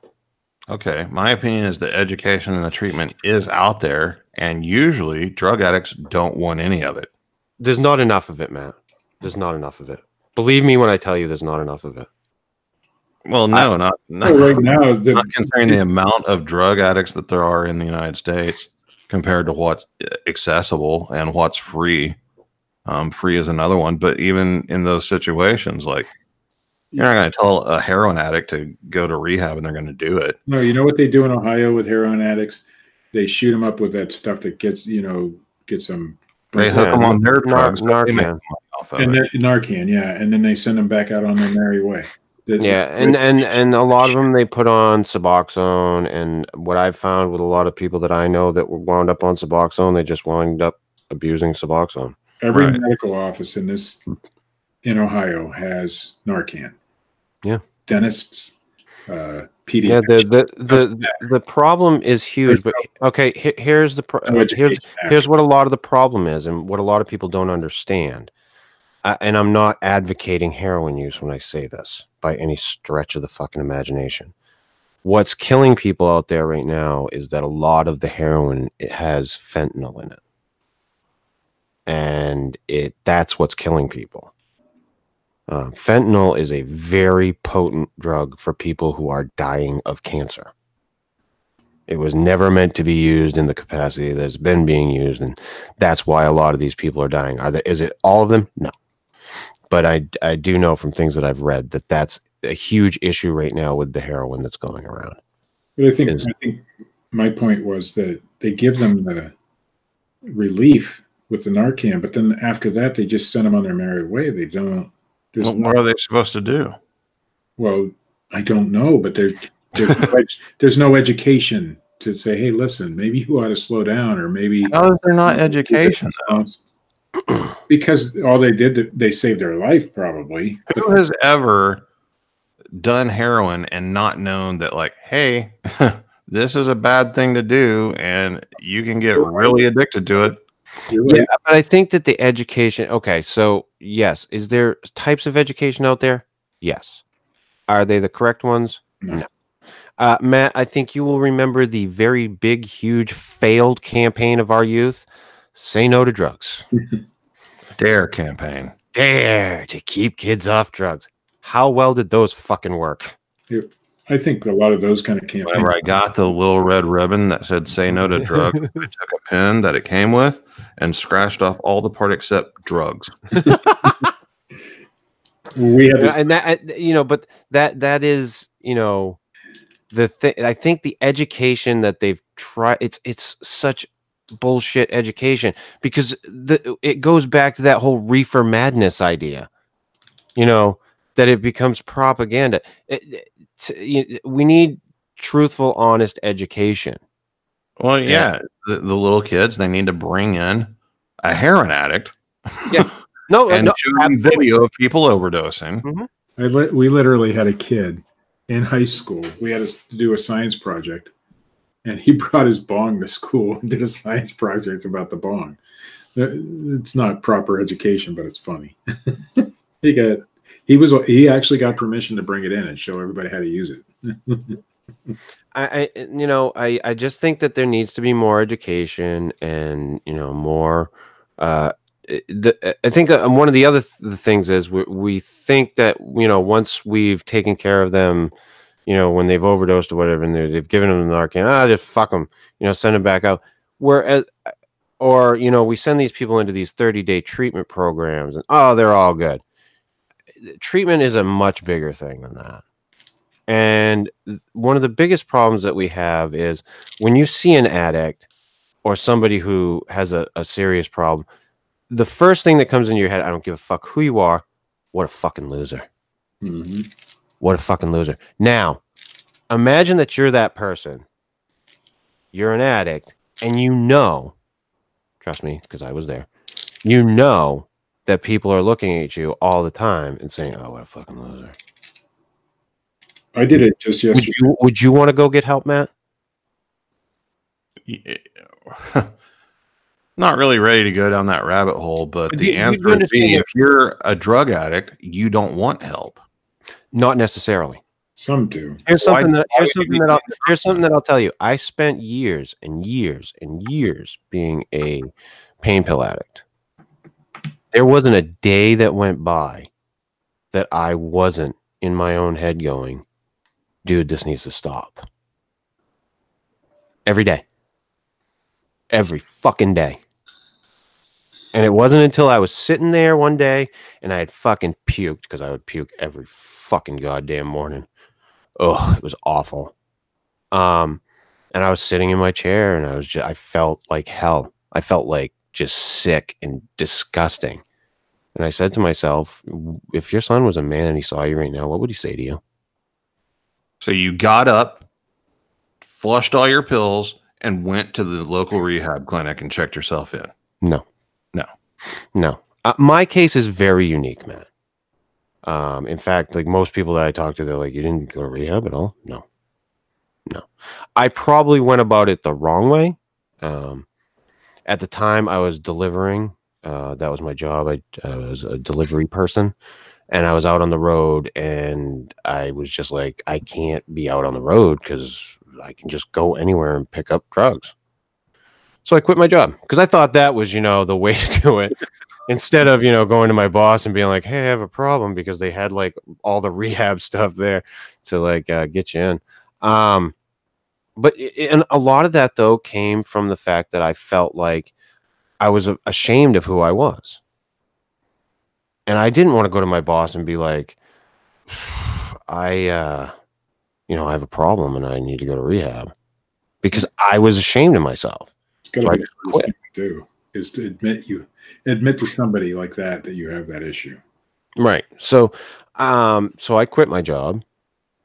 Okay. My opinion is the education and the treatment is out there, and usually drug addicts don't want any of it. There's not enough of it, Matt. There's not enough of it. Believe me when I tell you, there's not enough of it. Well, no, not not, right now, the, not considering the amount of drug addicts that there are in the United States compared to what's accessible and what's free. Um, free is another one, but even in those situations, like you're not going to tell a heroin addict to go to rehab and they're going to do it. no, you know what they do in Ohio with heroin addicts? They shoot them up with that stuff that gets, you know, gets them. They hook them on their drugs. but they make Narcan. of And it. Narcan, yeah, and then they send them back out on their merry way. The- Yeah, and and and a lot of them they put on Suboxone, and what I've found with a lot of people that I know that were wound up on Suboxone, they just wound up abusing Suboxone. every Right. medical office in this in Ohio has Narcan. Yeah. dentists, uh, pediatricians. Yeah, the the the, the problem is huge, but okay, here's the pro- no here's here's what a lot of the problem is, and what a lot of people don't understand. And I'm not advocating heroin use when I say this by any stretch of the fucking imagination. What's killing people out there right now is that a lot of the heroin it has fentanyl in it, and it that's what's killing people. Uh, fentanyl is a very potent drug for people who are dying of cancer. It was never meant to be used in the capacity that it's been being used, and that's why a lot of these people are dying. Are they, is it all of them? No, but I I do know from things that I've read that that's a huge issue right now with the heroin that's going around. But I think is- I think my point was that they give them the relief with the Narcan, but then after that they just send them on their merry way. They don't. There's Well, no, what are they supposed to do? well, I don't know, but there, there's, no ed- there's no education to say, hey, listen, maybe you ought to slow down, or maybe How is there not education? because all they did they saved their life probably. Who has ever done heroin and not known that, like, hey, this is a bad thing to do, and you can get really addicted to it? Yeah, but I think that the education. Okay, so yes, is there types of education out there? Yes. Are they the correct ones? No. Uh, Matt, I think you will remember the very big, huge, failed campaign of our youth. Say no to drugs. Dare campaign. Dare to keep kids off drugs. How well did those fucking work? I think a lot of those kind of campaigns. Whenever I got the little red ribbon that said "Say no to drugs," I took a pen that it came with and scratched off all the part except drugs. we had this, and that uh, you know but that that is you know the thing i think the education that they've tried it's it's such bullshit education because the it goes back to that whole reefer madness idea you know that it becomes propaganda It- it- t- you- we need truthful honest education Well, yeah, Yeah. The, the little kids they need to bring in a heroin addict. Yeah. no, and no show them video of people overdosing. Mm-hmm. I li- we literally had a kid in high school. We had to do a science project, and he brought his bong to school and did a science project about the bong. It's not proper education, but it's funny. he got he was he actually got permission to bring it in and show everybody how to use it. I, I you know I I just think that there needs to be more education and you know more uh i- the, I think uh, one of the other th- things is we, we think that you know once we've taken care of them you know when they've overdosed or whatever and they've given them the Narcan ah just fuck them you know send them back out whereas or you know we send these people into these 30 day treatment programs and oh they're all good treatment is a much bigger thing than that and one of the biggest problems that we have is when you see an addict or somebody who has a, a serious problem, the first thing that comes in your head, I don't give a fuck who you are, what a fucking loser. Mhm. What a fucking loser. Now, imagine that you're that person. You're an addict, and you know, trust me, because I was there, you know that people are looking at you all the time and saying, oh, what a fucking loser. I did it just Would yesterday. you, would you want to go get help, Matt? Yeah. Not really ready to go down that rabbit hole, but But the you- you answer would be if you're a drug addict, you don't want help. Not necessarily. Some do. Here's Why- something that here's something that I'll, here's something that I'll tell you. I spent years and years and years being a pain pill addict. There wasn't a day that went by that I wasn't in my own head going, dude, this needs to stop. Every day. Every fucking day. And it wasn't until I was sitting there one day and I had fucking puked because I would puke every fucking goddamn morning. Oh, it was awful. Um, and I was sitting in my chair and I was just, I felt like hell. I felt like just sick and disgusting. And I said to myself, if your son was a man and he saw you right now, what would he say to you? So you got up, flushed all your pills, and went to the local rehab clinic and checked yourself in. No. No. No. Uh, my case is very unique, man. Um, in fact, like most people that I talk to, they're like, "You didn't go to rehab at all?" No, no. I probably went about it the wrong way. Um, at the time, I was delivering. Uh, that was my job. I, I was a delivery person, and I was out on the road, and I was just like, I can't be out on the road because I can just go anywhere and pick up drugs. So I quit my job because I thought that was, you know, the way to do it. Instead of, you know, going to my boss and being like, "Hey, I have a problem," because they had like all the rehab stuff there to like uh, get you in. Um, but and a lot of that though came from the fact that I felt like I was ashamed of who I was, and I didn't want to go to my boss and be like, "I, uh, you know, I have a problem and I need to go to rehab," because I was ashamed of myself. It's got to So be the first thing to do is to admit you admit to somebody like that that you have that issue. Right. So, um, so I quit my job,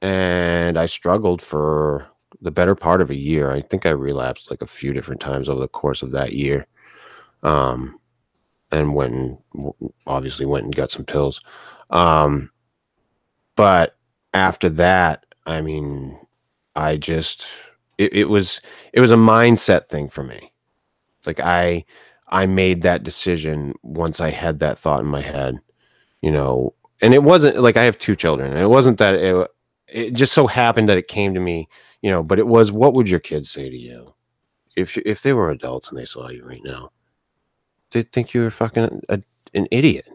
and I struggled for the better part of a year. I think I relapsed like a few different times over the course of that year. Um, and went obviously went and got some pills. Um, but after that, I mean, I just it, it was it was a mindset thing for me. Like I I made that decision once I had that thought in my head, you know, and it wasn't like I have two children, and it wasn't that it, it just so happened that it came to me, you know, but it was what would your kids say to you if if they were adults and they saw you right now? They'd think you were fucking a, an idiot.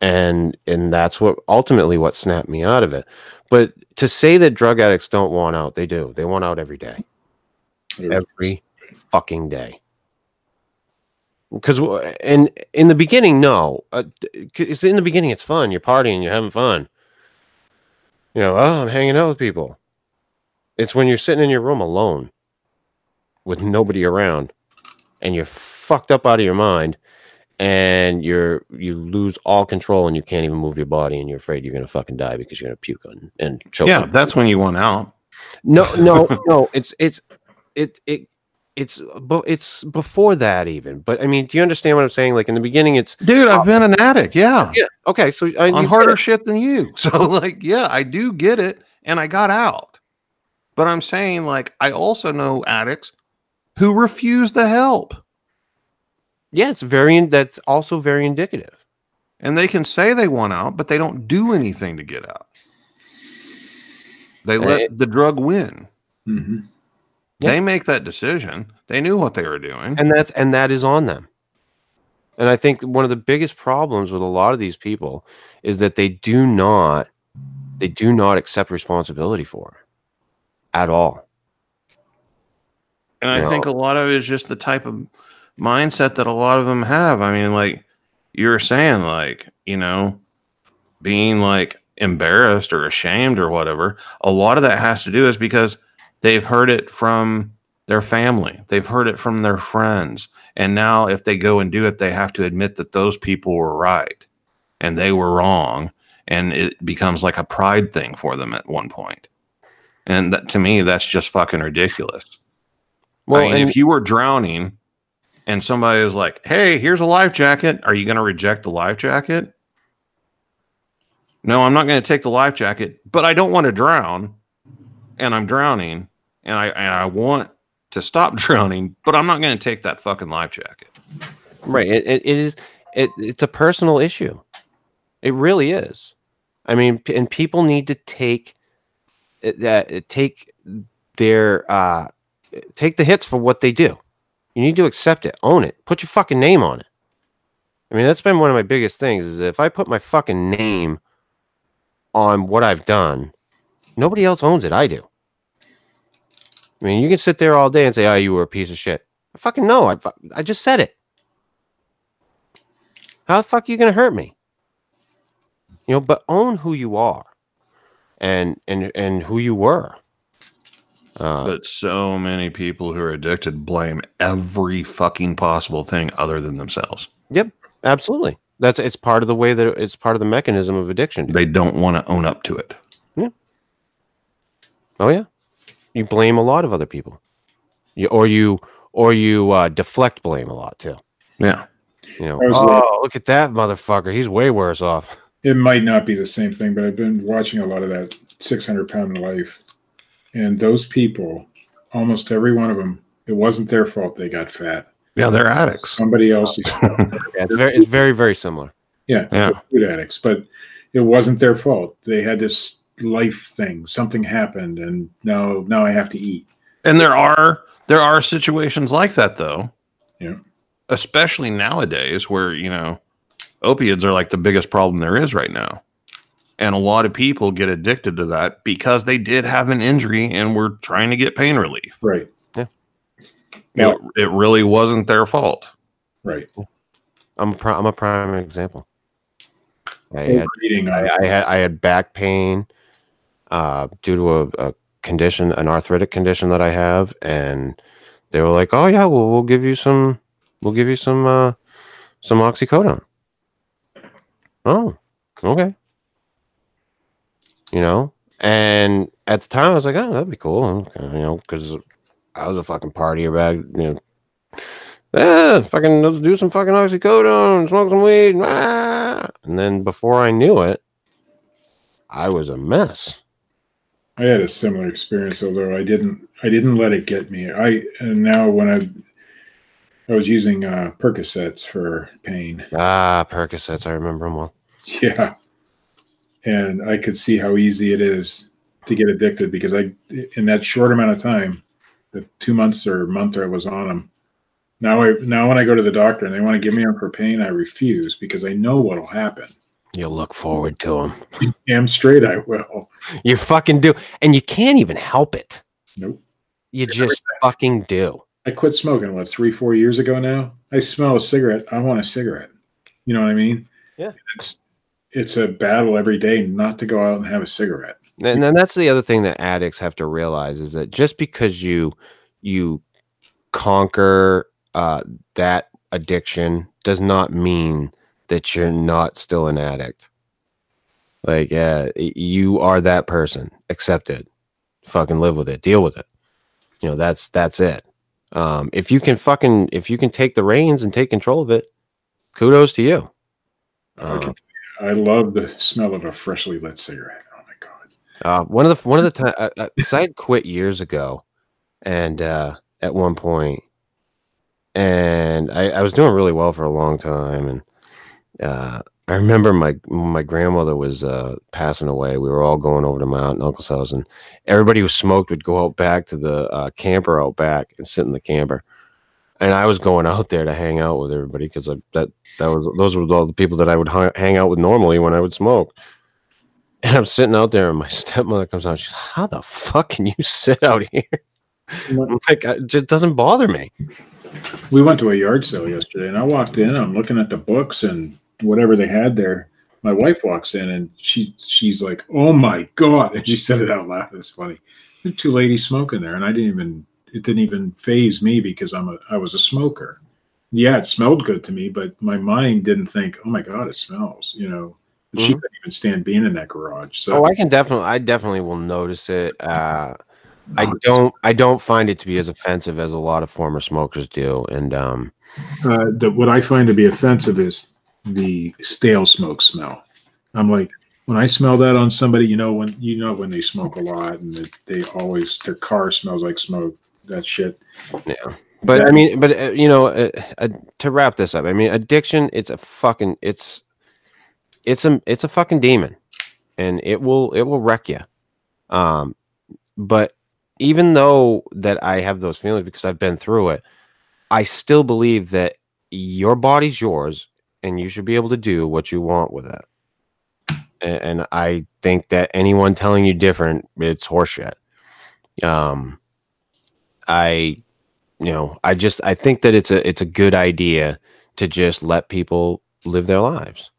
And and that's what ultimately what snapped me out of it. But to say that drug addicts don't want out, they do. They want out every day every fucking day. Because and in the beginning, no, uh, it's in the beginning. It's fun. You're partying. You're having fun. You know, oh, I'm hanging out with people. It's when you're sitting in your room alone, with nobody around, and you're fucked up out of your mind, and you're you lose all control, and you can't even move your body, and you're afraid you're gonna fucking die because you're gonna puke on and choke. Yeah, on that's when you want out. no, no, no. It's it's it it it's but it's before that even. But I mean, do you understand what I'm saying? Like in the beginning, it's Dude, I've been an addict. Yeah. yeah okay. So I on harder shit than you. So like, yeah, I do get it, and I got out. But I'm saying, like, I also know addicts who refuse the help, Yeah, it's very. in- That's also very indicative. and they can say they want out, but they don't do anything to get out. They let Eh. the drug win. hmm Yeah. They make that decision. They knew what they were doing. and that's and that is on them and i think one of the biggest problems with a lot of these people is that they do not they do not accept responsibility for it at all And I think a lot of it is just the type of mindset that a lot of them have. I mean, like you were saying, like, you know, being like embarrassed or ashamed or whatever. A lot of that has to do is because they've heard it from their family, they've heard it from their friends. And now if they go and do it, they have to admit that those people were right and they were wrong. And it becomes like a pride thing for them at one point. And that, to me, that's just fucking ridiculous. well I mean, and, if you were drowning and somebody is like, "Hey, here's a life jacket," are you going to reject the life jacket? No, I'm not going to take the life jacket, but I don't want to drown, and I'm drowning, and I and I want to stop drowning, but I'm not going to take that fucking life jacket. right it, it, it is it, it's a personal issue. It really is. I mean and people need to take it- that take their uh take the hits for what they do. You need to accept it own it put your fucking name on it. I mean that's been one of my biggest things is if i put my fucking name on what i've done nobody else owns it i do i mean you can sit there all day and say oh you were a piece of shit I fucking know i, I just said it how the fuck are you gonna hurt me you know but own who you are and and and who you were uh, But so many people who are addicted blame every fucking possible thing other than themselves. Yep, absolutely that's it's part of the way that it's part of the mechanism of addiction dude. They don't want to own up to it. Yeah. Oh yeah you blame a lot of other people you, or you or you uh, deflect blame a lot too Yeah. you know I was oh look at that motherfucker he's way worse off It might not be the same thing, but I've been watching a lot of that 600 pound life. And those people, almost every one of them, it wasn't their fault they got fat. Yeah, they're addicts. Somebody else's fault. yeah, it's very it's very very similar Yeah, Yeah. food addicts, but it wasn't their fault. They had this life thing. Something happened, and now now I have to eat. And there are there are situations like that though. Yeah. Especially nowadays where, you know, opiates are like the biggest problem there is right now. And a lot of people get addicted to that because they did have an injury and were trying to get pain relief. Right, It, Yeah. it really wasn't their fault. right. i'm a, pri- I'm a prime example I had I, I had I had back pain uh, due to a, a condition, an arthritic condition that I have, and they were like, "Oh yeah, well we'll give you some, we'll give you some, uh, some oxycodone." Oh, okay. You know, and at the time I was like, "Oh, that'd be cool," you know, because I was a fucking partier back, you know. Yeah, fucking let's do some fucking oxycodone, smoke some weed, ah. and then before I knew it, I was a mess. I had a similar experience, although I didn't. I didn't let it get me. I and now when I I was using uh, Percocets for pain. Ah, Percocets. I remember them well. Yeah. And I could see how easy it is to get addicted because I, in that short amount of time, the two months or month I was on them, now I now when I go to the doctor and they want to give me them for pain, I refuse because I know what'll happen. You look forward to them. Damn straight I will. You fucking do, and you can't even help it. Nope. You just fucking do. I quit smoking what three four years ago now. I smell a cigarette. I want a cigarette. You know what I mean? Yeah. It's it's a battle every day not to go out and have a cigarette. And then that's the other thing that addicts have to realize is that just because you you conquer uh, that addiction does not mean that you're not still an addict. Like, uh, y- you are that person. Accept it. Fucking live with it. Deal with it. You know, that's that's it. Um, if you can fucking if you can take the reins and take control of it, kudos to you. I, Uh, I love the smell of a freshly lit cigarette. Oh my god. Uh, one of the one of the time, because I had quit years ago, and uh, at one point, and I, I was doing really well for a long time, and uh, I remember my my grandmother was uh, passing away. We were all going over to my aunt and uncle's house, and everybody who smoked would go out back to the uh, camper out back and sit in the camper. And I was going out there to hang out with everybody because that that was those were all the people that I would hang out with normally when I would smoke. And I'm sitting out there, and my stepmother comes out. She's, "How the fuck can you sit out here?" I'm like, it just doesn't bother me. We went to a yard sale yesterday, and I walked in. I'm looking at the books and whatever they had there. My wife walks in, and she she's like, "Oh my god!" And she said it out loud. It's funny. There were two ladies smoking there, and I didn't even it didn't even phase me because I'm a I was a smoker. Yeah, it smelled good to me, but my mind didn't think, "Oh my god, it smells." You know, But she couldn't even stand being in that garage. So Oh, I can definitely, I definitely will notice it. Uh, I don't, I don't find it to be as offensive as a lot of former smokers do. And um, uh, the, what I find to be offensive is the stale smoke smell. I'm like, when I smell that on somebody, you know, when you know when they smoke a lot and that they always their car smells like smoke. That shit. yeah. But I mean, but uh, you know, uh, uh, to wrap this up, I mean, addiction, it's a fucking, it's, it's a, it's a fucking demon, and it will, it will wreck you. Um, but even though that I have those feelings because I've been through it, I still believe that your body's yours, and you should be able to do what you want with it. A- And I think that anyone telling you different, it's horseshit. Um, I you know i just i think that it's a it's a good idea to just let people live their lives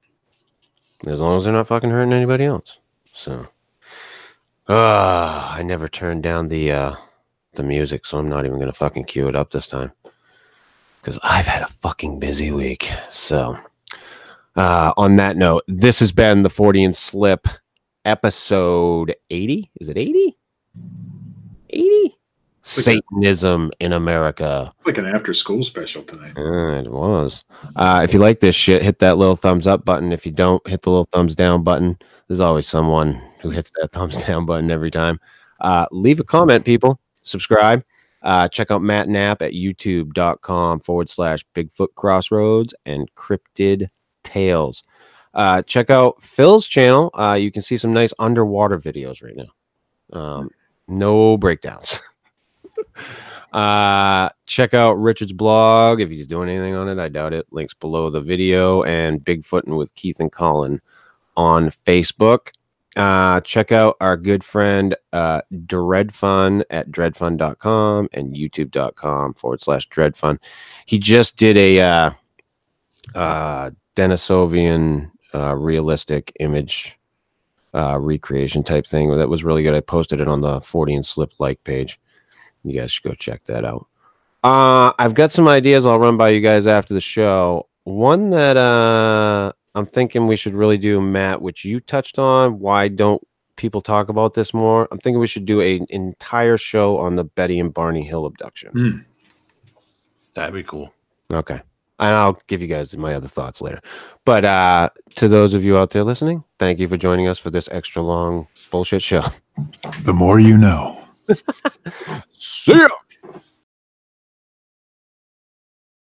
as long as they're not fucking hurting anybody else so uh i never turned down the uh the music so i'm not even gonna fucking cue it up this time because i've had a fucking busy week so uh on that note this has been the Fortean Slip episode 80 is it 80 80 satanism in america Like an after school special tonight. uh, it was. Uh, if you like this shit, hit that little thumbs up button. If you don't, hit the little thumbs down button. There's always someone who hits that thumbs down button every time. Uh, leave a comment, people. Subscribe. Uh, check out Matt Knapp at youtube.com forward slash Bigfoot Crossroads and Cryptid Tales. Uh, check out Phil's channel. Uh, you can see some nice underwater videos right now. Um, no breakdowns. Uh, check out Richard's blog if he's doing anything on it. I doubt it. Links below the video and Bigfooting with Keith and Colin on Facebook. Uh, check out our good friend uh, Dred Funn at dredfunn.com and youtube.com forward slash dredfunn. He just did a uh, uh, Denisovian uh, realistic image uh, recreation type thing that was really good. I posted it on the Fortean Slip like page. You guys should go check that out. Uh, I've got some ideas I'll run by you guys after the show. One that uh, I'm thinking we should really do, Matt, which you touched on. Why don't people talk about this more? I'm thinking we should do a- an entire show on the Betty and Barney Hill abduction. That'd be cool. Okay. And I'll give you guys my other thoughts later. But uh, to those of you out there listening, thank you for joining us for this extra long bullshit show. The more you know. See ya.